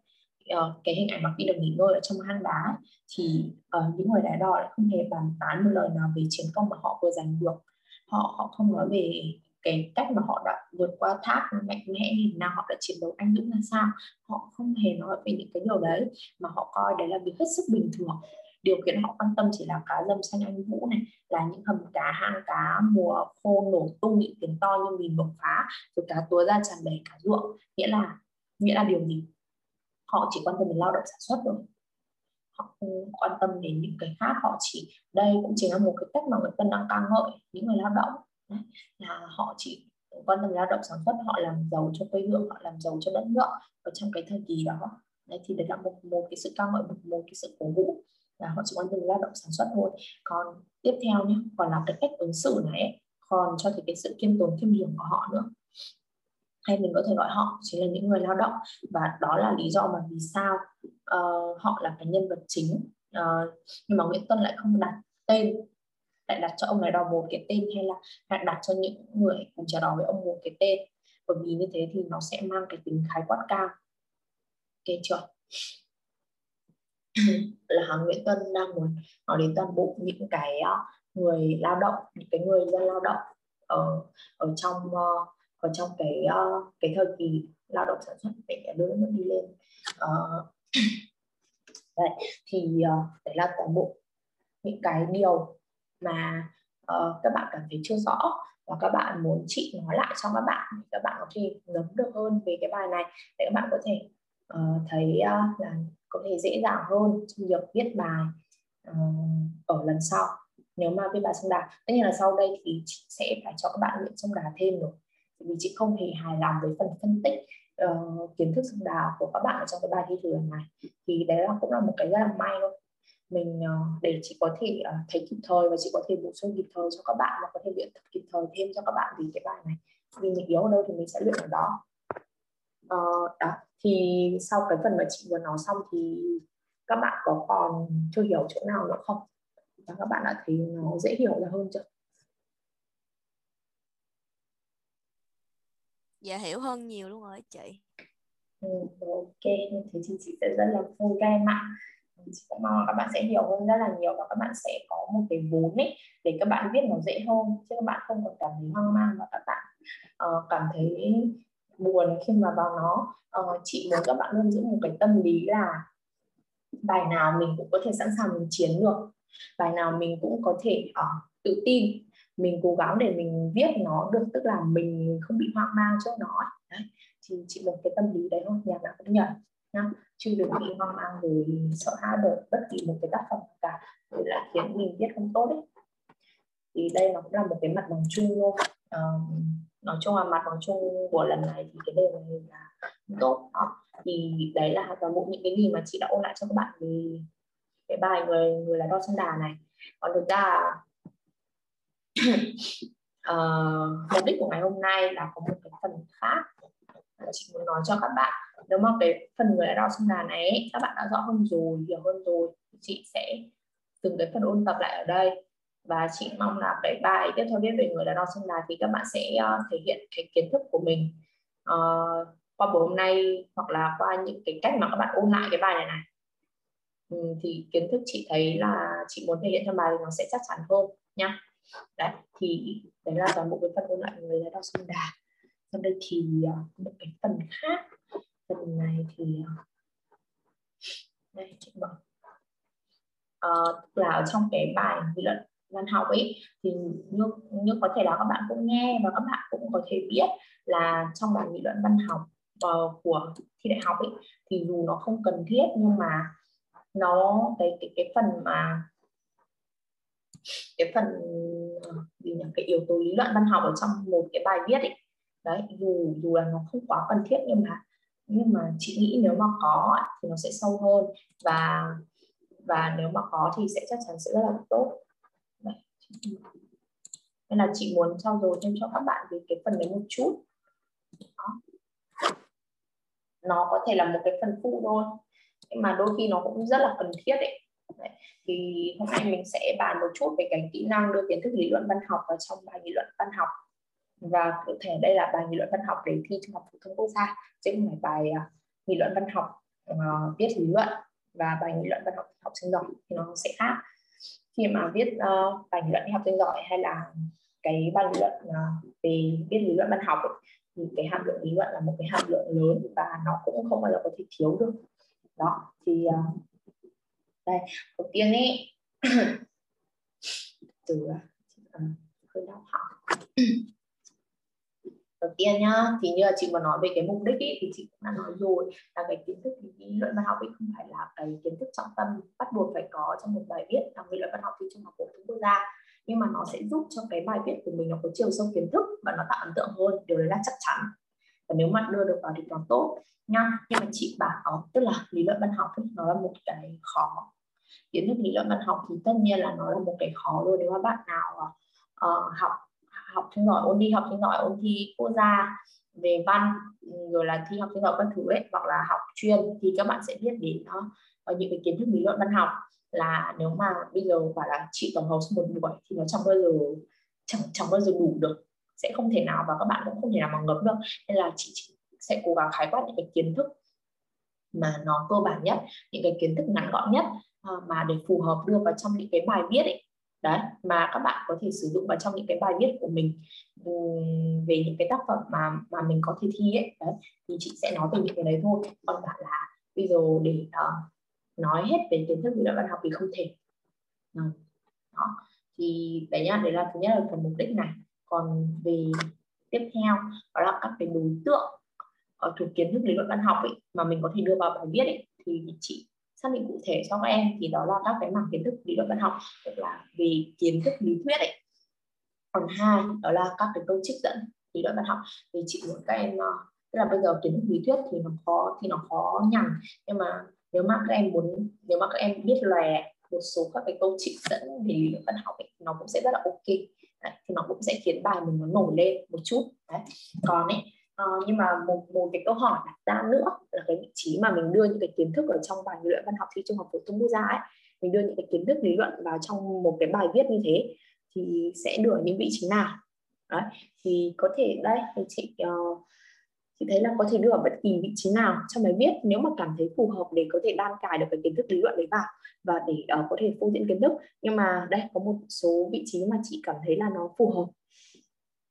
uh, cái hình ảnh mà khi được nghỉ ngơi ở trong hang đá thì uh, những người đá đỏ lại không hề bàn tán một lời nào về chiến công mà họ vừa giành được. Họ họ không nói về cái cách mà họ đã vượt qua thác mạnh mẽ như nào, họ đã chiến đấu anh dũng ra sao, họ không hề nói về những cái điều đấy mà họ coi đấy là việc hết sức bình thường. Điều kiện họ quan tâm chỉ là cá dâm xanh anh vũ này, là những hầm cá, hang cá, mùa khô nổ tung, những tiếng to như mìn bộc phá, rồi cá túa ra tràn đầy cả ruộng. Nghĩa là nghĩa là điều gì? Họ chỉ quan tâm đến lao động sản xuất thôi. Họ không quan tâm đến những cái khác, họ chỉ, đây cũng chính là một cái cách mà người dân đang ca ngợi những người lao động. Đấy, là họ chỉ quan tâm lao động sản xuất họ làm giàu cho quê hương họ làm giàu cho đất nước ở trong cái thời kỳ đó. Đấy, thì đấy là một một cái sự ca ngợi một, một cái sự cổ vũ là họ chỉ quan tâm lao động sản xuất thôi. Còn tiếp theo nhé còn là cái cách ứng xử này ấy, còn cho thấy cái sự kiêm tốn kiêm nhường của họ nữa. Hay mình có thể gọi họ chính là những người lao động và đó là lý do mà vì sao uh, họ là cái nhân vật chính uh, nhưng mà Nguyễn Tuân lại không đặt tên lại đặt cho ông này đò một cái tên hay là lại đặt cho những người cùng chờ đò với ông một cái tên? Bởi vì như thế thì nó sẽ mang cái tính khái quát cao. Ok chưa? Là Nguyễn Tuân đang muốn nói đến toàn bộ những cái ờ, người lao động những cái người dân lao động ở ở trong ờ, ở trong cái ờ, cái thời kỳ lao động sản xuất để đưa nó đi lên. Uh, [coughs] đấy thì uh, đấy là toàn bộ những cái điều mà uh, các bạn cảm thấy chưa rõ và các bạn muốn chị nói lại cho các bạn thì các bạn có thể ngấm được hơn về cái bài này để các bạn có thể uh, thấy uh, là có thể dễ dàng hơn trong việc viết bài uh, ở lần sau. Nếu mà viết bài sông đà tất nhiên là sau đây thì chị sẽ phải cho các bạn luyện sông đà thêm rồi. Vì chị không hề hài lòng với phần phân tích uh, kiến thức sông đà của các bạn ở trong cái bài thi thử lần này. Thì đấy là cũng là một cái rất là may thôi mình uh, để chị có thể uh, thấy kịp thời và chị có thể bổ sung kịp thời cho các bạn và có thể luyện tập kịp thời thêm cho các bạn vì cái bài này vì mình yếu ở đâu thì mình sẽ luyện ở đó. Uh, đó thì sau cái phần mà chị vừa nói xong thì các bạn có còn chưa hiểu chỗ nào nữa không? Và các bạn đã thấy nó dễ hiểu ra hơn chưa? Dạ hiểu hơn nhiều luôn rồi chị. Ừ, ok thế thì chị sẽ rất là vui các em ạ chị cũng mong các bạn sẽ hiểu hơn rất là nhiều và các bạn sẽ có một cái vốn ấy để các bạn viết nó dễ hơn. Chứ các bạn không còn cảm thấy hoang mang và các bạn uh, cảm thấy buồn khi mà vào nó. Uh, chị muốn các bạn luôn giữ một cái tâm lý là bài nào mình cũng có thể sẵn sàng mình chiến được bài nào mình cũng có thể uh, tự tin. Mình cố gắng để mình viết nó được tức là mình không bị hoang mang trước nó đấy thì chị một cái tâm lý đấy thôi. Nhà nào cũng nhận nhá chứ đừng bị hoang mang rồi sợ hãi bởi bất kỳ một cái tác phẩm cả rồi lại khiến mình viết không tốt ấy. thì đây nó cũng là một cái mặt bằng chung luôn à, ờ, nói chung là mặt bằng chung của lần này thì cái đề này là tốt đó. thì đấy là toàn bộ những cái gì mà chị đã ôn lại cho các bạn về cái bài người người là đo sông đà này còn thực ra uh, [clears throat] mục đích của ngày hôm nay là có một cái phần khác chị muốn nói cho các bạn nếu mà cái phần người đã đo xương đà này ấy, các bạn đã rõ hơn rồi hiểu hơn rồi chị sẽ từng cái phần ôn tập lại ở đây. Và chị mong là cái bài tiếp theo viết về người đàn ông sông đà thì các bạn sẽ uh, thể hiện cái kiến thức của mình uh, qua buổi hôm nay hoặc là qua những cái cách mà các bạn ôn lại cái bài này này. Ừ, thì kiến thức chị thấy là chị muốn thể hiện trong bài thì nó sẽ chắc chắn hơn nhá. Đấy thì đấy là toàn bộ cái phần ôn lại người đàn ông sông đà sau đây thì ờ, uh, một cái phần khác phần này thì đây chị bảo ờ, tức là ở trong cái bài nghị luận văn học ấy thì như, như có thể là các bạn cũng nghe và các bạn cũng có thể biết là trong bài nghị luận văn học uh, của thi đại học ấy thì dù nó không cần thiết nhưng mà nó cái cái cái phần mà cái phần ờ, gì nhỉ? Cái yếu tố lý luận văn học ở trong một cái bài viết ấy. Đấy dù dù là nó không quá cần thiết nhưng mà nhưng mà chị nghĩ nếu mà có thì nó sẽ sâu hơn. Và và nếu mà có thì sẽ chắc chắn sẽ rất là tốt. Nên là chị muốn trao dồi thêm cho các bạn về cái phần đấy một chút. Đó. nó có thể là một cái phần phụ thôi. Nhưng mà đôi khi nó cũng rất là cần thiết ấy. Đấy. thì hôm nay mình sẽ bàn một chút về cái kỹ năng đưa kiến thức lý luận văn học vào trong bài nghị luận văn học và cụ thể đây là bài nghị luận văn học để thi trung học phổ thông quốc gia chứ không phải bài uh, nghị luận văn học uh, viết lý luận và bài nghị luận văn học học sinh giỏi thì nó sẽ khác. Khi mà viết uh, bài nghị luận học sinh giỏi hay là cái bài nghị luận uh, về viết lý luận văn học ấy, thì cái hàm lượng lý luận là một cái hàm lượng lớn và nó cũng không bao giờ có thể thiếu được. Đó thì uh, đây đầu tiên ấy [coughs] từ uh, hơi đau họng đầu tiên nhá thì như là chị vừa nói về cái mục đích ý, thì chị cũng đã nói rồi là cái kiến thức lý luận văn học ấy không phải là cái kiến thức trọng tâm bắt buộc phải có trong một bài viết làm lý luận văn học thi trung học phổ thông quốc gia nhưng mà nó sẽ giúp cho cái bài viết của mình nó có chiều sâu kiến thức và nó tạo ấn tượng hơn điều đấy là chắc chắn. Và nếu mà đưa được vào thì còn tốt nha nhưng mà chị bảo tức là lý luận văn học nó là một cái khó. Kiến thức lý luận văn học thì tất nhiên là nó là một cái khó rồi nếu mà bạn nào uh, học học sinh giỏi ôn thi học sinh giỏi ôn thi quốc gia về văn ừ, rồi là thi học sinh giỏi các thứ ấy hoặc là học chuyên thì các bạn sẽ biết đến nó ở những cái kiến thức lý luận văn học. Là nếu mà bây giờ gọi là chị tổng hợp một buổi thì nó chẳng bao giờ chẳng chẳng bao giờ đủ được sẽ không thể nào và các bạn cũng không thể nào mà ngấm được. Nên là chị, chị sẽ cố gắng khái quát những cái kiến thức mà nó cơ bản nhất những cái kiến thức ngắn gọn nhất ờ, mà để phù hợp đưa vào trong những cái bài viết ấy đấy mà các bạn có thể sử dụng vào trong những cái bài viết của mình ừ, về những cái tác phẩm mà mà mình có thể thi ấy. Đấy thì chị sẽ nói về những cái đấy thôi. Còn bạn là bây giờ để uh, nói hết về kiến thức lý luận văn học thì không thể. Đó. thì đấy nhá đấy là thứ nhất là phần mục đích này. Còn về tiếp theo đó là các cái đối tượng ở thuộc kiến thức lý luận văn học ấy, mà mình có thể đưa vào bài viết ấy, thì chị xác định cụ thể cho các em thì đó là các cái mảng kiến thức lý luận văn học tức là về kiến thức lý thuyết ấy. Còn hai đó là các cái câu trích dẫn lý luận văn học. Thì chị muốn các em ờ, tức là bây giờ kiến thức lý thuyết thì nó khó thì nó khó nhằn. Nhưng mà nếu mà các em muốn nếu mà các em biết lòe một số các cái câu trích dẫn về lý luận văn học ấy, nó cũng sẽ rất là ok. Đấy, thì nó cũng sẽ khiến bài mình nó nổi lên một chút. Đấy. còn ấy uh, nhưng mà một một cái câu hỏi đặt ra nữa là cái vị trí mà mình đưa những cái kiến thức ở trong bài lý luận văn học thi trung học phổ thông quốc gia ấy mình đưa những cái kiến thức lý luận vào trong một cái bài viết như thế thì sẽ đưa ở những vị trí nào? Đấy thì có thể đây thì chị uh, chị thấy là có thể đưa ở bất kỳ vị trí nào trong bài viết nếu mà cảm thấy phù hợp để có thể đan cài được cái kiến thức lý luận đấy vào và để uh, có thể phô diễn kiến thức. Nhưng mà đây có một số vị trí mà chị cảm thấy là nó phù hợp.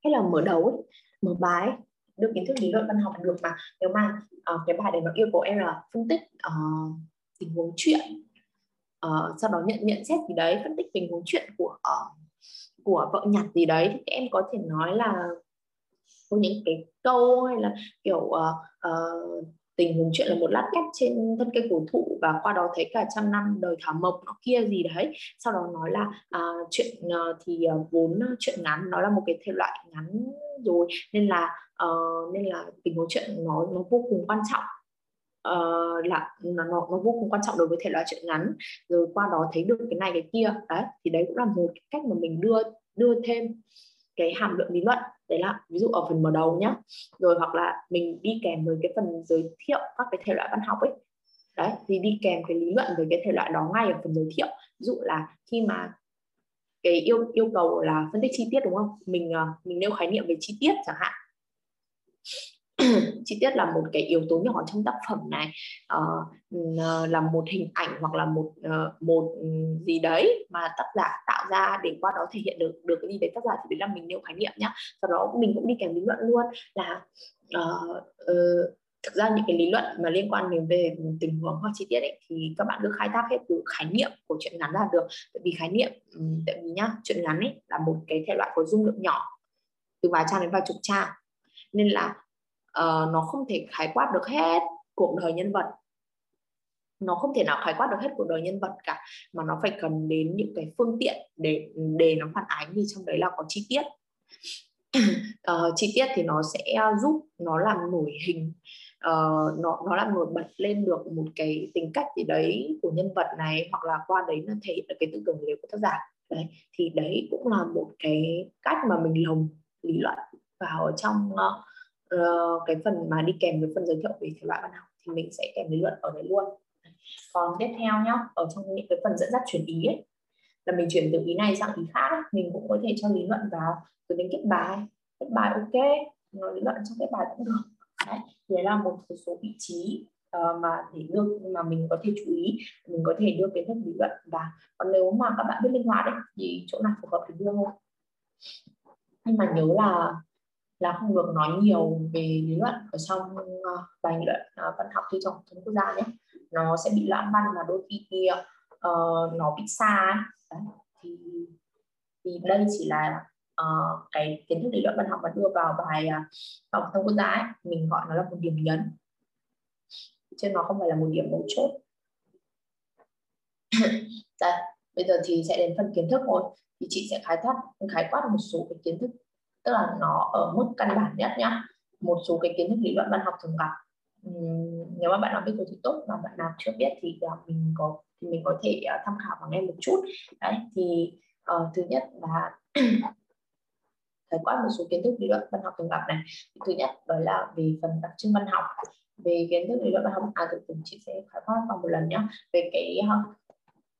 Hay là mở đầu ấy, mở bài đưa kiến thức lý luận văn học được mà. Nếu mà uh, cái bài đấy nó yêu cầu em là phân tích uh, tình huống chuyện uh, sau đó nhận nhận xét gì đấy phân tích tình huống chuyện của uh, của vợ nhặt gì đấy thì em có thể nói là có những cái câu hay là kiểu uh, uh, tình huống chuyện là một lát ghép trên thân cây cổ thụ và qua đó thấy cả trăm năm đời thảo mộc nó kia gì đấy. Sau đó nói là à, chuyện ờ, thì ờ, vốn ờ, chuyện ngắn nó là một cái thể loại ngắn rồi nên là uh, nên là tình huống chuyện nó nó vô cùng quan trọng. Uh, là nó, nó nó vô cùng quan trọng đối với thể loại chuyện ngắn. Rồi qua đó thấy được cái này cái kia đấy thì đấy cũng là một cách mà mình đưa đưa thêm cái hàm lượng lý luận đấy là ví dụ ở phần mở đầu nhá. Rồi hoặc là mình đi kèm với cái phần giới thiệu các cái thể loại văn học ấy. Đấy, thì đi kèm cái lý luận về cái thể loại đó ngay ở phần giới thiệu. Ví dụ là khi mà cái yêu yêu cầu là phân tích chi tiết đúng không? Mình ờ, mình nêu khái niệm về chi tiết chẳng hạn chi tiết là một cái yếu tố nhỏ trong tác phẩm này. Uh, là một hình ảnh hoặc là một uh, một gì đấy mà tác giả tạo ra để qua đó thể hiện được được cái gì đấy tác giả thì đấy là mình nêu khái niệm nhá. Sau đó mình cũng đi kèm lý luận luôn là uh, uh, thực ra những cái lý luận mà liên quan đến về tình huống hoặc chi tiết ấy, thì các bạn cứ khai thác hết từ khái niệm của chuyện ngắn là được. Tại vì khái niệm tại vì nhá chuyện ngắn ấy là một cái thể loại có dung lượng nhỏ từ vài trang đến vài chục trang. Nên là uh, nó không thể khái quát được hết cuộc đời nhân vật. Nó không thể nào khái quát được hết cuộc đời nhân vật cả mà nó phải cần đến những cái phương tiện để để nó phản ánh thì trong đấy là có chi tiết. Uh, [clears throat] chi tiết thì nó sẽ giúp nó làm nổi hình uh, nó nó làm nổi bật lên được một cái tính cách gì đấy của nhân vật này hoặc là qua đấy nó thể hiện được cái tư tưởng của tác giả. Đấy thì đấy cũng là một cái cách mà mình lồng lý luận vào trong uh, Ờ, cái phần mà đi kèm với phần giới thiệu về thể loại văn học thì mình sẽ kèm lý luận ở đấy luôn. Còn tiếp theo nhá ở trong những cái phần dẫn dắt chuyển ý ấy, là mình chuyển từ ý này sang ý khác ấy, mình cũng có thể cho lý luận vào rồi đến kết bài. Kết bài ok nói lý luận trong kết bài cũng được. Đấy đấy là một số vị trí uh, mà để đưa mà mình có thể chú ý mình có thể đưa kiến thức lý luận và còn nếu mà các bạn biết linh hoạt ấy, thì chỗ nào phù hợp thì đưa. Thôi nhưng mà nhớ là là không được nói nhiều về lý luận ở trong uh, bài luận uh, văn học thi trong thống quốc gia nhé nó sẽ bị loạn văn và đôi khi uh, nó bị xa Đấy. thì thì đây chỉ là uh, cái kiến thức lý luận văn học mà đưa vào bài học thông quốc gia ấy. mình gọi nó là một điểm nhấn chứ nó không phải là một điểm mấu chốt [coughs] Đấy. bây giờ thì sẽ đến phần kiến thức rồi thì chị sẽ khái quát khái quát một số cái kiến thức tức là nó ở mức căn bản nhất nhá. Một số cái kiến thức lý luận văn học thường gặp. Uhm, nếu mà bạn nào biết rồi thì tốt mà bạn nào chưa biết thì uh, mình có thì mình có thể uh, tham khảo và nghe một chút. Đấy thì uh, thứ nhất là [clears throat] khái quát một số kiến thức lý luận văn học thường gặp này. Thứ nhất đó là về phần đặc trưng văn học. Về kiến thức lý luận văn học à từ từ chị sẽ khái quát vào một lần nhé về cái uh,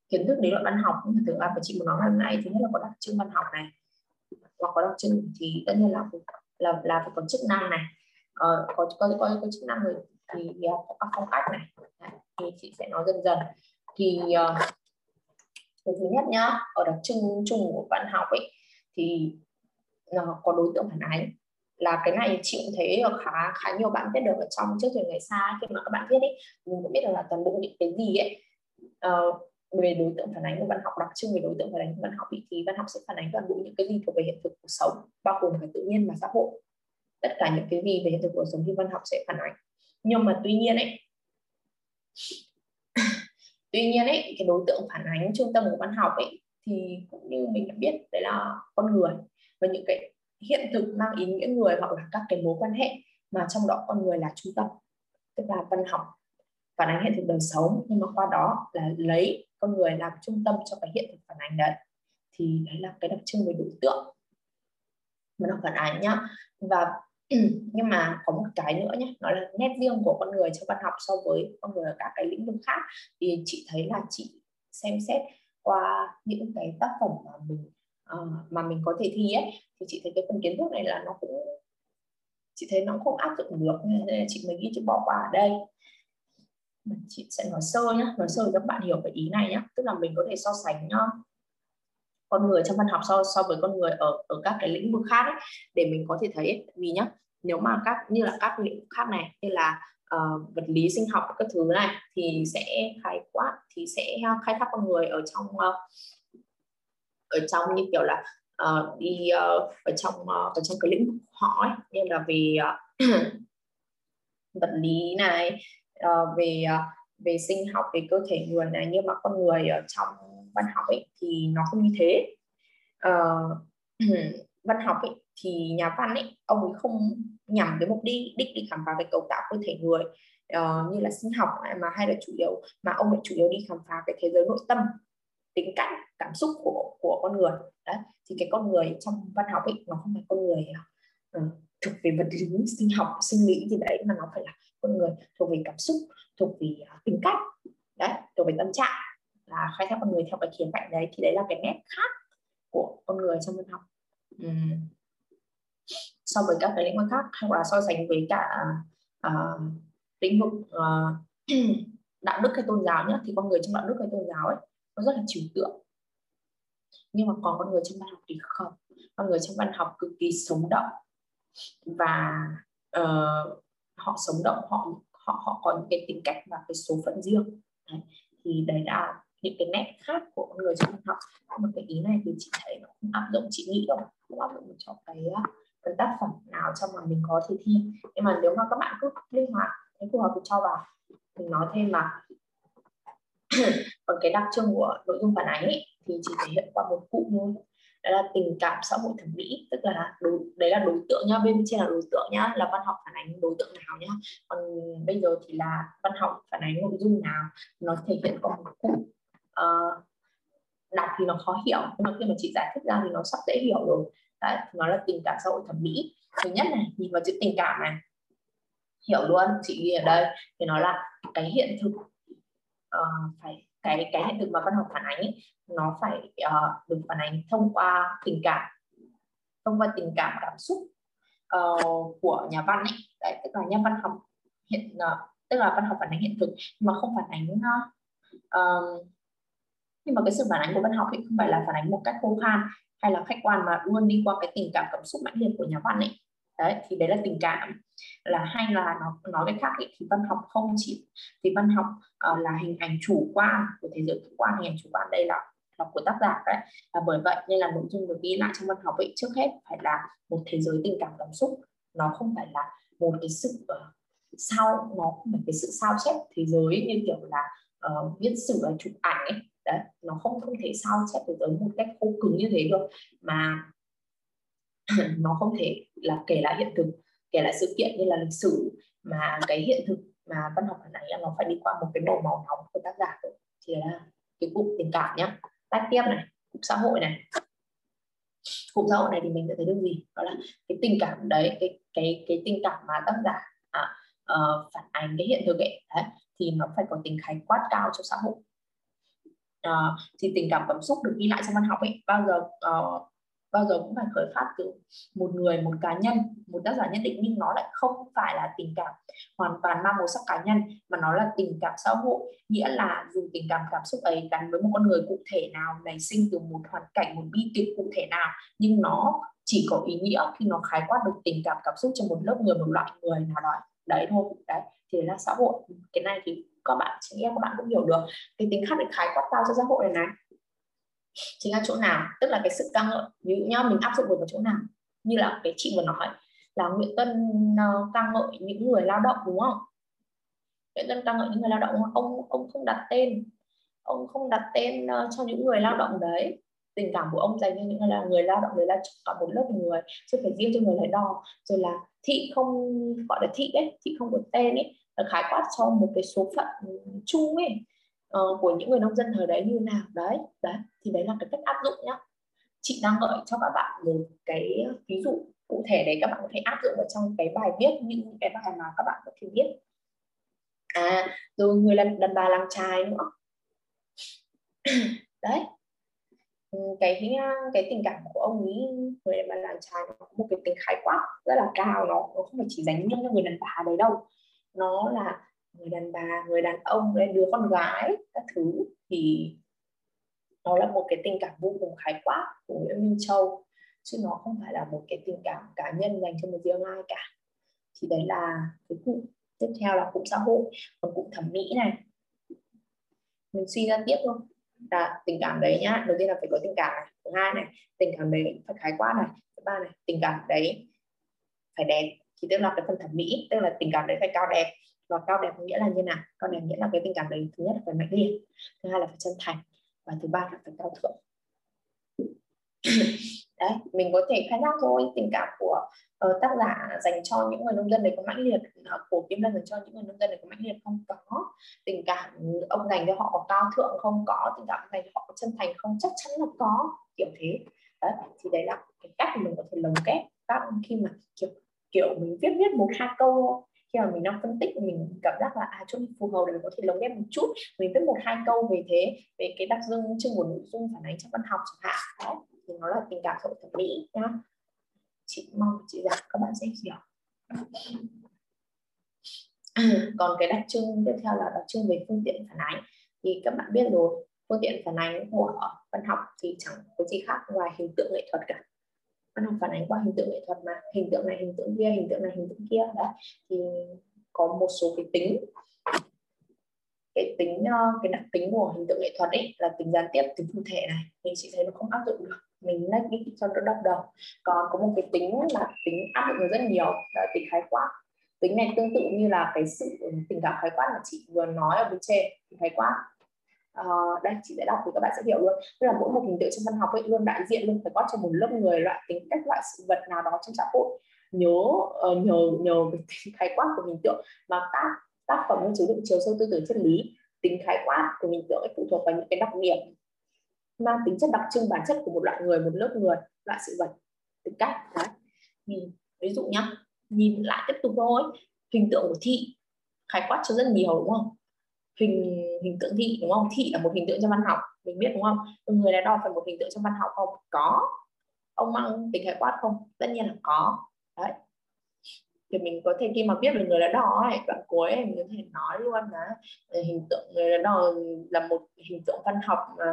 kiến thức lý luận văn học thường gặp và chị muốn nói hôm nay. Thứ nhất là có đặc trưng văn học này hoặc có đặc trưng thì tất nhiên là là là phải có chức năng này. Ờ, có, có có có chức năng rồi thì à, có các phong cách này. Đấy, thì chị sẽ nói dần dần. Thì uh, cái thứ nhất nhá ở đặc trưng chung của văn học ấy thì nó có đối tượng phản ánh. Là cái này chị cũng thấy khá khá nhiều bạn biết được ở trong trước thời ngày xa khi mà các bạn viết ấy mình cũng biết được là toàn bộ những cái gì ấy. Uh, về đối tượng phản ánh của văn học, đặc trưng về đối tượng phản ánh của văn học thì văn học sẽ phản ánh toàn bộ những cái gì thuộc về hiện thực cuộc sống, bao gồm cả tự nhiên và xã hội. Tất cả những cái gì về hiện thực cuộc sống thì văn học sẽ phản ánh. Nhưng mà tuy nhiên ấy, [laughs] tuy nhiên ấy, cái đối tượng phản ánh trung tâm của văn học ấy, thì cũng như mình đã biết, đấy là con người. Và những cái hiện thực mang ý nghĩa người hoặc là các cái mối quan hệ mà trong đó con người là trung tâm. Tức là văn học phản ánh hiện thực đời sống, nhưng mà qua đó là lấy con người làm trung tâm cho cái hiện thực phản ánh đấy. Thì đấy là cái đặc trưng về đối tượng. Mà nó phản ánh nhá. Và [clears throat] nhưng mà có một cái nữa nhé nó là nét riêng của con người trong văn học so với con người ở các cái lĩnh vực khác. Thì chị thấy là chị xem xét qua những cái tác phẩm mà mình uh, mà mình có thể thi ấy thì chị thấy cái phần kiến thức này là nó cũng chị thấy nó không áp dụng được. Nên là chị mới ghi chữ bỏ qua ở đây chị sẽ nói sơ nhé nói sơ để các bạn hiểu cái ý này nhé tức là mình có thể so sánh nhá con người trong văn học so so với con người ở ở các cái lĩnh vực khác ấy, để mình có thể thấy ấy. vì nhá nếu mà các như là các lĩnh vực khác này như là uh, vật lý sinh học các thứ này thì sẽ khai quát thì sẽ ờ, khai thác con người ở trong uh, ở trong như kiểu là uh, đi uh, ở trong uh, ở trong cái lĩnh vực họ ấy, như là về uh, [clears throat] vật lý này uh, về uh, về sinh học về cơ thể người này nhưng mà con người ở trong văn học ấy thì nó không như thế. Uh, [clears throat] văn học ấy thì nhà văn ấy ông ấy không nhằm cái mục đích đích đi khám phá về cấu tạo cơ thể người uh, như là sinh học mà hay là chủ yếu mà ông ấy chủ yếu đi khám phá cái thế giới nội tâm tính cách cảm xúc của của con người. Đấy thì cái con người trong văn học ấy nó không phải con người uh, thuộc về vật lý sinh học sinh lý gì đấy mà nó phải là con người thuộc về cảm xúc thuộc về à, tính cách. Đấy thuộc về tâm trạng là khai thác con người theo cái khía cạnh đấy thì đấy là cái nét khác của con người trong văn học. Uhm. so với các cái lĩnh vực khác hoặc là so sánh với cả uh, lĩnh vực uh, [clears throat] đạo đức hay tôn giáo nhé thì con người trong đạo đức hay tôn giáo ấy nó rất là trừu tượng. Nhưng mà còn con người trong văn học thì không. Con người trong văn học cực kỳ sống động và uh, họ sống động họ họ họ có những cái tính cách và cái số phận riêng. Đấy. thì đấy là những cái nét khác của con người trong văn học. Mà cái ý này thì chị thấy nó không áp dụng chị nghĩ đâu không áp dụng cho cái cái tác phẩm nào trong mà mình có thể thi. Nhưng mà nếu mà các bạn cứ linh hoạt thấy phù hợp thì cho vào. Mình nói thêm là [clears throat] còn cái đặc trưng của nội dung phản ánh ấy, thì chỉ thể hiện qua một cụ thôi đó là tình cảm xã hội thẩm mỹ tức là đối, đấy là đối tượng nhá bên trên là đối tượng nhá là văn học phản ánh đối tượng nào nhá. Còn bây giờ thì là văn học phản ánh nội dung nào nó thể hiện qua một cụ uh, ờ, đọc thì nó khó hiểu nhưng mà khi mà chị giải thích ra thì nó sắp dễ hiểu rồi. Đấy nó là tình cảm xã hội thẩm mỹ. Thứ nhất này nhìn vào chữ tình cảm này. Hiểu luôn chị ghi ở đây thì nó là cái hiện thực uh, phải cái cái hiện thực mà văn học phản ánh ấy, nó phải uh, được phản ánh thông qua tình cảm thông qua tình cảm cảm xúc uh, của nhà văn ấy Đấy, tức là nhà văn học hiện uh, tức là văn học phản ánh hiện thực nhưng mà không phản ánh uh, nhưng mà cái sự phản ánh của văn học ấy không phải là phản ánh một cách khô khan hay là khách quan mà luôn đi qua cái tình cảm cảm xúc mãnh liệt của nhà văn ấy đấy thì đấy là tình cảm. Là hay là nó nói cái khác ấy, thì văn học không chỉ thì văn học uh, là hình ảnh chủ quan của thế giới khách quan hình ảnh chủ quan đây là là của tác giả đấy. Và bởi vậy nên là nội dung được ghi lại trong văn học ấy trước hết phải là một thế giới tình cảm cảm xúc. Nó không phải là một cái sự uh, sao nó không phải cái sự sao chép thế giới như kiểu là uh, viết sử là chụp ảnh ấy đấy nó không không thể sao chép thế giới một cách khô cứng như thế được. Mà [laughs] nó không thể là kể lại hiện thực kể lại sự kiện như là lịch sử mà cái hiện thực mà văn học phản ánh là nó phải đi qua một cái màu màu nóng của tác giả rồi thì là cái cụm tình cảm nhá. Tách tiếp này cụm xã hội này. Cụm xã hội này thì mình sẽ thấy được gì? Đó là cái tình cảm đấy cái cái cái tình cảm mà tác giả à, uh, phản ánh cái hiện thực ấy. Đấy, thì nó phải có tính khái quát cao cho xã hội. Uh, thì tình cảm cảm xúc được ghi lại trong văn học ấy. Bao giờ uh, bao giờ cũng phải khởi phát từ một người, một cá nhân, một tác giả nhất định, nhưng nó lại không phải là tình cảm hoàn toàn mang màu sắc cá nhân, mà nó là tình cảm xã hội. Nghĩa là dùng tình cảm cảm xúc ấy gắn với một con người cụ thể nào, nảy sinh từ một hoàn cảnh, một bi kịch cụ thể nào, nhưng nó chỉ có ý nghĩa khi nó khái quát được tình cảm cảm xúc cho một lớp người, một loại người nào đó. Đấy thôi, đấy, thì là xã hội. Cái này thì các bạn, chị em, các bạn cũng hiểu được. Cái tính khác để khái quát cao cho xã hội này này chính là chỗ nào tức là cái sự ca ngợi ví dụ nhá mình áp dụng được vào chỗ nào? Như là cái chị vừa nói là Nguyễn Tân uh, ca ngợi những người lao động đúng không? Nguyễn Tân ca ngợi những người lao động ông ông không đặt tên ông không đặt tên uh, cho những người lao động đấy. Tình cảm của ông dành cho những là người lao động đấy là cả một lớp người chứ phải riêng cho người lấy đo rồi là thị không gọi là thị ấy thị không có tên ấy là khái quát cho một cái số phận chung ấy uh, của những người nông dân thời đấy như nào? Đấy đấy thì đấy là cái cách áp dụng nhá. Chị đang gợi cho các bạn một cái ví dụ cụ thể đấy các bạn có thể áp dụng vào trong cái bài viết những cái bài mà các bạn có thể viết à rồi người đàn, đàn bà làm trai nữa. [clears throat] Đấy. Ừ, cái cái tình cảm của ông ấy người đàn bà làm trai nó có một cái tính khái quát rất là cao nó, nó không phải chỉ dành riêng cho người đàn bà đấy đâu. Nó là người đàn bà, người đàn ông hay đứa con gái các thứ thì nó là một cái tình cảm vô cùng khái quát của Nguyễn Minh Châu. Chứ nó không phải là một cái tình cảm cá nhân dành cho một riêng ai cả. Thì đấy là cái cụ tiếp theo là cụm xã hội. Còn cụm thẩm mỹ này. Mình suy ra tiếp thôi. Là tình cảm đấy nhá. Đầu tiên là phải có tình cảm này. Thứ hai này, tình cảm đấy phải khái quát này. Thứ ba này, tình cảm đấy phải đẹp. Thì tức là cái phần thẩm mỹ, tức là tình cảm đấy phải cao đẹp và cao đẹp nghĩa là như nào? Cao đẹp nghĩa là cái tình cảm đấy thứ nhất là phải mạnh liệt thứ hai là phải chân thành và thứ ba là phải cao thượng. [clears throat] Đấy mình có thể khai thác thôi. Tình cảm của uh, tác giả dành cho những người nông dân này có mãnh liệt uh, của kim lân dành cho những người nông dân này có mãnh liệt không? Có. Tình cảm ông dành cho họ có cao thượng không? Có. Tình cảm dành cho họ có chân thành không? Chắc chắn là có. Kiểu thế. Đấy thì đấy là cái cách mình có thể lồng ghép các khi mà kiểu kiểu mình viết viết một hai câu khi mà mình đang phân tích, mình cảm giác là à chỗ này phù hợp để mình có thể lồng ghép một chút, mình viết một, hai câu về thế, về cái đặc trưng chương một nội dung phản ánh trong văn học chẳng hạn. Đó thì nó là tình cảm xã thẩm mỹ nhá. Chị mong chị rằng các bạn sẽ [clears throat] hiểu còn cái đặc trưng tiếp theo là đặc trưng về phương tiện phản ánh. Thì các bạn biết rồi, phương tiện phản ánh của văn học thì chẳng có gì khác ngoài hình tượng nghệ thuật cả nó phản ánh qua hình tượng nghệ thuật mà. Hình tượng này, hình tượng kia, hình tượng này, hình tượng kia. Đấy thì có một số cái tính. Cái tính ờ, cái đặc tính của hình tượng nghệ thuật ấy là tính gián tiếp, tính cụ thể này. Thì chị thấy nó không áp dụng được. Mình lách đi cho nó đau đầu. Còn có một cái tính là tính áp dụng được rất nhiều. Là tính khái quát. Tính này tương tự như là cái sự ừ, tình cảm khái quát mà chị vừa nói ở bên trên. Khái quát uh, đây chị sẽ đọc thì các bạn sẽ hiểu luôn. Tức là mỗi một hình tượng trong văn học ấy luôn đại diện luôn phải có cho một lớp người loại tính cách loại sự vật nào đó trong xã hội. Nhớ uh, nhờ nhờ [laughs] tính khái quát của hình tượng mà các tác phẩm chứa đựng chiều sâu tư tưởng chất lý tính khái quát của hình tượng ấy phụ thuộc vào những cái đặc điểm mang tính chất đặc trưng bản chất của một loại người một lớp người loại sự vật tính cách. Đấy. Nhìn ví dụ nhá nhìn lại tiếp tục thôi. Hình tượng của thị khái quát cho rất nhiều đúng không? Hình hình tượng thị đúng không? Thị là một hình tượng trong văn học mình biết đúng không? Người đã đo phải một hình tượng trong văn học không? Có. Ông mang tính khái quát không? Tất nhiên là có. Đấy. Thì mình có thể khi mà biết về người đã đo ấy đoạn cuối mình có thể nói luôn là ờ, hình tượng người đã đo là một hình tượng văn học mà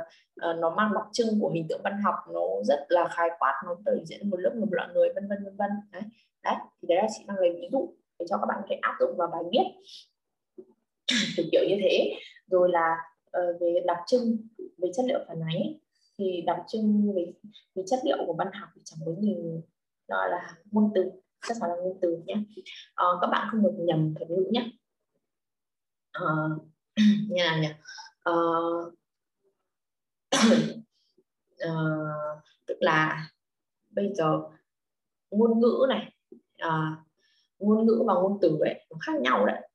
uh, nó mang đặc trưng của hình tượng văn học nó rất là khái quát nó biểu diễn một lớp một loại người vân vân vân vân. Đấy. Đấy thì đấy là chị đang lấy ví dụ để cho các bạn có thể áp dụng vào bài viết. Kiểu như thế rồi là uh, về đặc trưng về chất liệu phản ánh thì đặc trưng về, về chất liệu của văn học thì chẳng có gì đó là ngôn từ chắc chắn là ngôn từ nhé. Uh, các bạn không được nhầm thuật ngữ nhé. Uh, [clears throat] như nào nhỉ? Uh, [clears throat] uh, tức là bây giờ ngôn ngữ này uh, ngôn ngữ và ngôn từ ấy nó khác nhau đấy.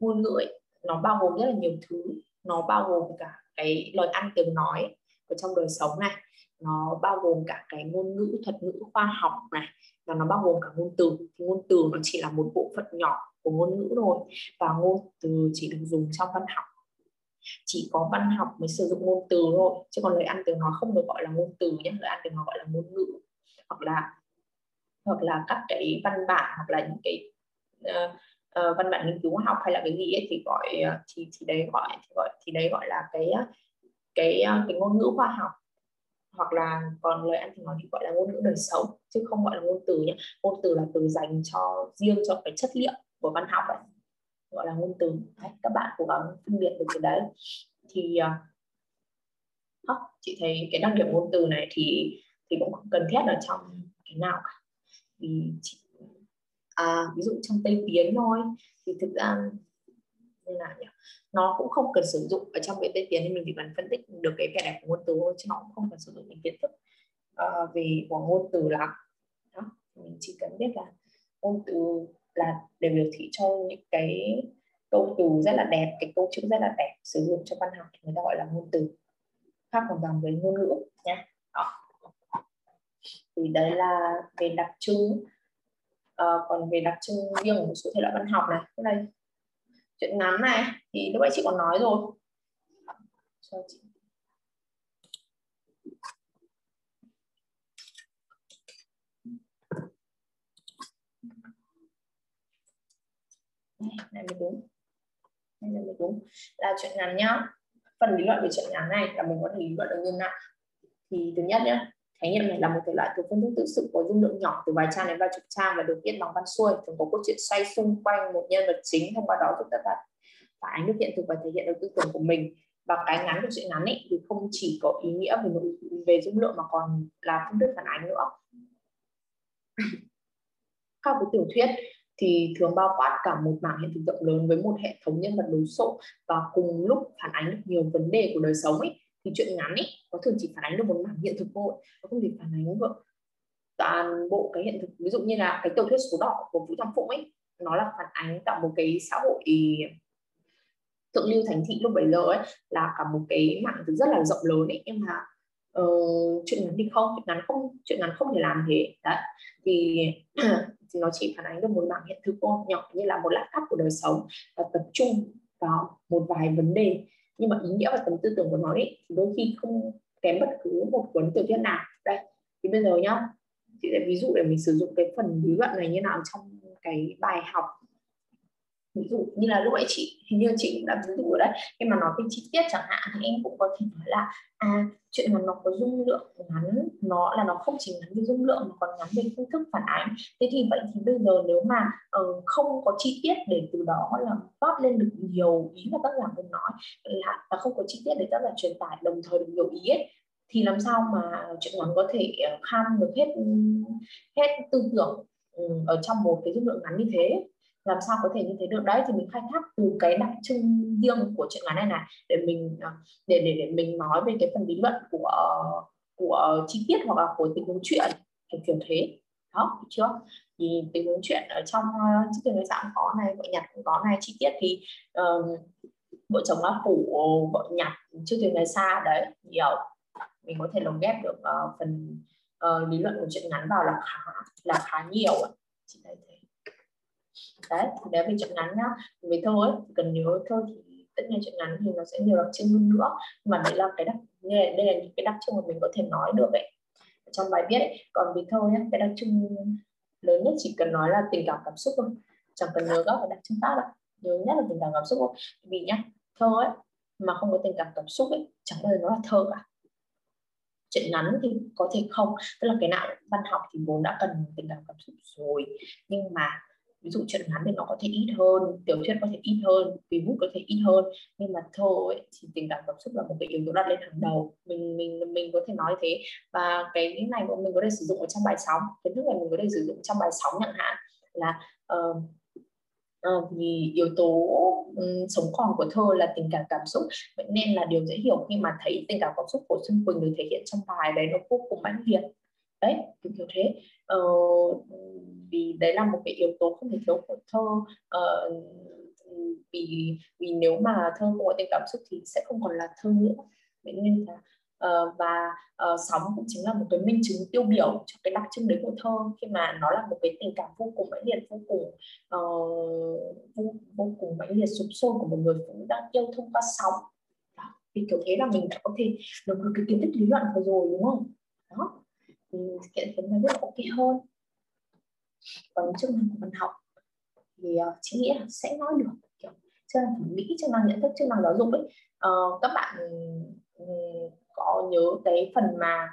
Ngôn ngữ ấy, nó bao gồm rất là nhiều thứ. Nó bao gồm cả cái lời ăn tiếng nói ở trong đời sống này. Nó bao gồm cả cái ngôn ngữ thuật ngữ khoa học này. Và nó bao gồm cả ngôn từ. Thì ngôn từ nó chỉ là một bộ phận nhỏ của ngôn ngữ thôi. Và ngôn từ chỉ được dùng trong văn học. Chỉ có văn học mới sử dụng ngôn từ thôi. Chứ còn lời ăn tiếng nói không được gọi là ngôn từ nhé. Lời ăn tiếng nói gọi là ngôn ngữ. Hoặc là hoặc là các cái văn bản hoặc là những cái uh, uh, văn bản nghiên cứu học hay là cái gì ấy thì gọi ờ, thì thì đấy gọi thì gọi thì đấy gọi là cái ờ, cái cái ngôn ngữ khoa học. Hoặc là còn lời ăn thì nói thì gọi là ngôn ngữ đời sống chứ không gọi là ngôn từ nhé ngôn từ là từ dành cho riêng cho cái chất liệu của văn học ấy gọi là ngôn từ. Đấy, các bạn cố gắng phân biệt được cái đấy. Thì uh, chị thấy cái đặc điểm ngôn từ này thì thì cũng không cần thiết ở trong cái nào cả. Vì chị, à, ví dụ trong tây tiến thôi thì thực ra như nào nhỉ? Nó cũng không cần sử dụng ở trong cái tây tiến thì mình chỉ cần phân tích được cái vẻ đẹp của ngôn từ thôi chứ nó cũng không cần sử dụng những kiến thức uh, về của ngôn từ lắm. Đó mình chỉ cần biết là ngôn từ là để biểu thị cho những cái câu từ rất là đẹp cái câu chữ rất là đẹp sử dụng cho văn học thì người ta gọi là ngôn từ. Khác hoàn toàn với ngôn ngữ nhé đó. thì đấy là về đặc trưng à, còn về đặc trưng riêng của một số thể loại văn học này cái này. Chuyện ngắn này thì lúc nãy chị còn nói rồi. Cho chị. Này mới đúng. Này mới đúng. Là chuyện ngắn nhá. Phần lý luận về chuyện ngắn này là mình có thể lý luận được như nào. Thì thứ nhất nhá khái niệm này là một thể loại thuộc phân thức tự sự có dung lượng nhỏ, từ vài trang đến vài chục trang và được viết bằng văn xuôi. Thường có câu chuyện xoay xung quanh một nhân vật chính, thông qua đó giúp tác giả phản ánh được hiện thực và thể hiện được tư tưởng của mình. Và cái ngắn của chuyện ngắn ấy thì không chỉ có ý nghĩa về nội, về dung lượng mà còn là phương thức phản ánh nữa. [laughs] Khác với tiểu thuyết thì thường bao quát cả một mảng hiện thực rộng lớn với một hệ thống nhân vật đối sộ và cùng lúc phản ánh được nhiều vấn đề của đời sống ấy thì chuyện ngắn ấy nó thường chỉ phản ánh được một mảng hiện thực thôi nó không thể phản ánh được toàn bộ cái hiện thực. Ví dụ như là cái tiểu thuyết số đỏ của vũ trọng phụng ấy nó là phản ánh cả một cái xã hội thượng lưu thành thị lúc bấy giờ ấy là cả một cái mạng rất là rộng lớn ấy. Nhưng mà uh, chuyện ngắn thì không chuyện ngắn không chuyện ngắn không thể làm thế. Đấy thì [clears throat] thì nó chỉ phản ánh được một mảng hiện thực thôi nhỏ như là một lát cắt của đời sống và tập trung vào một vài vấn đề nhưng mà ý nghĩa và tầm tư tưởng của nó ấy, thì đôi khi không kém bất cứ một cuốn tiểu thuyết nào. Đây thì bây giờ nhá chị sẽ ví dụ để mình sử dụng cái phần lý luận này như nào trong cái bài học ví dụ như là lúc ấy chị hình như chị cũng đã ví dụ ở đấy. Khi mà nói về chi tiết chẳng hạn thì em cũng có thể nói là à chuyện mà nó có dung lượng ngắn nó là nó không chỉ ngắn về dung lượng mà còn ngắn về phương thức phản ánh. Thế thì vậy thì bây giờ nếu mà uh, không có chi tiết để từ đó là phát lên được nhiều ý mà tác giả muốn nói là, là không có chi tiết để tác giả truyền tải đồng thời được nhiều ý ấy thì làm sao mà chuyện ngắn có thể ờ, kham được hết ừ, hết tư tưởng ừ, ở trong một cái dung lượng ngắn như thế? Làm sao có thể như thế được? Đấy thì mình khai thác từ cái đặc trưng riêng của chuyện ngắn này này để mình ờ, để để để mình nói về cái phần lý luận của ờ, của chi tiết hoặc là của tình huống chuyện kiểu kiểu thế. Đó được chưa? Thì tình huống chuyện ở trong uh, chiếc người dạng có này vợ nhặt cũng có này chi tiết thì um, vợ chồng là phủ vợ nhặt chưa từ ngày xa đấy nhiều. Mình có thể lồng ghép được uh, phần uh, lý luận của chuyện ngắn vào là khá là khá nhiều chị thấy thế đấy để về chuyện ngắn nhá. Về thơ ấy cần nhớ thơ thì tất nhiên chuyện ngắn thì nó sẽ nhiều đặc trưng hơn nữa nhưng mà đấy là cái đặc đây là, đây là những cái đặc trưng mà mình có thể nói được ấy. Trong bài viết ấy. còn vì thơ nhé cái đặc trưng lớn nhất chỉ cần nói là tình cảm cảm xúc thôi. Chẳng cần nhớ các cái đặc trưng khác đâu. Nhớ nhất là tình cảm cảm xúc thôi. Vì nhá thơ ấy mà không có tình cảm cảm xúc ấy chẳng bao giờ nó là thơ cả. Chuyện ngắn thì có thể không. Tức là cái nào văn học thì vốn đã cần tình cảm cảm xúc rồi. Nhưng mà ví dụ chuyện ngắn thì nó có thể ít hơn tiểu thuyết có thể ít hơn vì bút có thể ít hơn. Nhưng mà thơ ấy, thì tình cảm cảm xúc là một cái yếu tố đặt lên hàng đầu. Mình mình mình có thể nói thế. Và cái này mình có thể sử dụng ở trong bài sóng. Kiến thức này mình có thể sử dụng trong bài sóng chẳng hạn. Là uh, uh, vì yếu tố um, sống còn của thơ là tình cảm cảm xúc. Vậy nên là điều dễ hiểu khi mà thấy tình cảm cảm xúc của xuân quỳnh được thể hiện trong bài đấy nó vô cùng mãnh liệt đấy kiểu kiểu thế. Ờ, vì đấy là một cái yếu tố không thể thiếu của thơ. Ờ, vì vì nếu mà thơ không có tình cảm xúc thì sẽ không còn là thơ nữa vậy nên là uh, và uh, sóng cũng chính là một cái minh chứng tiêu biểu cho cái đặc trưng đấy của thơ khi mà nó là một cái tình cảm vô cùng mãnh liệt vô cùng uh, vô, vô cùng mãnh liệt sụp sôi của một người phụ nữ đang yêu thông qua sóng. Đó. thì kiểu thế là mình đã có thể được cái kiến thức lý luận vừa rồi đúng không? Đó thì kiện khiến nó biết ok hơn. Còn chức năng của văn học. Thì uh, chị nghĩ là sẽ nói được kiểu chức năng thẩm mỹ chức năng nhận thức chức năng giáo dục ấy. Uh, các bạn um, có nhớ cái phần mà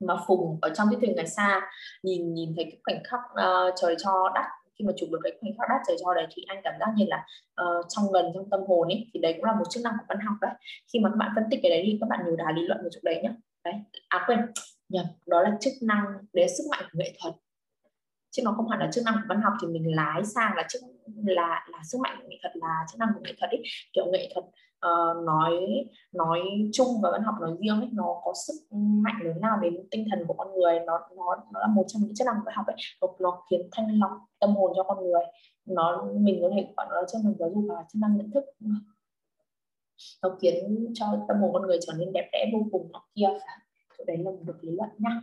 mà phùng ở trong cái thuyền ngày xa nhìn nhìn thấy cái khoảnh khắc uh, trời cho đắt khi mà chụp được cái khoảnh khắc đắt trời cho đấy thì anh cảm giác như là uh, trong gần trong tâm hồn ấy thì đấy cũng là một chức năng của văn học đấy. Khi mà các bạn phân tích cái đấy thì các bạn nhiều đá lý luận về chỗ đấy nhá. Đấy. À quên nhầm đó là chức năng để sức mạnh của nghệ thuật. Chứ nó không hẳn là chức năng của văn học thì mình lái sang là chức là là sức mạnh của nghệ thuật là chức năng của nghệ thuật ấy. Kiểu nghệ thuật uh, nói nói chung và văn học nói riêng ấy nó có sức mạnh lớn nào đến tinh thần của con người. Nó nó nó là một trong những chức năng của văn học ấy. Nó, nó khiến thanh lọc tâm hồn cho con người. Nó mình có thể gọi nó là chức năng giáo dục và chức năng nhận thức. Nó khiến cho tâm hồn con người trở nên đẹp đẽ vô cùng nó kia chỗ đấy là được lý luận nhá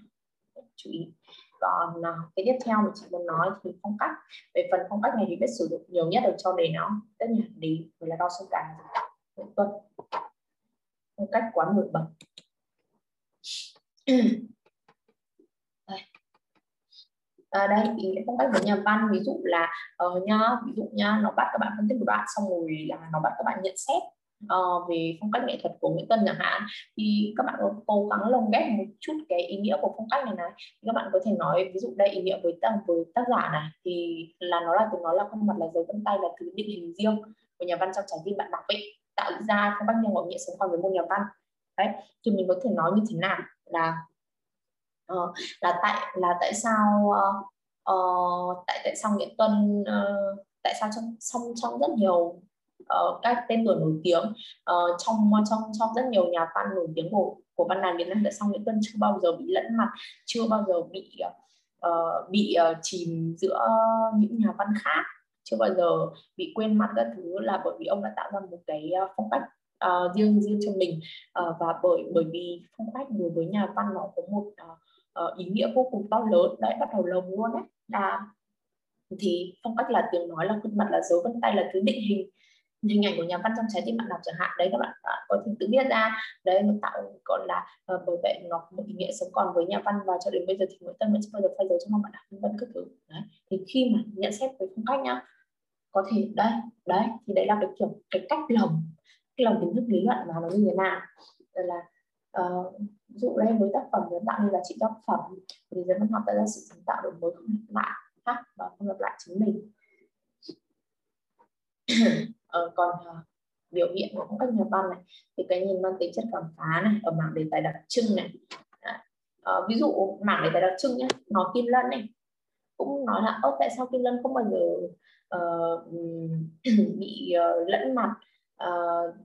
chú ý. Còn à, cái tiếp theo mà chị muốn nói thì phong cách. Về phần phong cách này thì biết sử dụng nhiều nhất ở cho đề nó. Tất nhiên đi rồi là đo sông cả Nguyễn Tuân phong cách quá nổi bật. [clears throat] Đây. À, đây ý phong cách của nhà văn ví dụ là uh, nhá ví dụ nhá nó bắt các bạn phân tích một đoạn xong rồi là nó bắt các bạn nhận xét uh, về phong cách nghệ thuật của Nguyễn Tân chẳng hạn thì các bạn có cố gắng lồng ghép một chút cái ý nghĩa của phong cách này này. Thì các bạn có thể nói ví dụ đây ý nghĩa với tác với tác giả này thì là nó là từ nó là khuôn mặt là dấu vân tay là thứ định hình riêng của nhà văn trong trái tim bạn đọc ấy tạo ra phong cách nhân ngộ nghĩa sống còn với một nhà văn. Đấy thì mình có thể nói như thế nào? Là uh, là tại là tại sao uh, uh, tại tại sao Nguyễn Tuân uh, tại sao trong trong trong rất nhiều uh, các tên tuổi nổi tiếng uh, trong trong trong rất nhiều nhà văn nổi tiếng của của văn đàn Việt Nam. Tại xong Nguyễn Tuân chưa bao giờ bị lẫn mặt chưa bao giờ bị uh, bị uh, chìm giữa những nhà văn khác chưa bao giờ bị quên mặt các thứ là bởi vì ông đã tạo ra một cái phong cách uh, riêng riêng cho mình. Uh, và bởi bởi vì phong cách đối với nhà văn nó có một uh, uh, ý nghĩa vô cùng to lớn. Đấy bắt đầu lồng luôn đấy là thì phong cách là tiếng nói là khuôn mặt là dấu vân tay là thứ định hình hình ảnh của nhà văn trong trái tim bạn đọc chẳng hạn. Đấy các bạn, bạn có thể tự biết ra. Đấy nó tạo gọi là uh, bởi vậy nó có một ý nghĩa sống còn với nhà văn và cho đến bây giờ thì Nguyễn Tân vẫn chưa bao giờ phai dấu trong lòng bạn đọc. Vân vân các thứ. Đấy thì khi mà nhận xét về phong cách nhá có thể đây đấy thì đấy là cái kiểu cái cách lồng cái lồng kiến thức lý luận mà nó như thế nào. Rồi là uh, ví dụ đây với tác phẩm nó tạo nên là trị tác phẩm thì giới văn học tạo ra sự sáng tạo đổi mới không lặp lại khác và không lặp lại chính mình. Ờ, còn uh, biểu hiện của các cách nhà văn này thì cái nhìn mang tính chất cảm phá này ở mảng đề tài đặc trưng này. Uh, ví dụ mảng đề tài đặc trưng nhé nó kim lân này. Cũng nói là ơ tại sao kim lân không bao giờ uh, [clears throat] bị uh, lẫn mặt uh,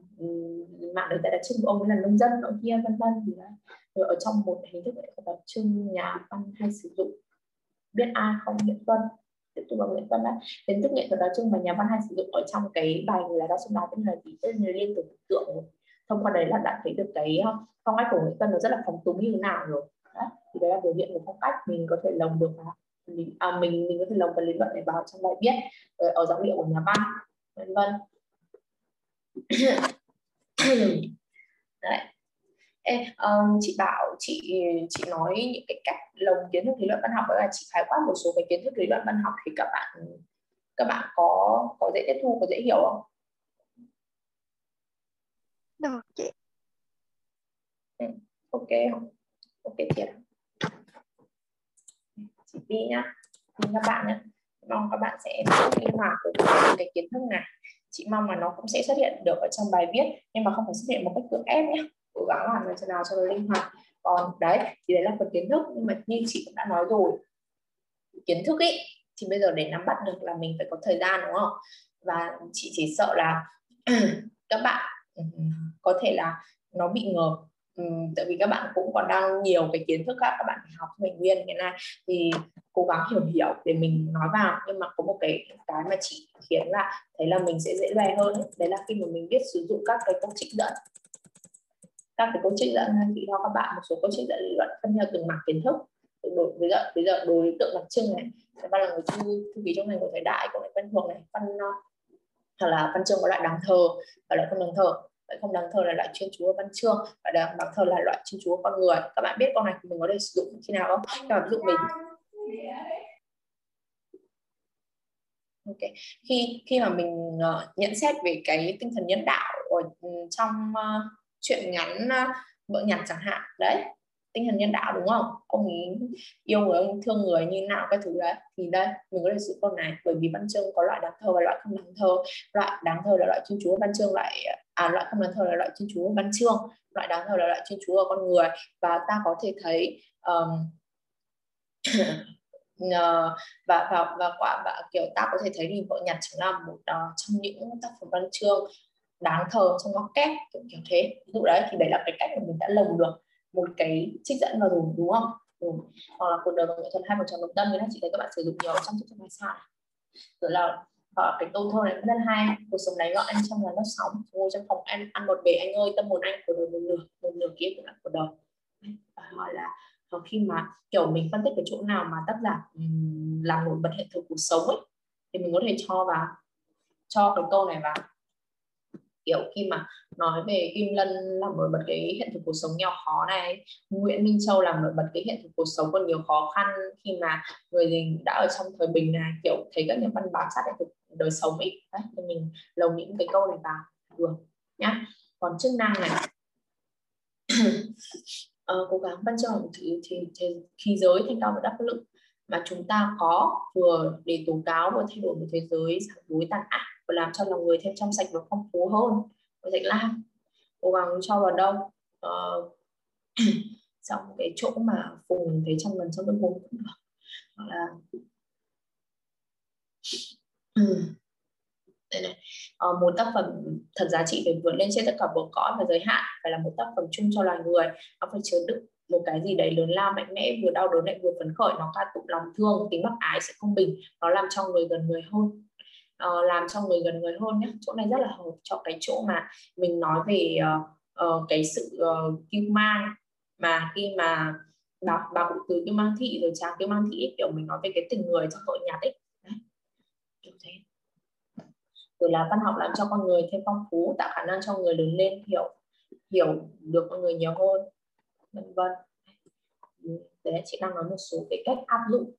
mạng đề tài đặc trưng của ông ấy là nông dân ở kia vân vân. Thì đấy rồi ở trong một hình thức nghệ thuật đặc trưng nhà văn hay sử dụng biết ai không biết vân. À, tiếp tục bằng Nguyễn Văn đó đến thức nghệ thuật nói chung mà nhà văn hay sử dụng ở trong cái bài người là đa sông nói tức là gì? Tên là liên tưởng tượng thông qua đấy là đã thấy được cái ờ, phong cách của Nguyễn thuật nó rất là phóng túng như thế nào rồi. Đó thì đấy là biểu hiện của phong cách. Mình có thể lồng được vào mình à, mình mình có thể lồng vào lý luận để vào trong bài viết ở, ở giọng điệu của nhà văn vân vân. [coughs] Đấy. Ê, um, chị bảo chị chị nói những cái cách lồng kiến thức lý luận văn học đó là chị khái quát một số cái kiến thức lý luận văn học thì các bạn các bạn có có dễ tiếp thu có dễ hiểu không? Được chị. Ừ, ok không? Ok thiệt. Chị Vi nhá. Các bạn nhé. Mong các bạn sẽ linh hoạt với cái kiến thức này. Chị mong là nó cũng sẽ xuất hiện được ở trong bài viết nhưng mà không phải xuất hiện một cách cưỡng ép nhé cố gắng làm làm thế nào cho nó linh hoạt. Còn đấy, thì đấy là phần kiến thức, nhưng mà như chị cũng đã nói rồi, kiến thức ý, thì bây giờ để nắm bắt được là mình phải có thời gian, đúng không? Và chị chỉ sợ là [clears throat] các bạn ừ, có thể là nó bị ngờ ừ, tại vì các bạn cũng còn đang nhiều cái kiến thức khác, các bạn phải học mình nguyên cái này thì cố gắng hiểu hiểu để mình nói vào. Nhưng mà có một cái cái mà chị khiến là thấy là mình sẽ dễ dàng hơn ấy. đấy là khi mà mình biết sử dụng các cái công trích dẫn các cái câu trích dẫn chị cho các bạn một số câu trích dẫn lý luận phân theo từng mảng kiến thức. Đối bây giờ bây giờ đối tượng đặc trưng này. Và là người thư thư ký trong ngành của thời đại của văn thuộc này. Văn hoặc là văn chương có loại đáng thờ và loại không đáng thờ. Loại không đáng thờ là loại chuyên chú văn chương và đáng, đáng thờ là loại chuyên chú con người. Các bạn biết con này mình có thể sử dụng khi nào không? Các bạn ví dụ mình Okay. khi khi mà mình uh, nhận xét về cái tinh thần nhân đạo ở ừ, trong uh, chuyện ngắn ờ, vợ nhặt chẳng hạn. Đấy tinh thần nhân đạo đúng không? Ông ấy yêu người ông thương người như nào cái thứ đấy. Thì đây mình có thể sử câu này bởi vì văn chương có loại đáng thơ và loại không đáng thơ. Loại đáng thơ là loại chuyên chú à, văn chương loại à loại không đáng thơ là loại chuyên chú văn chương. Loại đáng thơ là loại chuyên chú ở con người. Và ta có thể thấy um, [coughs] và và và quả và kiểu ta có thể thấy thì vợ nhặt chính là một uh, trong những tác phẩm văn chương đáng thờ trong góc kép kiểu, kiểu thế. Ví dụ đấy thì đấy là cái cách mà mình đã lồng được một cái trích dẫn vào rồi đúng không? Rồi. hoặc là cuộc đời và nghệ thuật hai một tròn đồng tâm như chị thấy các bạn sử dụng nhiều trong chương trong bài sao rồi là và cái câu thơ này rất hay. Cuộc sống này gọi anh trong là nó sóng. Ngồi trong phòng ăn ăn một bể anh ơi tâm hồn anh của đời một nửa một nửa kia của của đời. Và hỏi là ờ, khi mà kiểu mình phân tích cái chỗ nào mà tác giả làm nổi bật hiện thực cuộc sống ấy thì mình có thể cho vào cho cái câu này vào kiểu khi mà nói về Kim Lân làm nổi bật cái hiện thực cuộc sống nghèo khó này Nguyễn Minh Châu làm nổi bật cái hiện thực cuộc sống còn nhiều khó khăn khi mà người đã ở trong thời bình này kiểu thấy các nhà văn bám sát hiện thực đời sống ấy. Đấy thì mình lồng những cái câu này vào. Được nhá. Còn chức năng này. [clears throat] Ờ, cố gắng văn chương thì, thì, thì khí giới thanh cao và đắc lực mà chúng ta có vừa để tố cáo và thay đổi một thế giới sáng đối tàn ác và làm cho lòng người thêm trong sạch và phong phú hơn với Thạch Lam. Cố gắng cho vào đâu. Ờ, [clears throat] uh, trong cái chỗ mà phùng thấy trong gần trong tâm hồn cũng được. Hoặc là [clears throat] đây này. Uh, một tác phẩm thật giá trị phải vượt lên trên tất cả bờ cõi và giới hạn. Phải là một tác phẩm chung cho loài người. Nó phải chứa đựng một cái gì đấy lớn lao mạnh mẽ vừa đau đớn lại vừa phấn khởi. Nó ca tụng lòng thương tính bác ái sự công bình. Nó làm cho người gần người hơn uh, làm cho người gần người hơn nhé chỗ này rất là hợp cho cái chỗ mà mình nói về uh, uh, cái sự uh, kiêu mà khi mà bà bà cụ từ kiêu mang thị rồi chàng kiêu mang thị ấy, kiểu mình nói về cái tình người trong hội nhạc ấy. Đấy. kiểu thế. Rồi là văn học làm cho con người thêm phong phú tạo khả năng cho người lớn lên hiểu hiểu được con người nhiều hơn vân vân. Đấy chị đang nói một số cái cách áp dụng.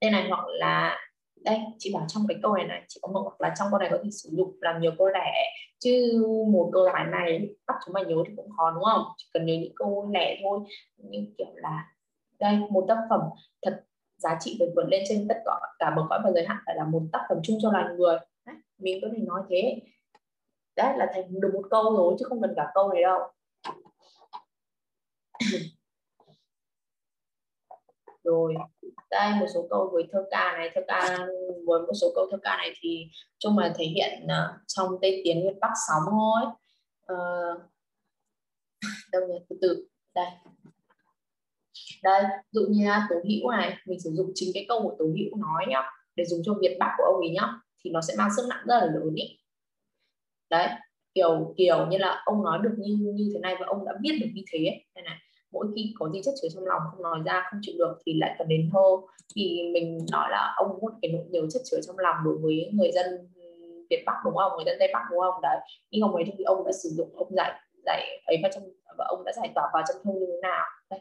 Đây này hoặc là đây chị bảo trong cái câu này này chị có mở hoặc là trong câu này có thể sử dụng làm nhiều câu lẻ. Chứ một câu giải này bắt chúng mày nhớ thì cũng khó đúng không? Chỉ cần nhớ những câu lẻ thôi. Như kiểu là đây một tác phẩm thật giá trị phải vượt lên trên tất cả cả bậc cõi và giới hạn phải là một tác phẩm chung cho loài người. Đấy, mình có thể nói thế. Đấy là thành được một câu rồi chứ không cần cả câu này đâu. [coughs] Rồi đây một số câu với thơ ca này thơ ca với một số câu thơ ca này thì chung là thể hiện uh, trong tây tiến việt bắc sóng thôi. Uh, đâu nhỉ? Từ từ đây. Đây dụ như là tố hữu này mình sử dụng chính cái câu của tố hữu nói nhá để dùng cho việt bắc của ông ấy nhá thì nó sẽ mang sức nặng rất là lớn ý. Đấy kiểu kiểu như là ông nói được như như thế này và ông đã biết được như thế. Ấy. này này mỗi khi có gì chất chứa trong lòng không nói ra không chịu được thì lại cần đến thơ. Thì mình nói là ông hút cái nỗi nhiều chất chứa trong lòng đối với người dân Việt Bắc đúng không? Người dân Tây Bắc đúng không? Đấy. Nhưng ông ấy thì ông đã sử dụng ông dạy dạy ấy vào trong và ông đã giải tỏa vào trong thơ như thế nào. Đấy.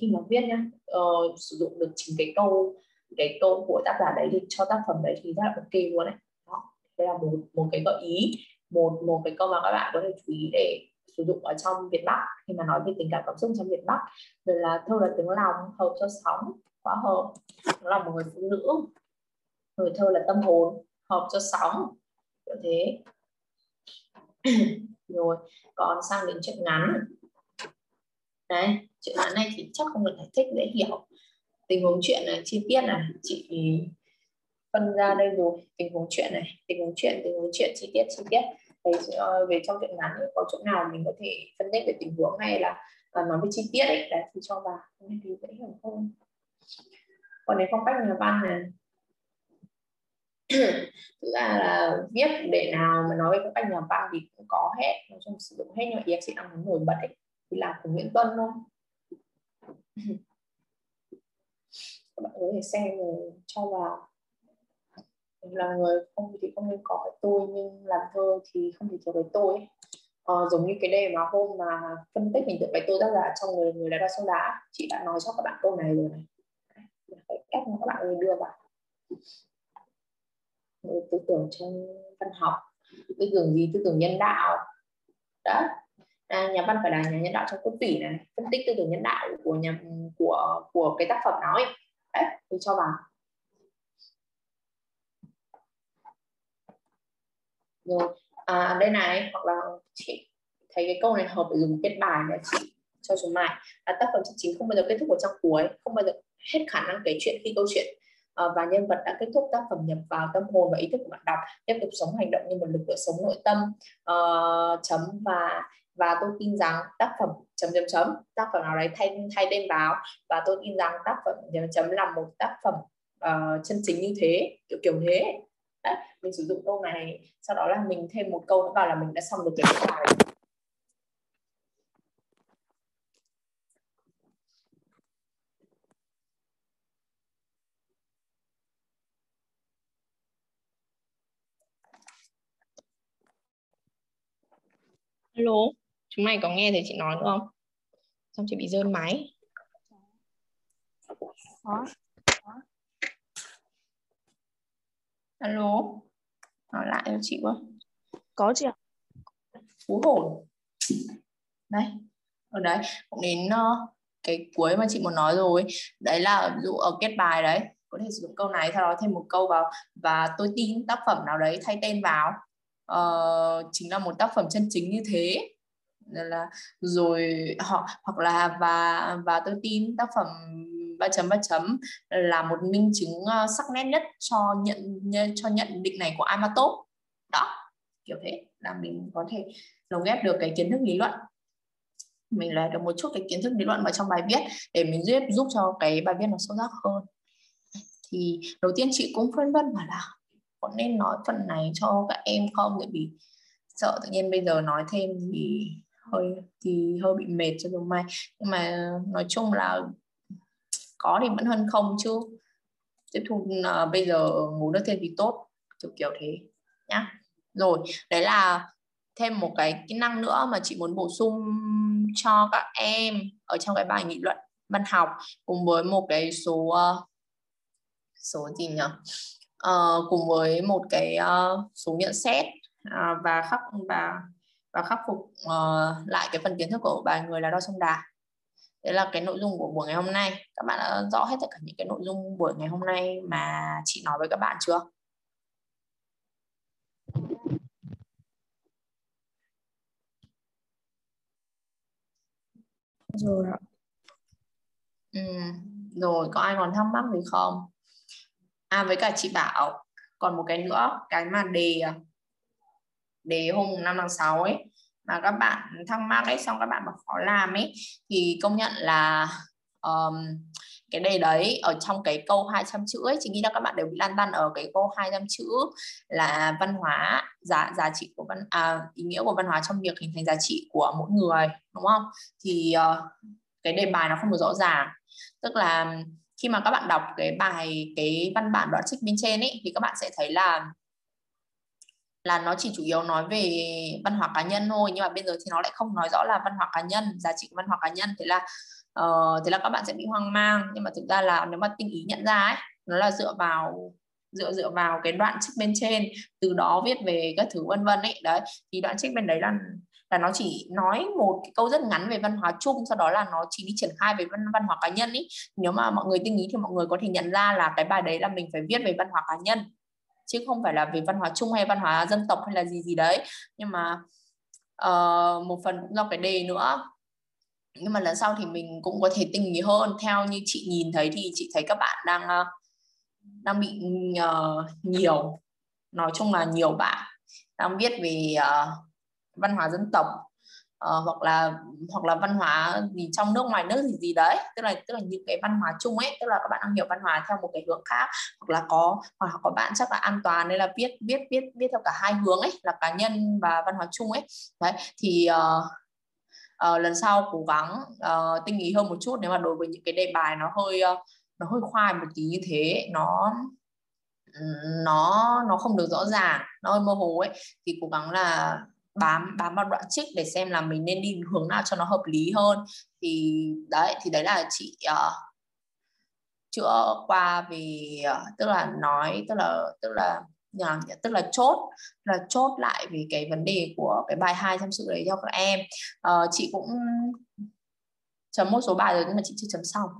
khi mà viết nhá uh, sử dụng được chính cái câu cái câu của tác giả đấy thì cho tác phẩm đấy thì rất là ok luôn đấy đó. Đây là một một cái gợi ý một một cái câu mà các bạn có thể chú ý để sử dụng ở trong Việt Bắc, khi mà nói về tình cảm cảm xúc trong Việt Bắc, rồi là thơ là tiếng lòng hợp cho sóng quá hợp, nó là một người phụ nữ. Người thơ là tâm hồn, hợp cho sóng như thế. [clears throat] Rồi, còn sang đến chuyện ngắn. Đấy, chuyện ngắn này thì chắc không được giải thích, dễ hiểu. Tình huống chuyện này, chi tiết này, chị phân ra đây rồi. Tình huống chuyện này, tình huống chuyện, tình huống chuyện, chi tiết chi tiết. Đấy, ờ, về trong chuyện ngắn ấy, có chỗ nào mình có thể phân tích về tình huống hay là ờ, nói về chi tiết ấy? Đấy thì cho vào thì dễ hiểu hơn. Còn đến phong cách nhà văn này. [clears throat] Thực ra là viết để nào mà nói về phong cách nhà văn thì cũng có hết. Nói chung sử dụng hết nhưng mà ý chị đang muốn nổi bật ấy thì là của Nguyễn Tuân thôi. [clears throat] Các bạn có thể xem rồi cho vào là người không thì không nên có cái tôi nhưng làm thơ thì không thể thiếu cái tôi ấy. Ờ, giống như cái đề mà hôm mà phân tích hình tượng cái tôi tác giả trong người người đã ra sông đá chị đã nói cho các bạn câu này rồi này. Cái cách mà các bạn đưa vào. Ờ, tư tưởng trong văn học tư tưởng gì? Tư tưởng nhân đạo. Đó à, nhà văn phải là nhà nhân đạo trong cốt tủy này phân tích tư tưởng nhân đạo của nhà của của cái tác phẩm nói đấy thì cho vào. Rồi à, đây này hoặc là chị thấy cái câu này hợp để dùng kết bài để chị cho chúng mày là tác phẩm chân chính không bao giờ kết thúc ở trong cuối không bao giờ hết khả năng kể chuyện khi câu chuyện à, và nhân vật đã kết thúc tác phẩm nhập vào tâm hồn và ý thức của bạn đọc. Tiếp tục sống hành động như một lực lượng sống nội tâm uh, chấm và và tôi tin rằng tác phẩm chấm chấm chấm tác phẩm nào đấy thay thay tên vào và tôi tin rằng tác phẩm chấm chấm là một tác phẩm uh, chân chính như thế kiểu kiểu thế đấy, [laughs] mình sử dụng câu này sau đó là mình thêm một câu nữa vào là mình đã xong được cái bài Alo, chúng mày có nghe thấy chị nói nữa không? Xong chị bị rơi máy. Có. Alo, nói lại cho chị quá. Có chị ạ. Phú hồn. Đây, ở đấy, cũng đến uh, cái cuối mà chị muốn nói rồi. Đấy là ví dụ ở kết bài đấy, có thể sử dụng câu này, sau đó thêm một câu vào và tôi tin tác phẩm nào đấy thay tên vào uh, chính là một tác phẩm chân chính như thế là rồi họ hoặc là và và tôi tin tác phẩm ba chấm ba chấm là một minh chứng uh, sắc nét nhất cho nhận cho nhận định này của Amato đó kiểu thế là mình có thể lồng ghép được cái kiến thức lý luận. Mình là được một chút cái kiến thức lý luận vào trong bài viết để mình giúp giúp cho cái bài viết nó sâu sắc hơn. Thì đầu tiên chị cũng phân vân bảo là có nên nói phần này cho các em không? Tại vì sợ tự nhiên bây giờ nói thêm thì hơi thì hơi bị mệt cho chúng mày nhưng mà nói chung là có thì vẫn hơn không chứ. Tiếp thu uh, bây giờ ngủ nước thêm thì tốt kiểu kiểu thế nhá. Rồi đấy là thêm một cái kỹ năng nữa mà chị muốn bổ sung cho các em ở trong cái bài nghị luận văn học cùng với một cái số uh, số gì nhỉ? Uh, cùng với một cái uh, số nhận xét uh, và khắc và và khắc phục uh, lại cái phần kiến thức của bài người là đo sông đà đấy là cái nội dung của buổi ngày hôm nay. Các bạn đã rõ hết tất cả những cái nội dung buổi ngày hôm nay mà chị nói với các bạn chưa? Rồi ừ. rồi có ai còn thắc mắc gì không? À với cả chị bảo còn một cái nữa cái mà đề đề hôm năm tháng 6 ấy mà các bạn thắc mắc ấy xong các bạn mà khó làm ấy thì công nhận là um, cái đề đấy ở trong cái câu 200 chữ ấy chị nghĩ là các bạn đều bị lan tăn ở cái câu 200 chữ là văn hóa giá giá trị của văn à, ý nghĩa của văn hóa trong việc hình thành giá trị của mỗi người đúng không? Thì uh, cái đề bài nó không được rõ ràng. Tức là khi mà các bạn đọc cái bài cái văn bản đoạn trích bên trên ấy thì các bạn sẽ thấy là là nó chỉ chủ yếu nói về văn hóa cá nhân thôi nhưng mà bây giờ thì nó lại không nói rõ là văn hóa cá nhân giá trị văn hóa cá nhân. Thế là uh, thế là các bạn sẽ bị hoang mang. Nhưng mà thực ra là nếu mà tinh ý nhận ra ấy nó là dựa vào dựa dựa vào cái đoạn trích bên trên từ đó viết về các thứ vân vân ấy. Đấy thì đoạn trích bên đấy là là nó chỉ nói một cái câu rất ngắn về văn hóa chung sau đó là nó chỉ đi triển khai về văn văn hóa cá nhân ý nếu mà mọi người tinh ý thì mọi người có thể nhận ra là cái bài đấy là mình phải viết về văn hóa cá nhân chứ không phải là về văn hóa chung hay văn hóa dân tộc hay là gì gì đấy. Nhưng mà uh, một phần cũng do cái đề nữa. Nhưng mà lần sau thì mình cũng có thể tinh ý hơn. Theo như chị nhìn thấy thì chị thấy các bạn đang uh, đang bị uh, nhiều nói chung là nhiều bạn đang viết về uh, văn hóa dân tộc uh, hoặc là hoặc là văn hóa gì trong nước ngoài nước gì gì đấy. Tức là tức là những cái văn hóa chung ấy tức là các bạn đang hiểu văn hóa theo một cái hướng khác hoặc là có hoặc là có bạn chắc là an toàn nên là biết biết biết biết theo cả hai hướng ấy là cá nhân và văn hóa chung ấy. Đấy thì uh, uh, lần sau cố gắng uh, tinh ý hơn một chút nếu mà đối với những cái đề bài nó hơi uh, nó hơi khoai một tí như thế nó nó nó không được rõ ràng nó hơi mơ hồ ấy thì cố gắng là bám bám vào đoạn trích để xem là mình nên đi hướng nào cho nó hợp lý hơn. Thì đấy thì đấy là chị uh, chữa qua vì uh, ờ, tức là nói tức là tức là nhờ, tức là chốt là chốt lại vì cái vấn đề của cái bài hai tham sự đấy cho các em. Uh, chị cũng chấm một số bài rồi nhưng mà chị chưa chấm xong.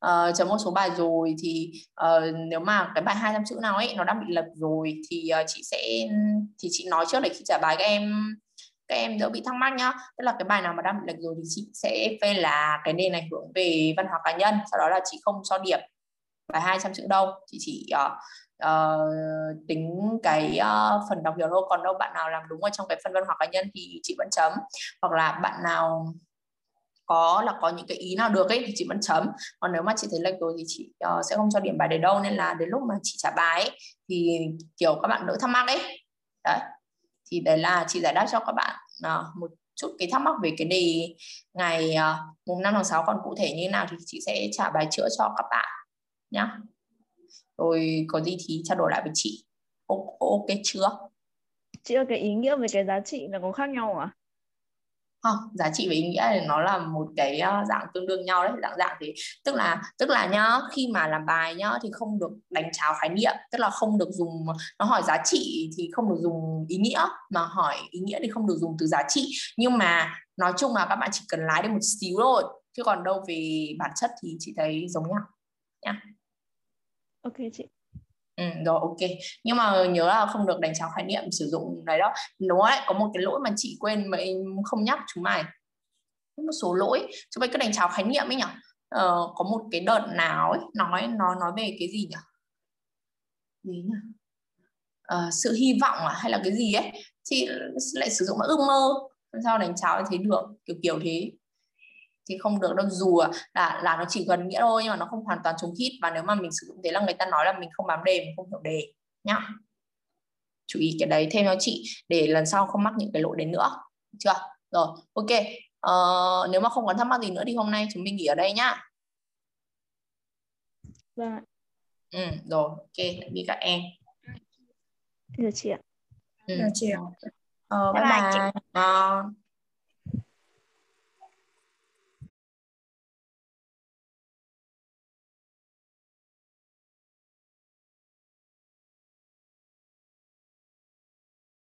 Ờ, uh, chấm một số bài rồi thì uh, nếu mà cái bài hai trăm chữ nào ấy nó đang bị lật rồi thì uh, chị sẽ thì chị nói trước để khi trả bài các em các em đỡ bị thắc mắc nhá. Tức là cái bài nào mà đang bị lệch rồi thì chị sẽ phê là cái nền ảnh hưởng về văn hóa cá nhân sau đó là chị không cho điểm bài 200 chữ đâu. Chị chỉ uh, uh, tính cái uh, phần đọc hiểu thôi còn đâu bạn nào làm đúng ở trong cái phần văn hóa cá nhân thì chị vẫn chấm. Hoặc là bạn nào có là có những cái ý nào được ấy thì chị vẫn chấm. Còn nếu mà chị thấy lệch rồi thì chị uh, sẽ không cho điểm bài đấy đâu. Nên là đến lúc mà chị trả bài ấy, thì kiểu các bạn đỡ thắc mắc ấy. Đấy. Thì đấy là chị giải đáp cho các bạn uh, một chút cái thắc mắc về cái đề ngày uh, mùng 5 tháng 6 còn cụ thể như thế nào thì chị sẽ trả bài chữa cho các bạn nhá. Rồi có gì thì trao đổi lại với chị. Ok chưa? Chị ơi cái ý nghĩa về cái giá trị là có khác nhau à không, giá trị và ý nghĩa thì nó là một cái ờ, dạng tương đương nhau đấy, dạng dạng thì tức là tức là nhá, khi mà làm bài nhá thì không được đánh cháo khái niệm, tức là không được dùng, nó hỏi giá trị thì không được dùng ý nghĩa, mà hỏi ý nghĩa thì không được dùng từ giá trị. Nhưng mà nói chung là các bạn chỉ cần lái được một xíu thôi, chứ còn đâu về bản chất thì chị thấy giống nhau, nhá. Ok chị. Ừ, rồi ok. Nhưng mà nhớ là không được đánh tráo khái niệm sử dụng đấy đó. Đúng đấy có một cái lỗi mà chị quên mà không nhắc chúng mày. Một số lỗi. Chúng mày cứ đánh tráo khái niệm ấy nhỉ? Ờ, có một cái đợt nào ấy nói nó nói về cái gì nhỉ? Gì nhỉ? Ờ, sự hy vọng à hay là cái gì ấy? Thì lại sử dụng là ước mơ. Sao đánh cháo thấy được kiểu kiểu thế thì không được đâu dù là là nó chỉ gần nghĩa thôi nhưng mà nó không hoàn toàn trùng hít. Và nếu mà mình sử dụng thế là người ta nói là mình không bám đề mình không hiểu đề nhá. Chú ý cái đấy thêm cho chị để lần sau không mắc những cái lỗi đến nữa chưa? Rồi ok. Ờ, nếu mà không còn thắc mắc gì nữa thì hôm nay chúng mình nghỉ ở đây nhá. Vâng ừ rồi ok đi các em. Được chị ạ. Ừ. Chào chị ờ, bye bye, bye. bye.